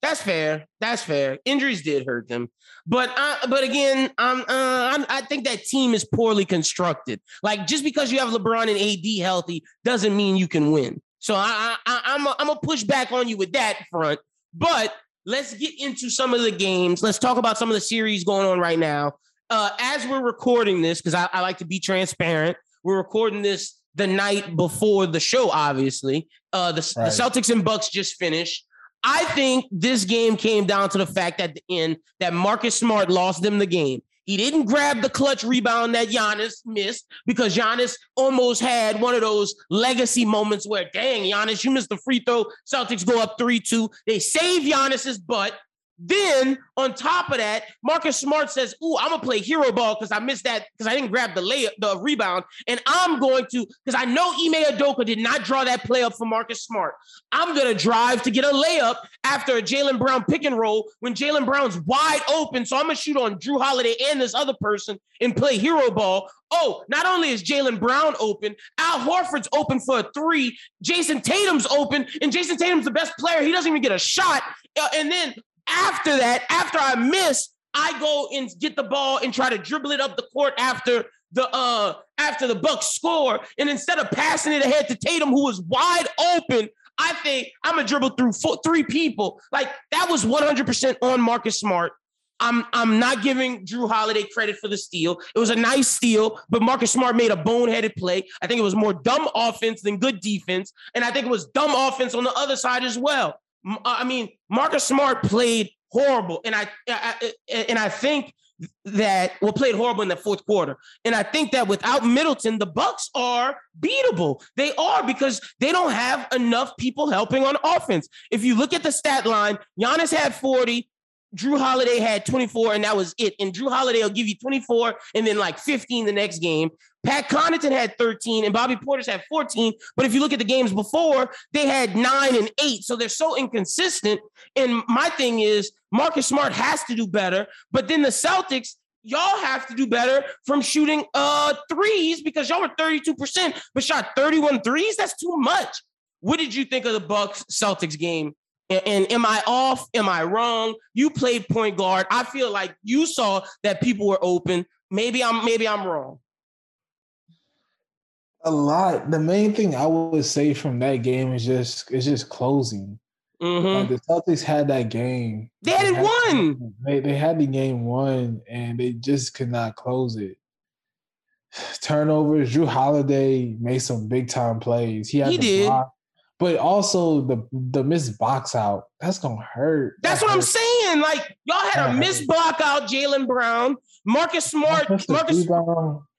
That's fair. That's fair. Injuries did hurt them, but uh, but again, um, uh, I'm, I think that team is poorly constructed. Like just because you have LeBron and AD healthy doesn't mean you can win. So I, I I'm a, I'm gonna push back on you with that front. But let's get into some of the games. Let's talk about some of the series going on right now. Uh, as we're recording this, because I, I like to be transparent, we're recording this the night before the show. Obviously, uh, the, Right. the Celtics and Bucks just finished. I think this game came down to the fact at the end that Marcus Smart lost them the game. He didn't grab the clutch rebound that Giannis missed because Giannis almost had one of those legacy moments where, dang, Giannis, you missed the free throw. Celtics go up 3 2. They save Giannis's butt. Then on top of that, Marcus Smart says, Ooh, I'm gonna play hero ball because I missed that because I didn't grab the layup, the rebound. And I'm going to, because I know Ime Udoka did not draw that play up for Marcus Smart. I'm gonna drive to get a layup after a Jaylen Brown pick and roll when Jaylen Brown's wide open. So I'm gonna shoot on Jrue Holiday and this other person and play hero ball. Oh, not only is Jaylen Brown open, Al Horford's open for a three. Jayson Tatum's open, and Jayson Tatum's the best player. He doesn't even get a shot. Uh, and then after that, after I miss, I go and get the ball and try to dribble it up the court after the uh after the Bucks score. And instead of passing it ahead to Tatum, who was wide open, I think I'm gonna dribble through four, three people. Like that was 100% on Marcus Smart. I'm I'm not giving Jrue Holiday credit for the steal. It was a nice steal, but Marcus Smart made a boneheaded play. I think it was more dumb offense than good defense, and I think it was dumb offense on the other side as well. M- uh, I mean, Marcus Smart played horrible, and I, I, and I think that well played horrible in the fourth quarter. And I think that without Middleton, the Bucks are beatable. They are because they don't have enough people helping on offense. If you look at the stat line, Giannis had 40, Jrue Holiday had 24, and that was it. And Jrue Holiday will give you 24 and then like 15 the next game. Pat Connaughton had 13 and Bobby Portis had 14. But if you look at the games before, they had nine and eight. So they're so inconsistent. And my thing is, Marcus Smart has to do better. But then the Celtics, y'all have to do better from shooting uh threes because y'all were 32%, but shot 31 threes. That's too much. What did you think of the Bucks Celtics game? And, and am I off? Am I wrong? You played point guard. I feel like you saw that people were open. Maybe I'm maybe I'm wrong. A lot. The main thing I would say from that game is just it's just closing. Mm-hmm. Like the Celtics had that game. They had it won. They they had the game won and they just could not close it. Turnovers. Jrue Holiday made some big time plays. He had He the did. block, but also the the missed box out. That's gonna hurt. That's what I'm saying. Like y'all had a missed block out Jaylen Brown, Marcus Smart, Marcus.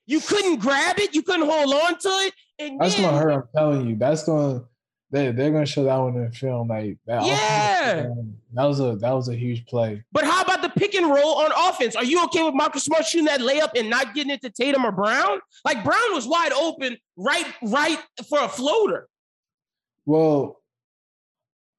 You couldn't grab it. You couldn't hold on to it. And That's then, gonna hurt. I'm telling you. That's gonna. They they're gonna show that one in the film. Like that. Yeah. That was a that was a huge play. But how about the pick and roll on offense? Are you okay with Marcus Smart shooting that layup and not getting it to Tatum or Brown? Like Brown was wide open, right, right for a floater. Well,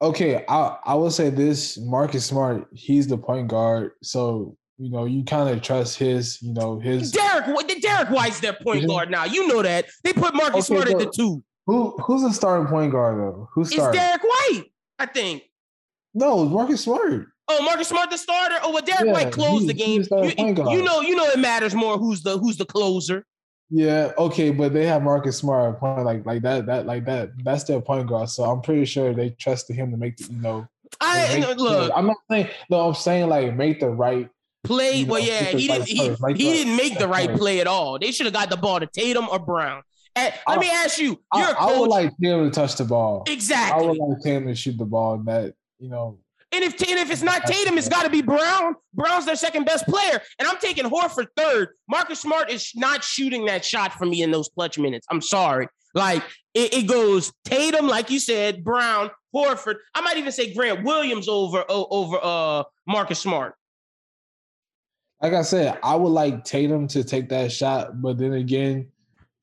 okay, I I will say this: Marcus Smart, he's the point guard, so you know you kind of trust his, you know his. Derrick, Derrick White's their point guard now. You know that they put Marcus Okay, Smart at the two. Who who's the starting point guard though? Who's starting? It's? Derrick White, I think. No, Marcus Smart. Oh, Marcus Smart, the starter. Oh, well, Derrick Yeah, White closed he- the game. You, you know, you know, it matters more who's the who's the closer. Yeah, okay, but they have Marcus Smart point like like that that like that. That's their point guard, so I'm pretty sure they trusted him to make the you know. I make- look. I'm not saying no. I'm saying like make the right Play you well, yeah, he didn't. He, he the- didn't make the right play at all. They should have got the ball to Tatum or Brown. And let I- me ask you, I, you're a I would like him to touch the ball. Exactly. I would like him to shoot the ball. And that you know, and if and if it's not Tatum, it's got to be Brown. Brown's their second best player, and I'm taking Horford third. Marcus Smart is not shooting that shot for me in those clutch minutes. I'm sorry. Like it, it goes Tatum, like you said, Brown, Horford. I might even say Grant Williams over over uh Marcus Smart. like I said, I would like Tatum to take that shot, but then again,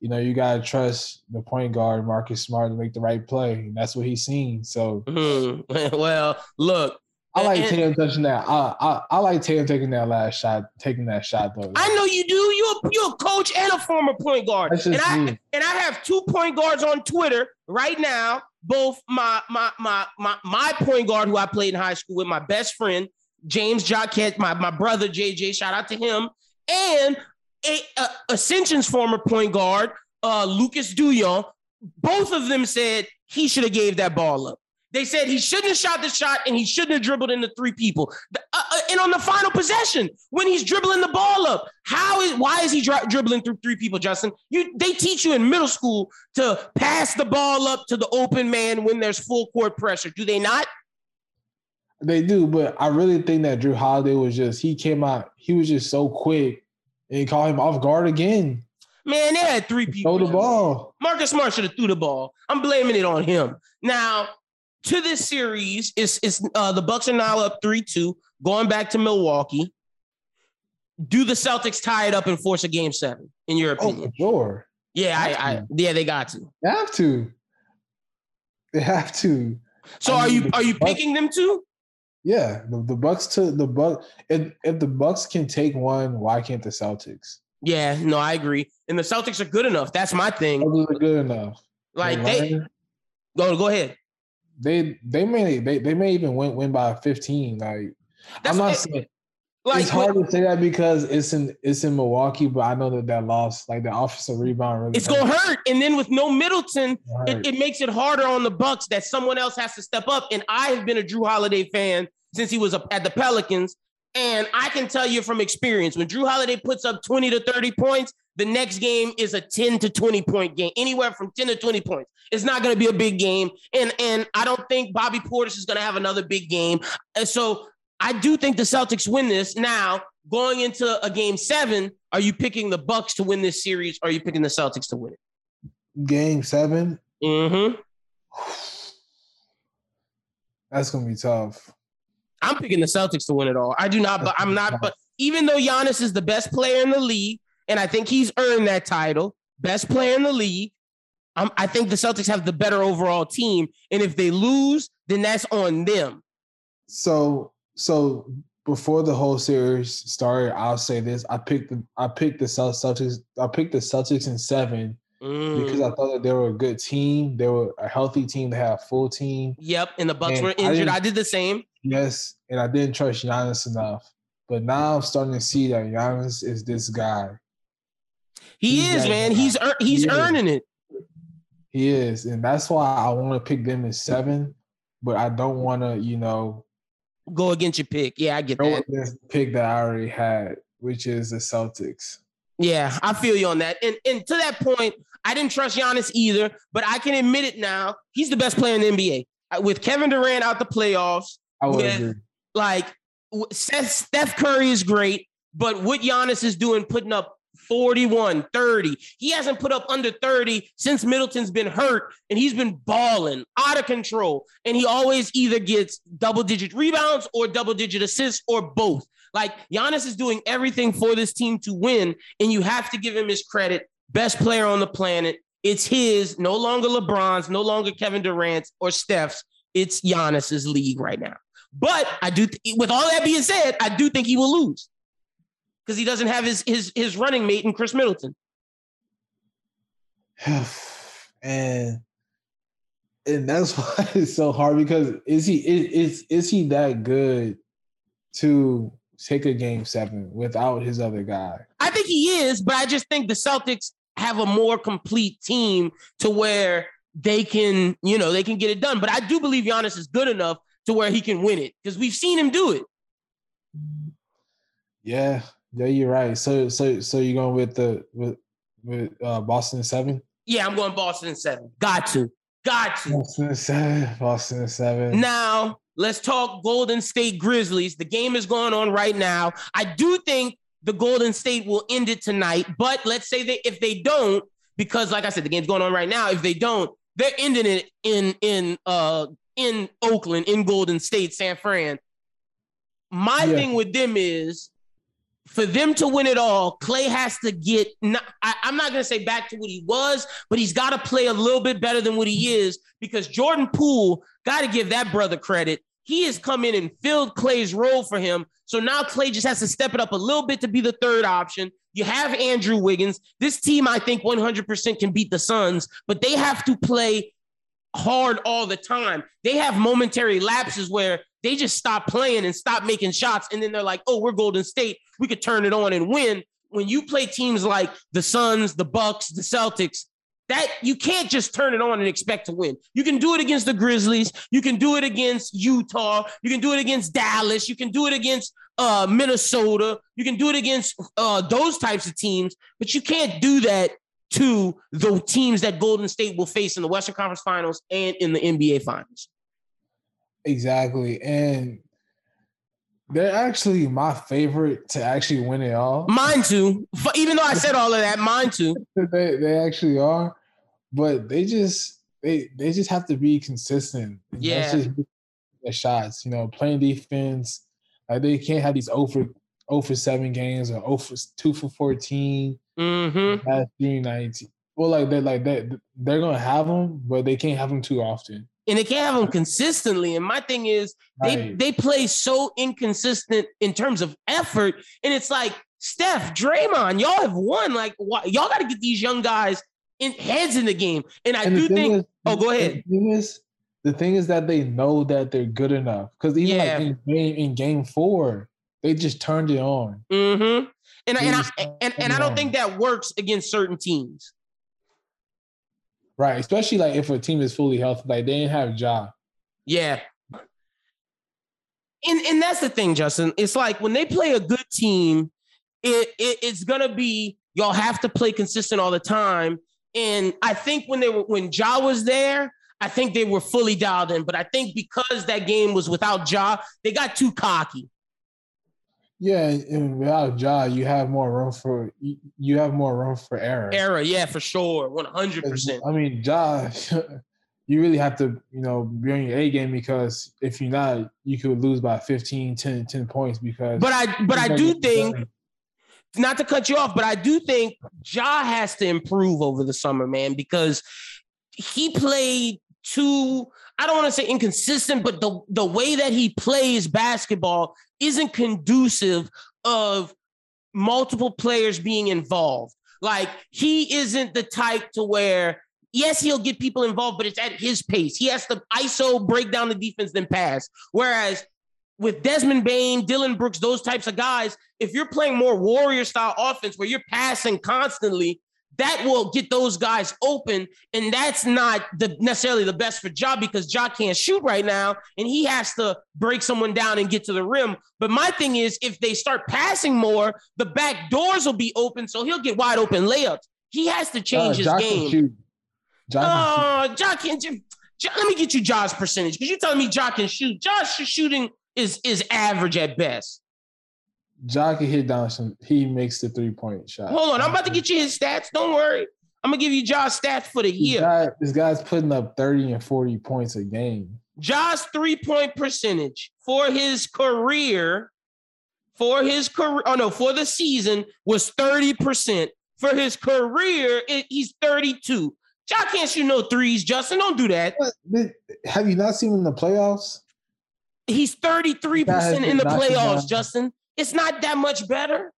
you know, you gotta trust the point guard Marcus Smart to make the right play, and that's what he's seen. So Mhm. well, look, I like and- Tatum touching that. I, I I like Tatum taking that last shot, taking that shot though. I know you do. You're you're a coach and a former point guard, That's and just I and I have two point guards on Twitter right now both my my my my my point guard who I played in high school with, my best friend James Jacquet, my my brother JJ. Shout out to him, and a, Ascension's former point guard uh, Lucas Douillon. Both of them said he should have gave that ball up. They said he shouldn't have shot the shot and he shouldn't have dribbled into three people. Uh, uh, and on the final possession, when he's dribbling the ball up, how is why is he dri- dribbling through three people, Justin? You they teach you in middle school to pass the ball up to the open man when there's full court pressure. Do they not? They do, but I really think that Jrue Holiday was just he came out, he was just so quick and caught him off guard again. Man, they had three people. Throw the ball. Marcus Smart should have threw the ball. I'm blaming it on him. Now, to this series, it's, it's uh, the Bucks are now up 3-2, going back to Milwaukee. Do the Celtics tie it up and force a game seven, in your Oh, opinion? for sure. Yeah, I, I yeah, they got to. They have to. They have to. So I are mean, you are you picking them to? Yeah, the, the Bucks to the Buck. If if the Bucks can take one, why can't the Celtics? Yeah, no, I agree. And the Celtics are good enough. That's my thing. Those are good enough. Like They're they go go ahead. they they may they, they may even win win by 15. Like That's I'm not it. saying Like it's hard to say that because it's in it's in Milwaukee, but I know that that loss, like the offensive rebound, really It's gonna hurt, and then with no Middleton, it, it makes it harder on the Bucks that someone else has to step up. And I have been a Jrue Holiday fan since he was at the Pelicans, and I can tell you from experience when Jrue Holiday puts up twenty to thirty points, the next game is a ten to twenty point game, anywhere from ten to twenty points. It's not gonna be a big game, and and I don't think Bobby Portis is gonna have another big game. And so I do think the Celtics win this now. Going into a game seven, are you picking the Bucks to win this series? Or are you picking the Celtics to win it? Game seven. Mm-hmm. That's gonna be tough. I'm picking the Celtics to win it all. I do not, but I'm not. But even though Giannis is the best player in the league, and I think he's earned that title, best player in the league, um, I think the Celtics have the better overall team. And if they lose, then that's on them. So so before the whole series started, I'll say this: I picked the I picked the Cel- Celtics. I picked the Celtics in seven Mm. because I thought that they were a good team. They were a healthy team. They had a full team. Yep, and the Bucks And were injured. didn't- I, did the same. Yes, and I didn't trust Giannis enough. But now I'm starting to see that Giannis is this guy. He He's is, man. guy. He's ear- he's He is. earning it. He is, and that's why I want to pick them in seven. But I don't want to, you know, Go against your pick. Yeah, I get go that. pick that I already had, which is the Celtics. Yeah, I feel you on that. And and to that point, I didn't trust Giannis either, but I can admit it now. He's the best player in the NBA. Uh, With Kevin Durant out the playoffs, I would with, agree. like Seth, Steph Curry is great, but what Giannis is doing, putting up 41, 30. He hasn't put up under 30 since Middleton's been hurt, and he's been balling out of control. And he always either gets double digit rebounds or double digit assists or both. Like Giannis is doing everything for this team to win, and you have to give him his credit. Best player on the planet. It's his, no longer LeBron's, no longer Kevin Durant's or Steph's. It's Giannis's league right now. But I do, th- with all that being said, I do think he will lose because he doesn't have his his his running mate in Khris Middleton. and and that's why it's so hard because is he is is, is he that good to take a game seven without his other guy? I think he is, but I just think the Celtics have a more complete team to where they can, you know, they can get it done. But I do believe Giannis is good enough to where he can win it because we've seen him do it. Yeah, yeah, you're right. So so so you're going with the with with uh, Boston seven? Yeah, I'm going Boston seven. Got to, got to. Boston seven. Boston seven. Now, let's talk Golden State Grizzlies. The game is going on right now. I do think the Golden State will end it tonight, but let's say that if they don't, because like I said, the game's going on right now. If they don't, they're ending it in in uh in Oakland, in Golden State, San Fran. My Yeah. thing with them is for them to win it all, Clay has to get. Not, I, I'm not going to say back to what he was, but he's got to play a little bit better than what he is because Jordan Poole got to give that brother credit. He has come in and filled Clay's role for him. So now Clay just has to step it up a little bit to be the third option. You have Andrew Wiggins. This team, I think, 100% can beat the Suns, but they have to play hard all the time. They have momentary lapses where they just stop playing and stop making shots, and then they're like, "Oh, we're Golden State. We could turn it on and win." When you play teams like the Suns, the Bucks, the Celtics, that you can't just turn it on and expect to win. You can do it against the Grizzlies. You can do it against Utah. You can do it against Dallas. You can do it against uh, Minnesota. You can do it against uh, those types of teams, but you can't do that to the teams that Golden State will face in the Western Conference Finals and in the NBA Finals. Exactly. And they're actually my favorite to actually win it all. Mine too. Even though I said all of that, mine too. they they actually are, but they just they they just have to be consistent. And that's Yeah. just the shots. You know, playing defense. Like they can't have these over over seven games or over two for fourteen. Mm-hmm. Last three nights. Well, like they're like that. They're gonna have them, but they can't have them too often. And they can't have them consistently. And my thing is, they Right. they play so inconsistent in terms of effort, and it's like Steph, Draymond, y'all have won. Like, y'all got to get these young guys in heads in the game. And I And do think. is- oh, go the ahead. thing is, the thing is that they know that they're good enough because even Yeah. like in game in game four, they just turned it on. Mm-hmm. And I- and I and, and I don't think that works against certain teams. Right, especially like if a team is fully healthy, like they didn't have Ja. Yeah. And and that's the thing, Justin. It's like when they play a good team, it, it it's gonna be y'all have to play consistent all the time. And I think when they were when Ja was there, I think they were fully dialed in. But I think because that game was without Ja, they got too cocky. Yeah, and without Ja, you have more room for you, have more room for error. Error, yeah, for sure. 100%. I mean, Ja, you really have to, you know, be on your A game because if you're not, you could lose by 15, 10, 10 points because But I but I do think done. not to cut you off, but I do think Ja has to improve over the summer, man, because he played too, I don't want to say inconsistent, but the, the way that he plays basketball isn't conducive of multiple players being involved. Like he isn't the type to where, yes, he'll get people involved, but it's at his pace. He has to ISO break down the defense, then pass. Whereas with Desmond Bane, Dillon Brooks, those types of guys, if you're playing more warrior style offense where you're passing constantly, that will get those guys open. And that's not the necessarily the best for Ja because Ja can't shoot right now and he has to break someone down and get to the rim. But my thing is, if they start passing more, the back doors will be open, so he'll get wide open layups. He has to change Uh, his Ja game. Can. Ja can Oh, Ja can ju- Ja, let me get you Ja's percentage because you're telling me Ja can shoot. Ja's shooting is is average at best. Ja can hit down some. He makes the three point shot. Hold on, I'm about to get you his stats. Don't worry. I'm gonna give you Ja's stats for the This year. guy, this guy's putting up 30 and 40 points a game. Ja's three point percentage for his career, for his career, oh no, for the season was 30%. For his career, it, he's 32. Ja can't shoot no threes, Justin. Don't do that. Have you not seen him in the playoffs? He's 33% in the playoffs, Justin. It's not that much better.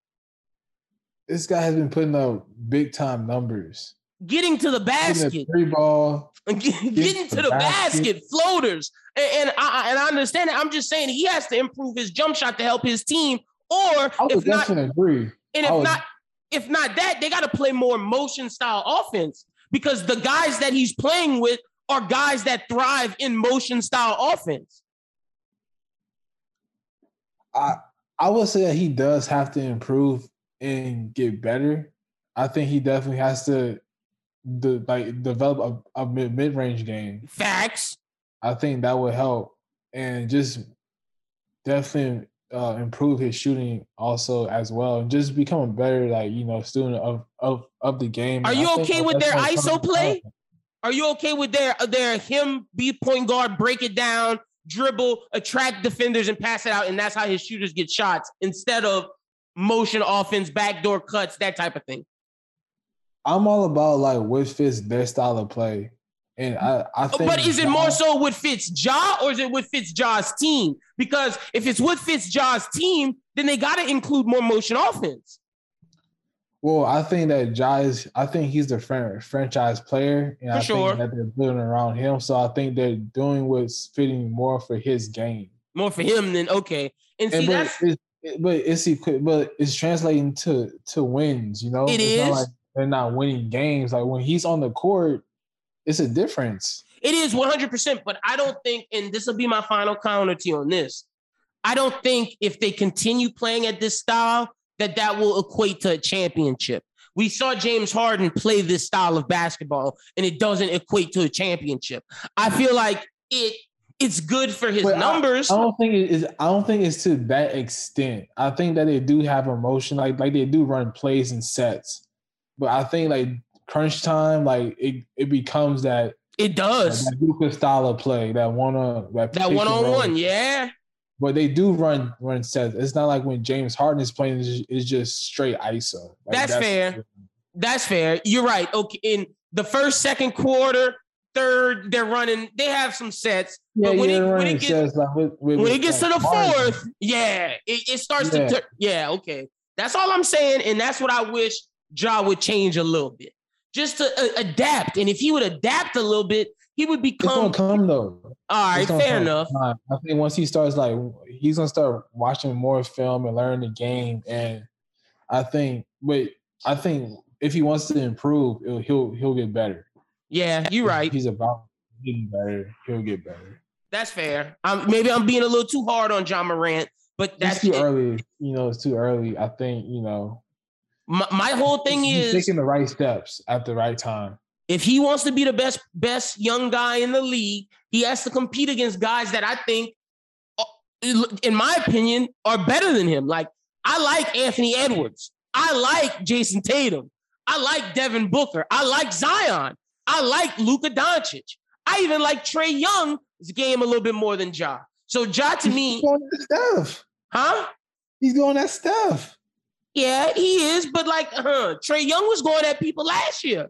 This guy has been putting up big time numbers. Getting to the basket. three ball. getting to the basket, floaters, and, and I and I understand that. I'm just saying he has to improve his jump shot to help his team, or if not, agree. and if would- not, if not that, they got to play more motion style offense because the guys that he's playing with are guys that thrive in motion style offense. I I would say that he does have to improve and get better. I think he definitely has to de- like develop a, a mid range game. Facts. I think that would help and just definitely uh, improve his shooting also as well, and just become a better like you know student of of of the game. Are And you okay with their ISO play? Are you okay with their their him be point guard, break it down, dribble, attract defenders, and pass it out, and that's how his shooters get shots instead of motion offense, backdoor cuts, that type of thing. I'm all about like what fits their style of play, and I I think. But is it more so with fits Ja or is it with Ja's team? Because if it's with Ja's team, then they got to include more motion offense. Well, I think that Ja is. I think he's the franchise player, and For I sure. think that they're building around him. So I think they're doing what's fitting more for his game. More for him than okay. And see but that's it's, it- but it's but it's translating to to wins. You know, It it's not like they're not winning games. Like when he's on the court, it's a difference. It is 100%, but I don't think, and this will be my final counter to you on this. I don't think if they continue playing at this style, that that will equate to a championship. We saw James Harden play this style of basketball, and it doesn't equate to a championship. I feel like it it's good for his But numbers. I, don't think it is. I don't think it's to that extent. I think that they do have emotion, like like they do run plays and sets. But I think like crunch time, like it it becomes that. It does that Luka style of play, that one on that, that one on one, yeah. But they do run run sets. It's not like when James Harden is playing, it's, just straight ISO. Like, That's, fair. That's fair. You're right. Okay, in the first, second quarter, third, they're running. They have some sets, Yeah, but when yeah, it when it gets like with, with, when it gets to like, the Harden. fourth, yeah, it, it starts Yeah. to. Yeah, okay. That's all I'm saying, and that's what I wish Ja would change a little bit, just to uh, adapt. And if he would adapt a little bit, he would become. It's gonna come though. All right, fair come. enough. I think once he starts like he's gonna start watching more film and learn the game, and I think, wait, I think if he wants to improve, he'll he'll get better. Yeah, you're right. He's about getting better. He'll get better. That's fair. Um, maybe I'm being a little too hard on Ja Morant, but It's that's too early. You know, it's too early. I think you know. My, my whole thing he's is taking the right steps at the right time. If he wants to be the best best young guy in the league, he has to compete against guys that I think, uh, in my opinion, are better than him. Like I like Anthony Edwards, I like Jayson Tatum, I like Devin Booker, I like Zion, I like Luka Doncic, I even like Trae Young's game a little bit more than Ja. So Ja to me, stuff, huh? He's doing that stuff. Yeah, he is. But like, huh, Trae Young was going at people last year.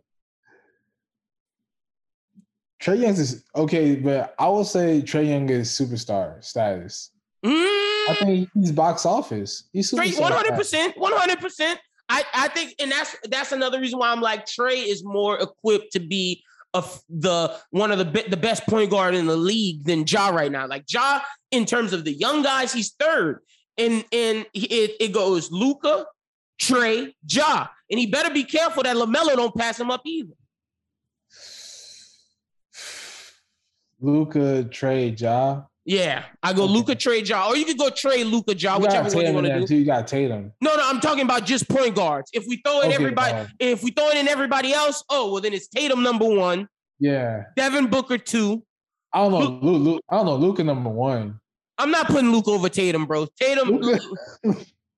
Trae Young is okay, but I will say Trae Young is superstar status. I mm. think he's box office. He's superstar one hundred percent, one hundred percent. I I think, and that's that's another reason why I'm like Trey is more equipped to be a f- the one of the be- the best point guard in the league than Ja right now. Like Ja, in terms of the young guys, he's third, and and it it goes Luka, Trey, Ja, and he better be careful that Lamelo don't pass him up either. Luka, Trey, Ja. Yeah, I go Luka, Trey, Ja, or you could go Trey, Luka, Ja, You whichever one you want to do. too. You got Tatum. No, no, I'm talking about just point guards. If we throw in Okay, everybody, uh, if we throw in everybody else, oh well, then it's Tatum number one, Yeah. Devin Booker two. I don't know. Luke, Luke, I don't know. Luka number one. I'm not putting Luke over Tatum, bro. Tatum.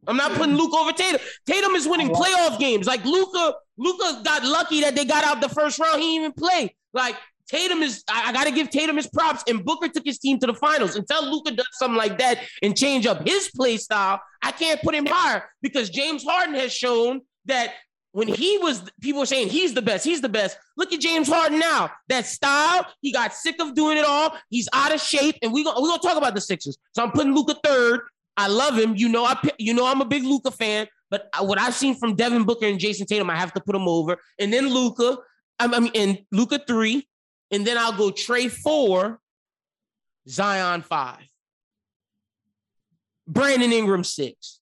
I'm not putting Luke over Tatum. Tatum is winning playoff games. Like Luka, Luka got lucky that they got out the first round. He even play. Like Tatum is. I, got to give Tatum his props. And Booker took his team to the finals. Until Luka does something like that and change up his play style, I can't put him higher because James Harden has shown that when he was, people were saying he's the best. He's the best. Look at James Harden now. That style, he got sick of doing it all. He's out of shape, and we gonna we gonna talk about the Sixers. So I'm putting Luka third. I love him. You know, I you know I'm a big Luka fan. But what I've seen from Devin Booker and Jayson Tatum, I have to put him over. And then Luka, I mean, and Luka three, and then I'll go Trey four, Zion five, Brandon Ingram six.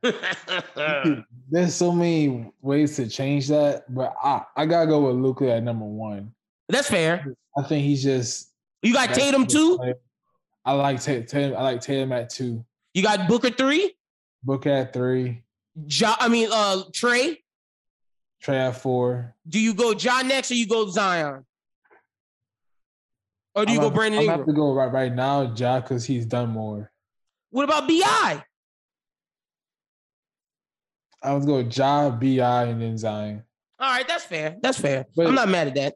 There's so many ways to change that, but I, I gotta go with Luka at number one. That's fair. I think he's just. You got Tatum too? I like Tatum. I like Tatum at two. You got Booker three. Booker at three. Ja, I mean, uh, Trey. Trey at four. Do you go Ja next or you go Zion? Or do you I'm go Brandon I'm Ingram? have to go right right now, Ja, because he's done more. What about Bi? I was going Ja, Bi, and then Zion. All right, that's fair. That's fair. But- I'm not mad at that.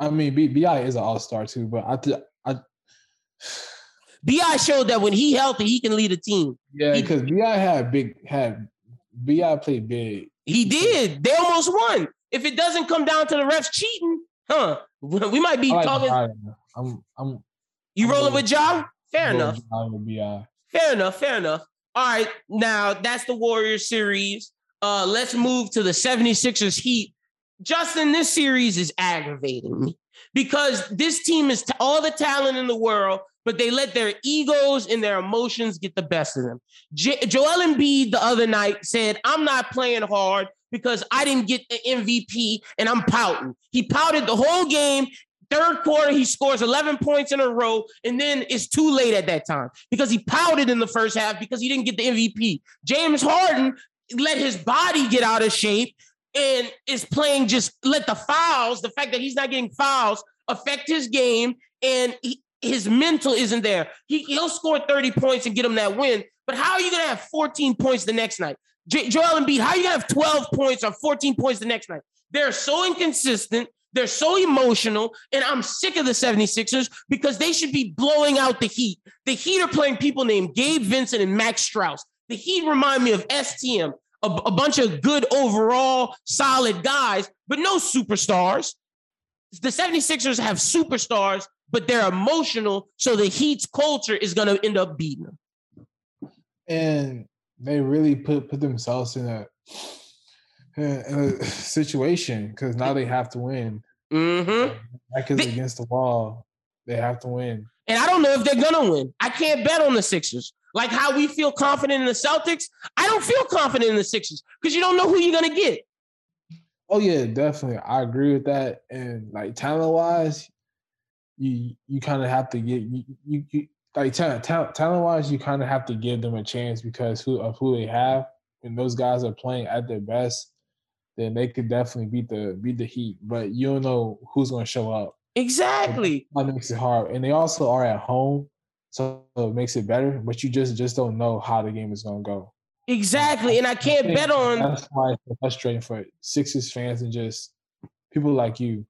I mean, B, Bi is an all star too, but I, th- I Bi showed that when he healthy, he can lead a team. yeah, because Bi had big had Bi played big. He did. They almost won. If it doesn't come down to the refs cheating, huh? We might be like talking. I'm I'm You I'm rolling with Ja? Fair I'm enough. Zion. Fair enough. Fair enough. All right. Now that's the Warriors series. Uh, let's move to the 76ers Heat. Justin, this series is aggravating me because this team is t- all the talent in the world, but they let their egos and their emotions get the best of them. J- Joel Embiid the other night said, I'm not playing hard because I didn't get the MVP and I'm pouting. He pouted the whole game. Third quarter, he scores 11 points in a row, and then it's too late at that time because he pouted in the first half because he didn't get the MVP. James Harden let his body get out of shape and is playing just let the fouls, the fact that he's not getting fouls, affect his game, and he, his mental isn't there. He, he'll score 30 points and get him that win, but how are you going to have 14 points the next night? J- Joel Embiid, how are you going to have 12 points or 14 points the next night? They're so inconsistent. They're so emotional, and I'm sick of the 76ers because they should be blowing out the Heat. The Heat are playing people named Gabe Vincent and Max Strus. The Heat remind me of STM, a, a bunch of good overall solid guys, but no superstars. The 76ers have superstars, but they're emotional, so the Heat's culture is going to end up beating them. and they really put put themselves in a in a situation because now they have to win. Mm-hmm. Back is against the wall. They have to win. And I don't know if they're gonna win. I can't bet on the Sixers. Like how we feel confident in the Celtics, I don't feel confident in the Sixers because you don't know who you're gonna get. Oh yeah, definitely. I agree with that. And like talent wise, you you kind of have to get you, you, you like talent talent wise, you kind of have to give them a chance because who of who they have. When those guys are playing at their best, then they could definitely beat the beat the Heat. But you don't know who's going to show up. Exactly. That makes it hard, and they also are at home, so it makes it better. But you just just don't know how the game is going to go. Exactly. And I can't think bet on That's why it's frustrating for Sixers fans and just people like you.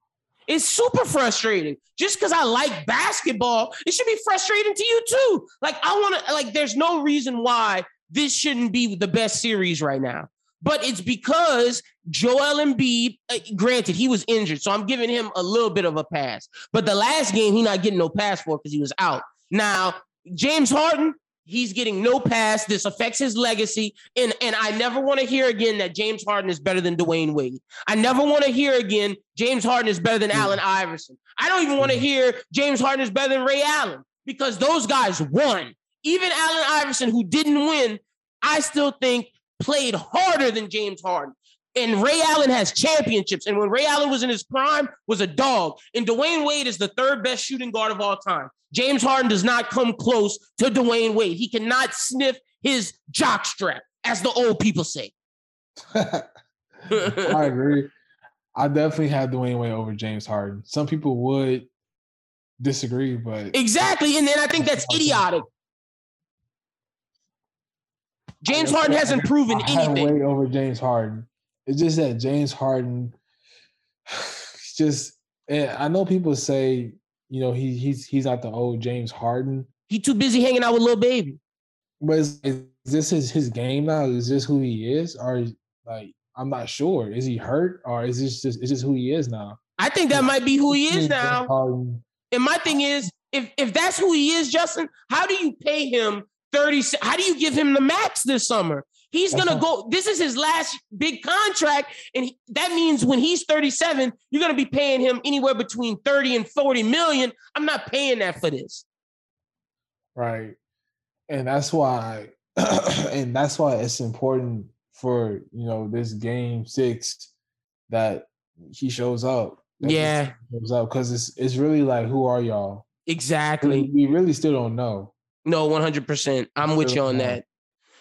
It's super frustrating. Just because I like basketball, it should be frustrating to you too. Like I want to, like, there's no reason why this shouldn't be the best series right now. But it's because Joel Embiid, uh, granted, he was injured, so I'm giving him a little bit of a pass. But the last game, he not getting no pass for because he was out. Now, James Harden, he's getting no pass. This affects his legacy. And, and I never want to hear again that James Harden is better than Dwyane Wade. I never want to hear again James Harden is better than mm. Allen Iverson. I don't even want to mm. hear James Harden is better than Ray Allen because those guys won. Even Allen Iverson, who didn't win, I still think played harder than James Harden. And Ray Allen has championships. And when Ray Allen was in his prime, was a dog. And Dwyane Wade is the third best shooting guard of all time. James Harden does not come close to Dwyane Wade. He cannot sniff his jock strap, as the old people say. I agree. I definitely have Dwyane Wade over James Harden. Some people would disagree, but Exactly. And then I think that's idiotic. James Harden hasn't proven anything. Wade over James Harden. It's just that James Harden, just and I know people say, you know, he he's he's not the old James Harden. He too busy hanging out with little baby. But is, is this his his game now? Is this who he is, or like I'm not sure? Is he hurt, or is this just is this who he is now? I think that might be who he is now. Harden, And my thing is, if if that's who he is, Justin, how do you pay him 30? How do you give him the max this summer? He's gonna not- go. This is his last big contract, and he- that means when he's 37, you're gonna be paying him anywhere between 30 and 40 million. I'm not paying that for this. right? And that's why, and that's why it's important for you know this game six that he shows up. that Yeah. shows up because it's it's really like who are y'all? Exactly. We really still don't know. No, 100. percent I'm with you on that.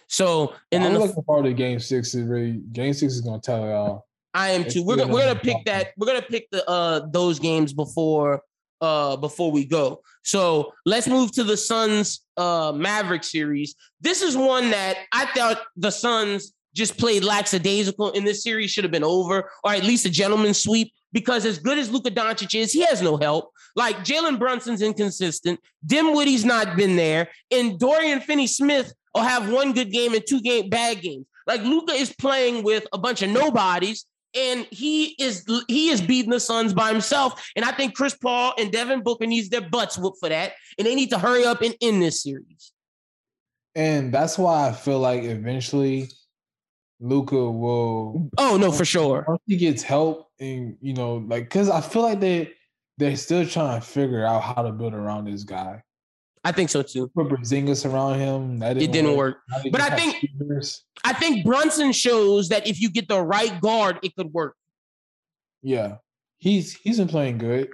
So, and I'm then the looking forward to game six. Is really game six is gonna tell it all. I am It's too. We're gonna we're gonna pick that. We're gonna pick the uh those games before uh before we go. So let's move to the Suns uh Maverick series. This is one that I thought the Suns just played lackadaisical, and this series should have been over, or at least a gentleman's sweep. Because as good as Luka Doncic is, he has no help. Like Jalen Brunson's inconsistent. Dinwiddie's not been there, and Dorian Finney-Smith will have one good game and two game bad games. Like Luka is playing with a bunch of nobodies, and he is he is beating the Suns by himself. And I think Chris Paul and Devin Booker needs their butts whooped for that, and they need to hurry up and end this series. And that's why I feel like eventually Luka will. Oh no, for sure. Once he gets help, and you know, like, cause I feel like they they're still trying to figure out how to build around this guy. I think so too. Put Porzingis around him. That It didn't work. They But I think shooters. I think Brunson shows that if you get the right guard, it could work. yeah, he's he's been playing good.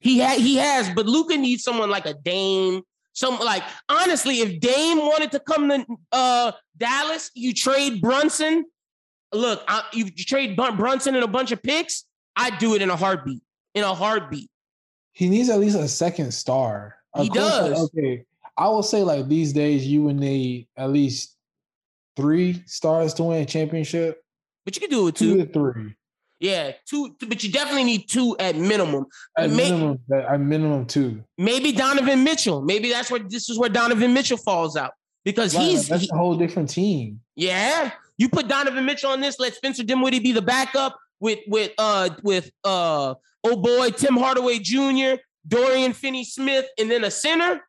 He ha- he has, but Luka needs someone like a Dame. Some like honestly, if Dame wanted to come to uh, Dallas, you trade Brunson. Look, I, you, you trade Brunson and a bunch of picks. I'd do it in a heartbeat. In a heartbeat. He needs at least a second star. He course, does. okay, I will say like these days you would need at least three stars to win a championship. But you can do it Two to three. Yeah, two. But you definitely need two at minimum. At May- minimum, at minimum two. maybe Donovan Mitchell. Maybe that's where this is where Donovan Mitchell falls out because Right, he's that's he- a whole different team. Yeah, you put Donovan Mitchell on this. Let Spencer Dinwiddie be the backup with with uh with uh oh boy Tim Hardaway Jr., Dorian Finney-Smith, and then a center.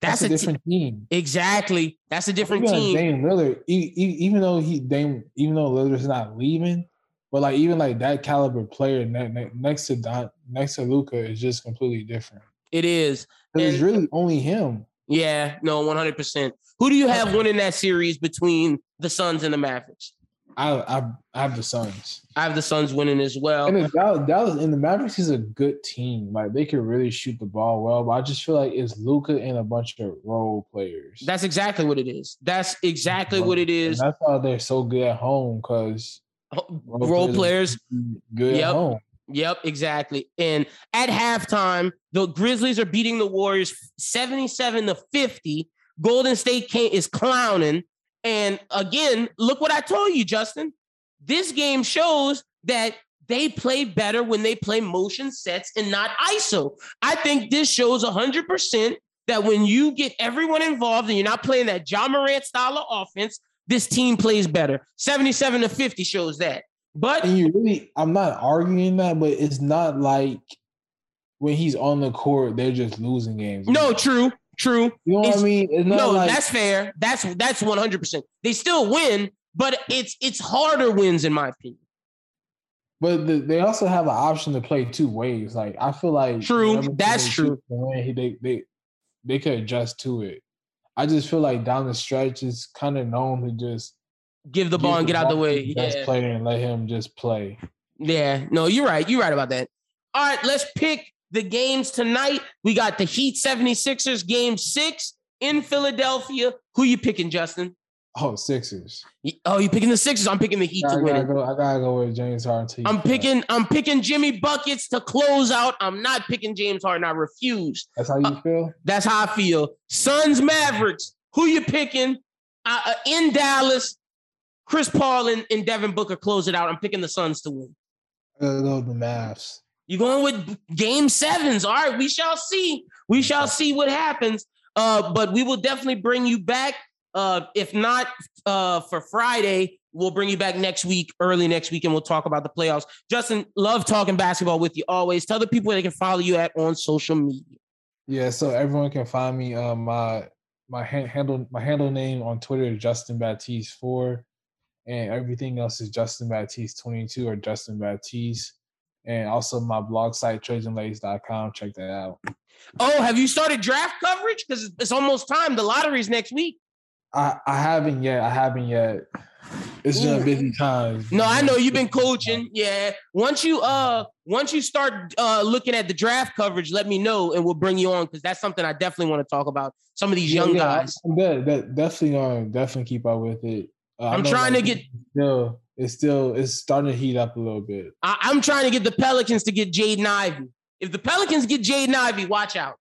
That's, That's, a, a, different team. exactly. That's a different Even team. Dame Lillard, even though he Dame, even though Lillard's not leaving, but like even like that caliber player ne- ne- next to Don, next to Luka is just completely different. It is. It's really only him. Yeah, no, one hundred percent. Who do you have winning that series between the Suns and the Mavericks? I I, I have the Suns. I have the Suns winning as well. And the Dallas, Dallas and the Mavericks is a good team. Like they can really shoot the ball well, but I just feel like it's Luka and a bunch of role players. That's exactly what it is. That's exactly what it is. And that's why they're so good at home because Role players, good Yep. at home. Yep, exactly. And at halftime, the Grizzlies are beating the Warriors 77 to 50. Golden State is clowning. And again, look what I told you, Justin. This game shows that they play better when they play motion sets and not ISO. I think this shows 100% that when you get everyone involved and you're not playing that Ja Morant style of offense, this team plays better. 77 to 50 shows that. But And you really, I'm not arguing that, but it's not like when he's on the court, they're just losing games. No, true, true. You know what I mean? It's no, like- that's fair. That's that's one hundred percent. They still win, but it's it's harder wins in my opinion. But the, they also have an option to play two ways. Like I feel like True, that's true. win, he- They they they could adjust to it. I just feel like down the stretch is kind of known to just Give the ball and get out the way. the best Yeah. player and let him just play. Yeah, no, you're right. You're right about that. All right, let's pick the games tonight. We got the Heat 76ers game six in Philadelphia. Who you picking, Justin? Oh, Sixers. Oh, you picking the Sixers? I'm picking the Heat I to win go, I gotta go with James Harden. to I'm picking. I'm picking Jimmy buckets to close out. I'm not picking James Harden. I refuse. That's how you feel. That's how I feel. Suns Mavericks. Who you picking? Uh, uh, in Dallas, Chris Paul and, and Devin Booker close it out. I'm picking the Suns to win. I gotta go with the Mavs. You going with game sevens. All right, we shall see. We shall see what happens. Uh, but we will definitely bring you back. Uh, if not uh, for Friday, we'll bring you back next week, early next week, and we'll talk about the playoffs. Justin, love talking basketball with you always. Tell the people where they can follow you at on social media. Yeah, so everyone can find me. Um, my my ha- handle my handle name on Twitter is Justin Baptiste four, and everything else is Justin Baptiste twenty two or Justin Baptiste, and also my blog site TrojanLace.com. Check that out. Oh, have you started draft coverage? Because it's almost time. The lottery's next week. I I haven't yet. I haven't yet. It's been a busy time. No, I know you've been coaching. Yeah. Once you uh once you start uh looking at the draft coverage, let me know and we'll bring you on because that's something I definitely want to talk about. Some of these young yeah, guys. I'm good. That definitely gonna definitely keep up with it. Uh, I'm trying to get- still it's still it's starting to heat up a little bit. I, I'm trying to get the Pelicans to get Jaden Ivey. If the Pelicans get Jaden Ivey, watch out.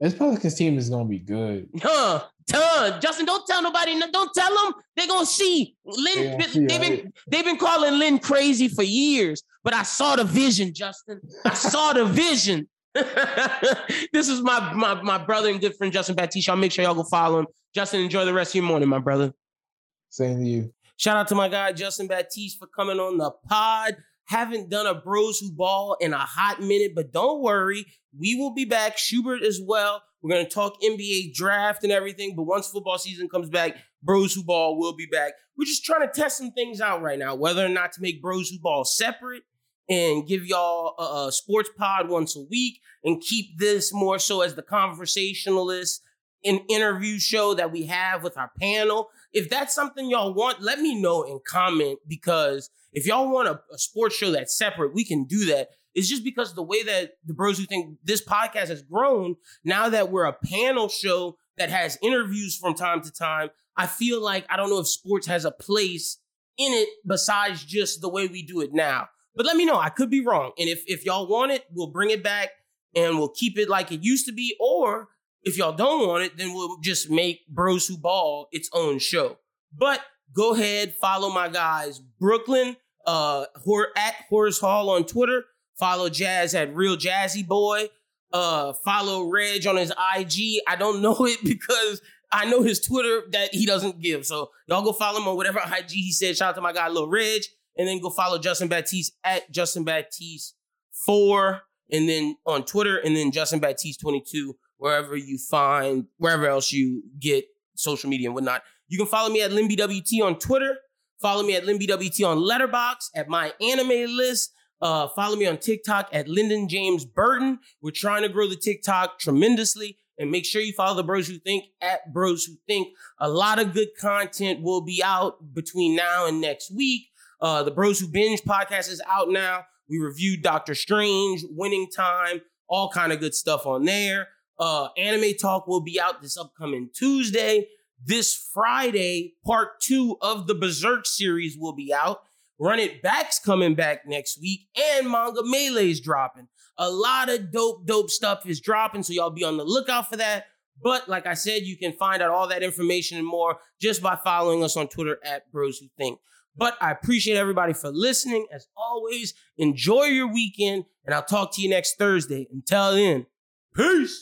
This Pelicans team is gonna be good. Huh. Ton. Justin, don't tell nobody. Don't tell them. They're gonna see. Lynn, They they've been they've been calling Lynn crazy for years, but I saw the vision, Justin. I saw the vision. this is my, my my brother and good friend Justin Baptiste. I'll make sure y'all go follow him. Justin, enjoy the rest of your morning, my brother. Same to you. Shout out to my guy Justin Baptiste for coming on the pod. Haven't done a bros who ball in a hot minute, but don't worry, we will be back. Schubert as well. We're gonna talk NBA draft and everything. But once football season comes back, Bros Who Ball will be back. We're just trying to test some things out right now, whether or not to make Bros Who Ball separate and give y'all a, a sports pod once a week and keep this more so as the conversationalist an interview show that we have with our panel. If that's something y'all want, let me know and comment because if y'all want a, a sports show that's separate, we can do that. It's just because the way that the bros who think this podcast has grown, now that we're a panel show that has interviews from time to time, I feel like I don't know if sports has a place in it besides just the way we do it now. But let me know. I could be wrong. And if if y'all want it, we'll bring it back and we'll keep it like it used to be. Or if y'all don't want it, then we'll just make Bros Who Ball its own show. But go ahead, follow my guys, Brooklyn, uh, at Horace Hall on Twitter. Follow Jazz at Real Jazzy Boy. Uh, follow Reg on his IG. I don't know it because I know his Twitter that he doesn't give. So y'all go follow him on whatever IG he said. Shout out to my guy Lil Reg. And then go follow Justin Baptiste at Justin Baptiste 4. And then on Twitter, and then Justin Baptiste 22 wherever you find, wherever else you get social media and whatnot. You can follow me at LimbyWT on Twitter. Follow me at LimbyWT on Letterboxd at my anime list. Uh, follow me on TikTok at Lyndon James Burton. We're trying to grow the TikTok tremendously. And make sure you follow the Bros Who Think at Bros Who Think. A lot of good content will be out between now and next week. Uh, the Bros Who Binge podcast is out now. We reviewed Doctor Strange, Winning Time, all kind of good stuff on there. Uh, Anime Talk will be out this upcoming Tuesday. This Friday, part two of the Berserk series will be out. Run It Back's coming back next week, and Manga Melee's dropping. A lot of dope, dope stuff is dropping, so y'all be on the lookout for that. But like I said, you can find out all that information and more just by following us on Twitter at Bros Who Think. But I appreciate everybody for listening. As always, enjoy your weekend, and I'll talk to you next Thursday. Until then, peace.